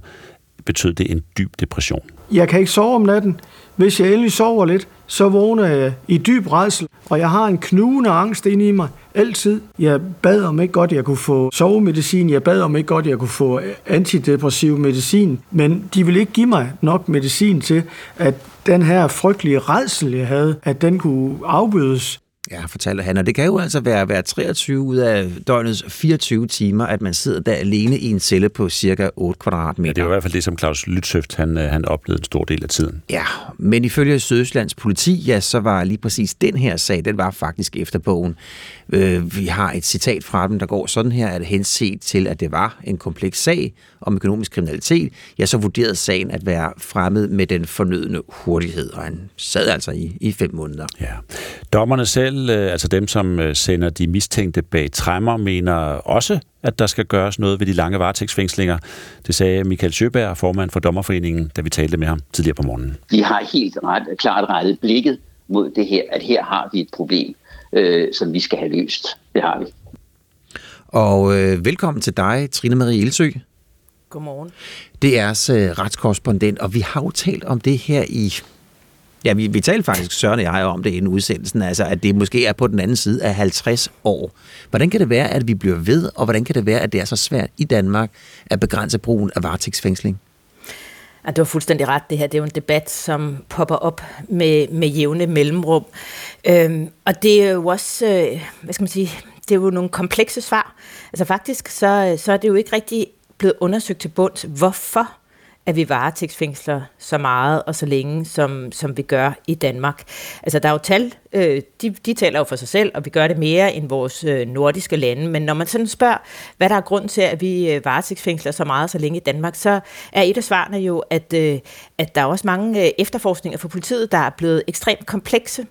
betød det en dyb depression.
Jeg kan ikke sove om natten. Hvis jeg endelig sover lidt, så vågner jeg i dyb redsel, og jeg har en knugende angst inde i mig altid. Jeg bad om ikke godt, jeg kunne få sovemedicin. Jeg bad om ikke godt, jeg kunne få antidepressiv medicin. Men de ville ikke give mig nok medicin til, at den her frygtelige redsel, jeg havde, at den kunne afbødes.
Ja, fortalte han, og det kan jo altså være, være 23 ud af døgnets 24 timer, at man sidder der alene i en celle på cirka 8 kvadratmeter.
Ja, det er i hvert fald det, som Claus Lytsøft, han, øh, han oplevede en stor del af tiden.
Ja, men ifølge Sydøstlands politi, ja, så var lige præcis den her sag, den var faktisk efter bogen. Øh, vi har et citat fra dem, der går sådan her, at henset til, at det var en kompleks sag om økonomisk kriminalitet, ja, så vurderede sagen at være fremmed med den fornødne hurtighed, og han sad altså i, i fem måneder.
Ja. Dommerne selv, øh, altså dem, som øh, sender de mistænkte bag træmmer, mener også, at der skal gøres noget ved de lange varetægtsfængslinger. Det sagde Michael Sjøberg, formand for Dommerforeningen, da vi talte med ham tidligere på morgenen.
De har helt ret, klart rettet blikket mod det her, at her har vi et problem øh, som vi skal have løst. Det har vi.
Og øh, velkommen til dig, Trine Marie Ilsø.
Godmorgen.
Det er jeres øh, retskorrespondent, og vi har jo talt om det her i... Ja, vi, vi talte faktisk, Søren og jeg, om det inden udsendelsen, altså at det måske er på den anden side af 50 år. Hvordan kan det være, at vi bliver ved, og hvordan kan det være, at det er så svært i Danmark at begrænse brugen af varetægtsfængsling?
Ja, det var fuldstændig ret. Det her det er jo en debat, som popper op med, med jævne mellemrum. Øhm, og det er jo også, øh, hvad skal man sige, det er jo nogle komplekse svar. Altså faktisk, så, øh, så er det jo ikke rigtig blevet undersøgt til bunds, hvorfor at vi varetægtsfængsler så meget og så længe, som, som vi gør i Danmark. Altså, der er jo tal, øh, de, de taler jo for sig selv, og vi gør det mere end vores øh, nordiske lande, men når man sådan spørger, hvad der er grund til, at vi øh, varetægtsfængsler så meget så længe i Danmark, så er et af svarene jo, at, øh, at der er også mange øh, efterforskninger for politiet, der er blevet ekstremt komplekse.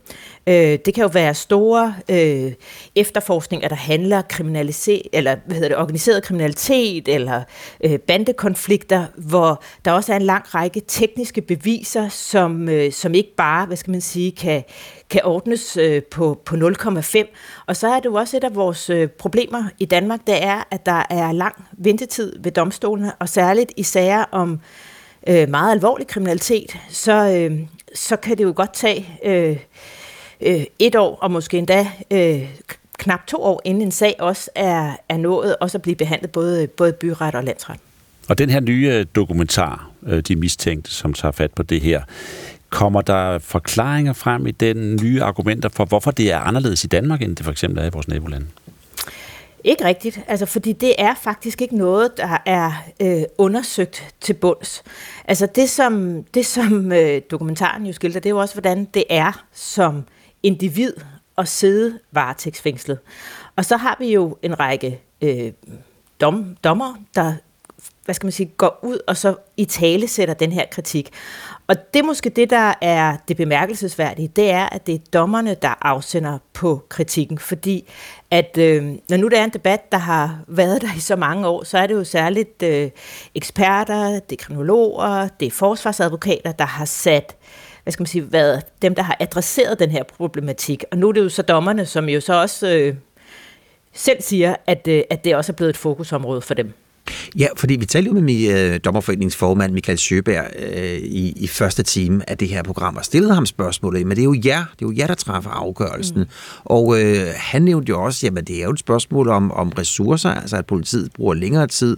Øh, det kan jo være store øh, efterforskninger, der handler kriminalitet, eller hvad hedder det, organiseret kriminalitet, eller øh, bandekonflikter, hvor der også er en lang række tekniske beviser, som, øh, som ikke bare, hvad skal man sige, kan, kan ordnes øh, på, på 0,5. Og så er det jo også et af vores øh, problemer i Danmark, det er, at der er lang ventetid ved domstolene, og særligt i sager om øh, meget alvorlig kriminalitet, så, øh, så kan det jo godt tage øh, øh, et år, og måske endda øh, knap to år, inden en sag også er, er nået, også at blive behandlet både, både byret og landsret.
Og den her nye dokumentar, øh, De Mistænkte, som tager fat på det her, kommer der forklaringer frem i den nye argumenter for, hvorfor det er anderledes i Danmark, end det for eksempel er i vores nabolande?
Ikke rigtigt, altså fordi det er faktisk ikke noget, der er øh, undersøgt til bunds. Altså det, som, det, som øh, dokumentaren jo skildrer, det er jo også, hvordan det er som individ at sidde varetægtsfængslet. Og så har vi jo en række øh, dom, dommer, der hvad skal man sige, går ud og så i tale sætter den her kritik. Og det er måske det, der er det bemærkelsesværdige, det er, at det er dommerne, der afsender på kritikken, fordi at øh, når nu der er en debat, der har været der i så mange år, så er det jo særligt øh, eksperter, det er kriminologer, det er forsvarsadvokater, der har sat hvad skal man sige, været dem, der har adresseret den her problematik. Og nu er det jo så dommerne, som jo så også øh, selv siger, at, øh, at det også er blevet et fokusområde for dem.
Ja, fordi vi talte jo med min øh, dommerforeningsformand Michael Sjøberg øh, i, i første time af det her program og stillede ham spørgsmålet, men det er jo jer, det er jo jer, der træffer afgørelsen. Mm. Og øh, han nævnte jo også, jamen det er jo et spørgsmål om, om ressourcer, altså at politiet bruger længere tid.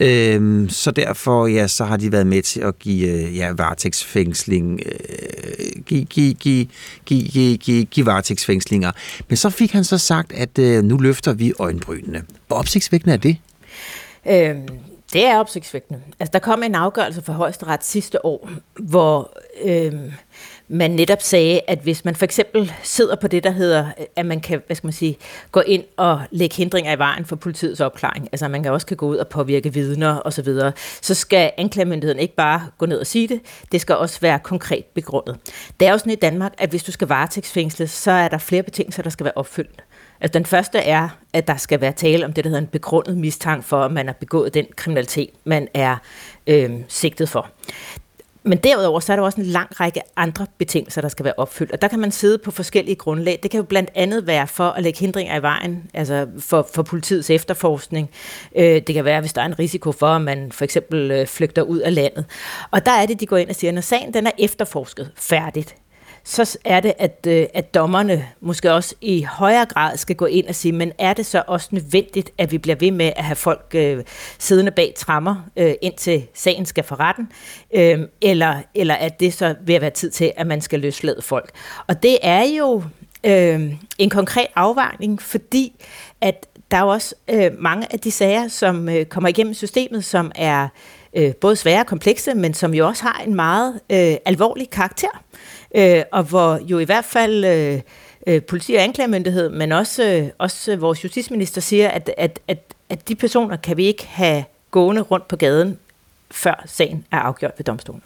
Øh, så derfor, ja, så har de været med til at give øh, ja, varetægtsfængsling, øh, give, give, give, give, give, give, give varetægtsfængslinger. Men så fik han så sagt, at øh, nu løfter vi øjenbrynene. Hvor opsigtsvækkende er det?
Øh, det er opsigtsvækkende. Altså, der kom en afgørelse fra højesteret sidste år, hvor øh, man netop sagde, at hvis man for eksempel sidder på det, der hedder, at man kan, hvad skal man sige, gå ind og lægge hindringer i vejen for politiets opklaring, altså man kan også kan gå ud og påvirke vidner osv., så, så skal anklagemyndigheden ikke bare gå ned og sige det, det skal også være konkret begrundet. Det er jo sådan i Danmark, at hvis du skal varetægtsfængsles, så er der flere betingelser, der skal være opfyldt. Altså den første er, at der skal være tale om det, der hedder en begrundet mistanke for, at man har begået den kriminalitet, man er øh, sigtet for. Men derudover så er der også en lang række andre betingelser, der skal være opfyldt. Og der kan man sidde på forskellige grundlag. Det kan jo blandt andet være for at lægge hindringer i vejen, altså for, for politiets efterforskning. Øh, det kan være, hvis der er en risiko for, at man for eksempel øh, flygter ud af landet. Og der er det, de går ind og siger, når sagen den er efterforsket færdigt, så er det, at, øh, at dommerne måske også i højere grad skal gå ind og sige, men er det så også nødvendigt, at vi bliver ved med at have folk øh, siddende bag trammer, øh, indtil sagen skal for retten, øh, eller, eller at det så vil være tid til, at man skal løslade folk. Og det er jo øh, en konkret afvejning, fordi at der er jo også øh, mange af de sager, som øh, kommer igennem systemet, som er øh, både svære og komplekse, men som jo også har en meget øh, alvorlig karakter øh, og hvor jo i hvert fald øh, øh, politi og anklagemyndighed, men også, øh, også vores justitsminister siger, at, at, at, at de personer kan vi ikke have gående rundt på gaden, før sagen er afgjort ved domstolen.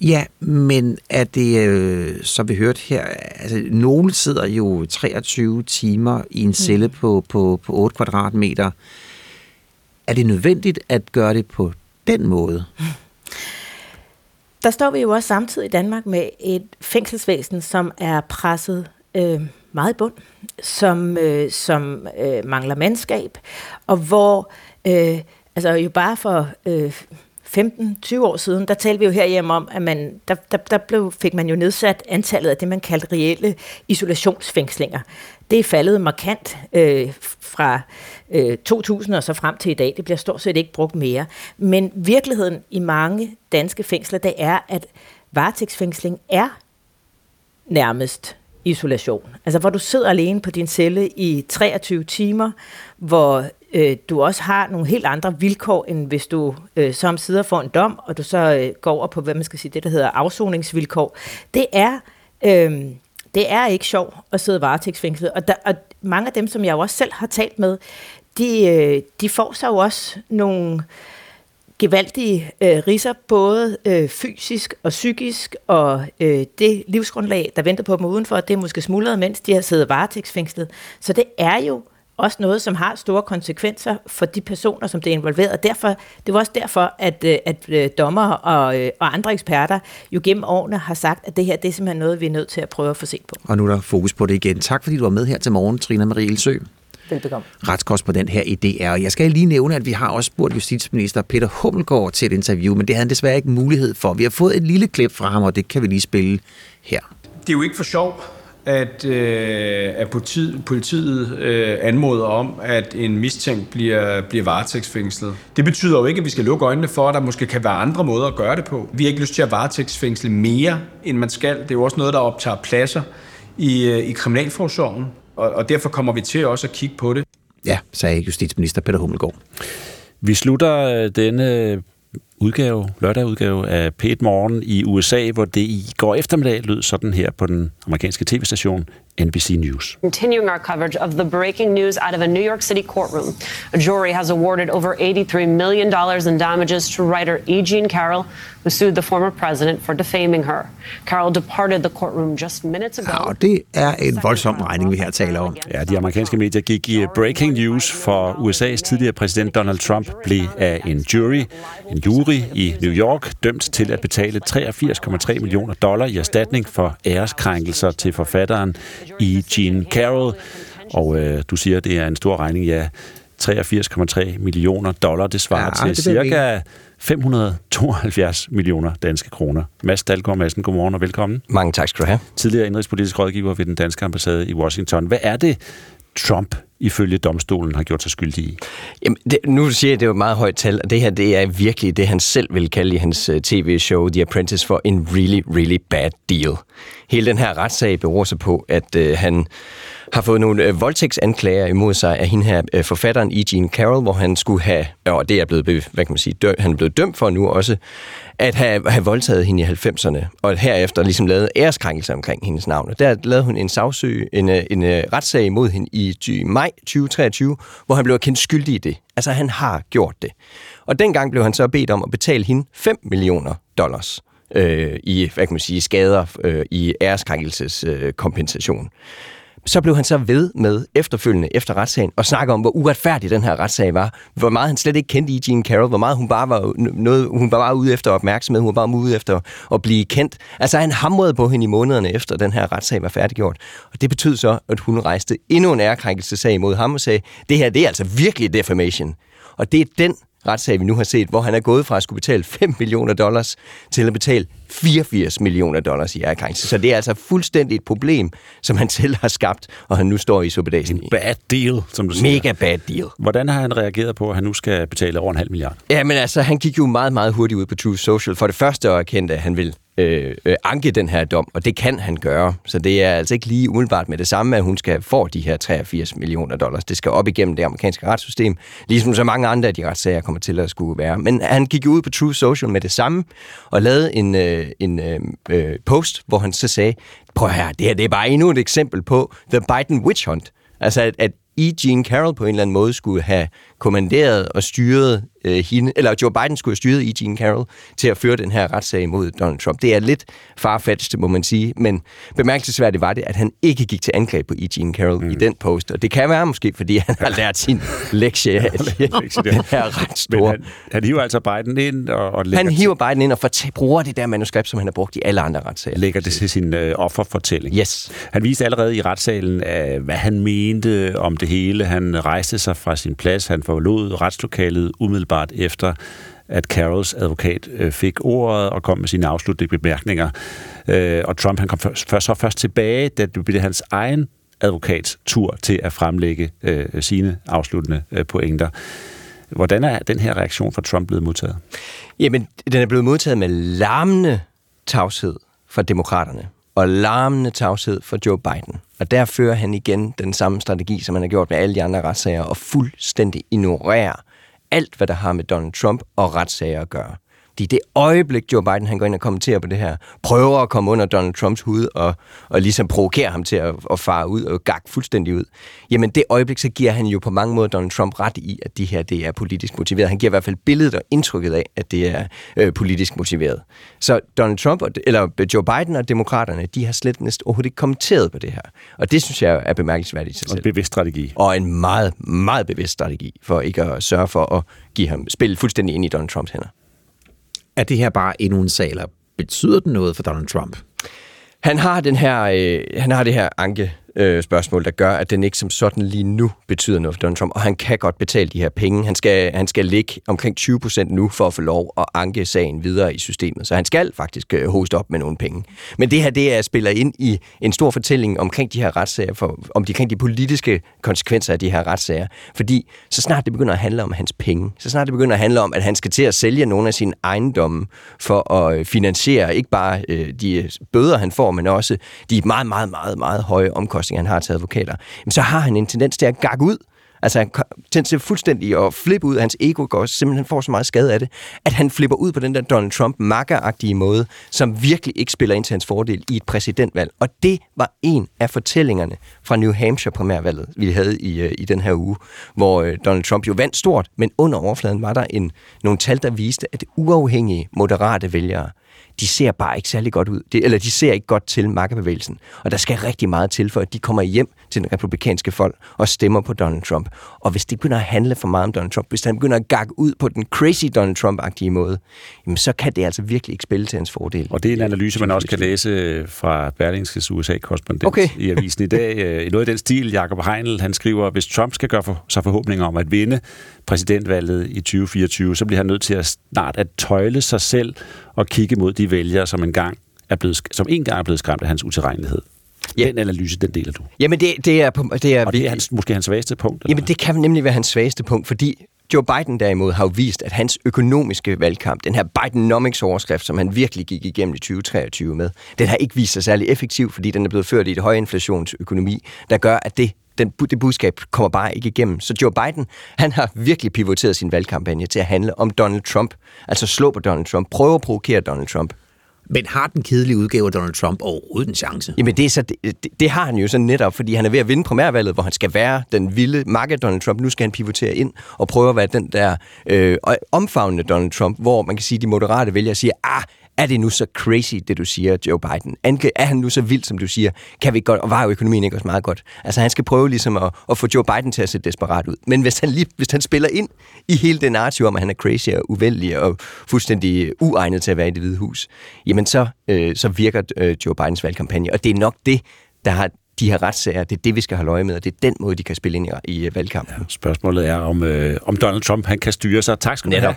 Ja, men er det, øh, så vi hørt her, altså nogle sidder jo 23 timer i en celle mm. på, på, på 8 kvadratmeter. Er det nødvendigt at gøre det på den måde? [laughs]
der står vi jo også samtidig i Danmark med et fængselsvæsen, som er presset øh, meget i bund, som, øh, som øh, mangler mandskab, og hvor øh, altså jo bare for øh, 15-20 år siden, der talte vi jo herhjemme om, at man, der, der, der blev, fik man jo nedsat antallet af det, man kaldte reelle isolationsfængslinger. Det er faldet markant øh, fra øh, 2000 og så frem til i dag. Det bliver stort set ikke brugt mere. Men virkeligheden i mange danske fængsler, det er, at varetægtsfængsling er nærmest isolation. Altså hvor du sidder alene på din celle i 23 timer, hvor øh, du også har nogle helt andre vilkår, end hvis du øh, som sidder for en dom, og du så øh, går over på, hvad man skal sige, det der hedder afsoningsvilkår. Det er... Øh, det er ikke sjovt at sidde varetægtsfængslet. Og, der, og mange af dem, som jeg jo også selv har talt med, de, øh, de får sig jo også nogle gevaldige øh, riser, både øh, fysisk og psykisk, og øh, det livsgrundlag, der venter på dem udenfor, det er måske smuldret, mens de har siddet varetægtsfængslet. Så det er jo også noget, som har store konsekvenser for de personer, som det er involveret. Derfor, det var også derfor, at, øh, at øh, dommer og, og andre eksperter jo gennem årene har sagt, at det her det er simpelthen noget, vi er nødt til at prøve at få set på.
Og nu er der fokus på det igen. Tak fordi du var med her til morgen, Trina Marie Ilsø.
Velbekomme.
Retskorrespondent her i DR. Og jeg skal lige nævne, at vi har også spurgt justitsminister Peter Hummelgaard til et interview, men det havde han desværre ikke mulighed for. Vi har fået et lille klip fra ham, og det kan vi lige spille her.
Det er jo ikke for sjov, at, øh, at politiet, politiet øh, anmoder om, at en mistænkt bliver, bliver varetægtsfængslet. Det betyder jo ikke, at vi skal lukke øjnene for, at der måske kan være andre måder at gøre det på. Vi har ikke lyst til at varetægtsfængsle mere, end man skal. Det er jo også noget, der optager pladser i, øh, i kriminalforsorgen og, og derfor kommer vi til også at kigge på det.
Ja, sagde justitsminister Peter Hummelgaard.
Vi slutter øh, denne udgave, lørdag udgave af P1 Morgen i USA, hvor det i går eftermiddag lød sådan her på den amerikanske tv-station NBC News.
Continuing our coverage of the breaking news out of a New York City courtroom. A jury has awarded over $83 million in damages to writer E. Jean Carroll, who sued the former president for defaming her. Carroll departed the courtroom just minutes ago.
Ja, og det er en voldsom regning, vi her taler om.
Ja, de amerikanske medier gik i breaking news for USA's tidligere præsident Donald Trump blev af en jury, en jury i New York, dømt til at betale 83,3 millioner dollar i erstatning for æreskrænkelser til forfatteren E. Jean Carroll. Og øh, du siger, det er en stor regning, ja. 83,3 millioner dollar, det svarer
Ja,
til
det
cirka 572 millioner danske kroner. Mads Dalgaard Madsen, godmorgen og velkommen.
Mange tak skal du have.
Tidligere indrigspolitisk rådgiver ved den danske ambassade i Washington. Hvad er det, Trump ifølge domstolen har gjort sig skyldig i?
Jamen, det, nu siger jeg, at det er jo et meget højt tal, og det her det er virkelig det, han selv vil kalde i hans øh, tv-show The Apprentice for en really, really bad deal. Hele den her retssag beror sig på, at øh, han har fået nogle øh, voldtægtsanklager imod sig af hende her øh, forfatteren E. Jean Carroll, hvor han skulle have, og det er blevet, hvad kan man sige, dø, han er blevet dømt for nu også, at have, have voldtaget hende i 90'erne, og herefter ligesom lavet æreskrænkelser omkring hendes navn. Og der lavede hun en sagsøg, en, øh, en, en retssag imod hende i ty- maj 2023, hvor han blev kendt skyldig i det. Altså, han har gjort det. Og dengang blev han så bedt om at betale hende 5 millioner dollars øh, i, hvad kan man sige, skader øh, i æreskrænkelseskompensation. Øh så blev han så ved med efterfølgende efter retssagen og snakke om, hvor uretfærdig den her retssag var. Hvor meget han slet ikke kendte i Jean Carroll. Hvor meget hun bare var, noget, hun bare var ude efter opmærksomhed. Hun var bare ude efter at blive kendt. Altså han hamrede på hende i månederne efter den her retssag var færdiggjort. Og det betød så, at hun rejste endnu en ærekrænkelsesag mod ham og sagde, det her det er altså virkelig defamation. Og det er den retssag, vi nu har set, hvor han er gået fra at skulle betale 5 millioner dollars til at betale 84 millioner dollars i ærekrænkelse. Så det er altså fuldstændig et problem, som han selv har skabt, og han nu står i suppedagen i.
Bad deal, som du siger.
Mega bad deal.
Hvordan har han reageret på, at han nu skal betale over en halv milliard?
Ja, men altså, han gik jo meget, meget hurtigt ud på True Social. For det første at erkendte, at han vil øh, øh, anke den her dom, og det kan han gøre. Så det er altså ikke lige umiddelbart med det samme, at hun skal få de her 83 millioner dollars. Det skal op igennem det amerikanske retssystem, ligesom så mange andre af de retssager kommer til at skulle være. Men han gik ud på True Social med det samme, og lavede en, øh, en øh, øh post, hvor han så sagde, prøv her, det her det er bare endnu et eksempel på The Biden Witch Hunt. Altså, at, at E. Jean Carroll på en eller anden måde skulle have kommanderet og styret øh, hende, eller Joe Biden skulle have styret E. Jean Carroll til at føre den her retssag mod Donald Trump. Det er lidt farfetched, må man sige, men bemærkelsesværdigt var det, at han ikke gik til angreb på E. Jean Carroll mm. i den post, og det kan være måske, fordi han har lært sin [laughs] lektie af den her ret store.
Men han, han hiver altså Biden ind og, og lægger
Han hiver Biden ind og fortæ- bruger det der manuskript, som han har brugt i alle andre retssager.
lægger det til sin øh, offerfortælling.
Yes.
Han viste allerede i retssalen, øh, hvad han mente om det hele. Han rejste sig fra sin plads. Han forlod retslokalet umiddelbart efter, at Carols advokat øh, fik ordet og kom med sine afsluttende bemærkninger. Øh, og Trump han kom først, først, så først tilbage, da det blev hans egen advokats tur til at fremlægge øh, sine afsluttende øh, pointer. Hvordan er den her reaktion fra Trump blevet modtaget?
Jamen, den er blevet modtaget med larmende tavshed fra demokraterne og larmende tavshed for Joe Biden. Og der fører han igen den samme strategi, som han har gjort med alle de andre retssager, og fuldstændig ignorerer alt, hvad der har med Donald Trump og retssager at gøre. I det øjeblik, Joe Biden han går ind og kommenterer på det her, prøver at komme under Donald Trumps hud og, og ligesom provokere ham til at, at fare ud og gak fuldstændig ud, jamen det øjeblik, så giver han jo på mange måder Donald Trump ret i, at det her det er politisk motiveret. Han giver i hvert fald billedet og indtrykket af, at det er øh, politisk motiveret. Så Donald Trump, og, eller Joe Biden og demokraterne, de har slet næsten overhovedet ikke kommenteret på det her. Og det synes jeg er bemærkelsesværdigt i sig
Og
selv.
en bevidst strategi.
Og en meget, meget bevidst strategi for ikke at sørge for at give ham spille fuldstændig ind i Donald Trumps hænder.
Er det her bare endnu en sag, eller betyder den noget for Donald Trump?
Han har, den her, øh, han har det her anke øh, spørgsmål, der gør, at den ikke som sådan lige nu betyder noget for Donald Trump, og han kan godt betale de her penge. Han skal, han skal ligge omkring 20 procent nu for at få lov at anke sagen videre i systemet, så han skal faktisk øh, hoste op med nogle penge. Men det her, det er spiller ind i en stor fortælling omkring de her retssager, for, om de, omkring de politiske konsekvenser af de her retssager, fordi så snart det begynder at handle om hans penge, så snart det begynder at handle om, at han skal til at sælge nogle af sine ejendomme for at øh, finansiere ikke bare øh, de bøder, han får, men også de meget, meget, meget, meget høje omkostninger, han har til advokater, så har han en tendens til at gakke ud. Altså han tendens til fuldstændig at flippe ud, hans ego går simpelthen får så meget skade af det, at han flipper ud på den der Donald trump makkeragtige måde, som virkelig ikke spiller ind til hans fordel i et præsidentvalg. Og det var en af fortællingerne fra New Hampshire primærvalget, vi havde i, øh, i den her uge, hvor øh, Donald Trump jo vandt stort, men under overfladen var der en, nogle tal, der viste, at uafhængige, moderate vælgere de ser bare ikke særlig godt ud. De, eller de ser ikke godt til makkerbevægelsen. Og der skal rigtig meget til, for at de kommer hjem til den republikanske folk og stemmer på Donald Trump. Og hvis det begynder at handle for meget om Donald Trump, hvis han begynder at gakke ud på den crazy Donald Trump-agtige måde, jamen så kan det altså virkelig ikke spille til hans fordel.
Og det er en analyse, man også kan læse fra Berlingskes USA-korrespondent
okay.
i avisen i dag. [laughs] I noget af den stil, Jacob Heinl, han skriver, hvis Trump skal gøre for, sig forhåbninger om at vinde præsidentvalget i 2024, så bliver han nødt til at snart at tøjle sig selv og kigge mod de vælgere, som engang er blevet, som en gang er blevet skræmt af hans utilregnelighed. Ja. Den analyse, den deler du.
Jamen, det, det er... På, det er
og det er hans, måske hans svageste punkt?
Jamen, det kan nemlig være hans svageste punkt, fordi Joe Biden derimod har jo vist, at hans økonomiske valgkamp, den her Bidenomics-overskrift, som han virkelig gik igennem i 2023 med, den har ikke vist sig særlig effektiv, fordi den er blevet ført i et højinflationsøkonomi, der gør, at det den, det budskab kommer bare ikke igennem. Så Joe Biden, han har virkelig pivoteret sin valgkampagne til at handle om Donald Trump. Altså slå på Donald Trump, prøve at provokere Donald Trump.
Men har den kedelige udgave af Donald Trump overhovedet en chance?
Jamen det, er så, det, det, har han jo så netop, fordi han er ved at vinde primærvalget, hvor han skal være den vilde makke Donald Trump. Nu skal han pivotere ind og prøve at være den der øh, omfavnende Donald Trump, hvor man kan sige, at de moderate vælgere siger, ah, er det nu så crazy, det du siger, Joe Biden? Er han nu så vild, som du siger? Kan vi godt, og var jo økonomien ikke også meget godt? Altså han skal prøve ligesom at, at få Joe Biden til at se desperat ud. Men hvis han, lige, hvis han spiller ind i hele det narrativ om, at han er crazy og uvældig og fuldstændig uegnet til at være i det hvide hus, jamen så, øh, så virker øh, Joe Bidens valgkampagne. Og det er nok det, der har de her retssager, det er det, vi skal holde øje med, og det er den måde, de kan spille ind i, i valgkampen. Ja,
spørgsmålet er, om, øh, om Donald Trump han kan styre sig. Tak skal du have.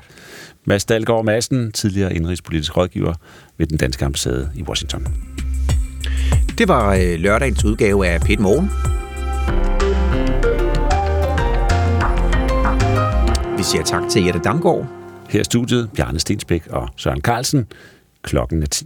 Mads Dahlgaard Madsen, tidligere indrigspolitisk rådgiver ved den danske ambassade i Washington.
Det var øh, lørdagens udgave af Pet Morgen. Vi siger tak til Jette Damgaard.
Her er studiet Bjarne Stensbæk og Søren Carlsen. Klokken er 10.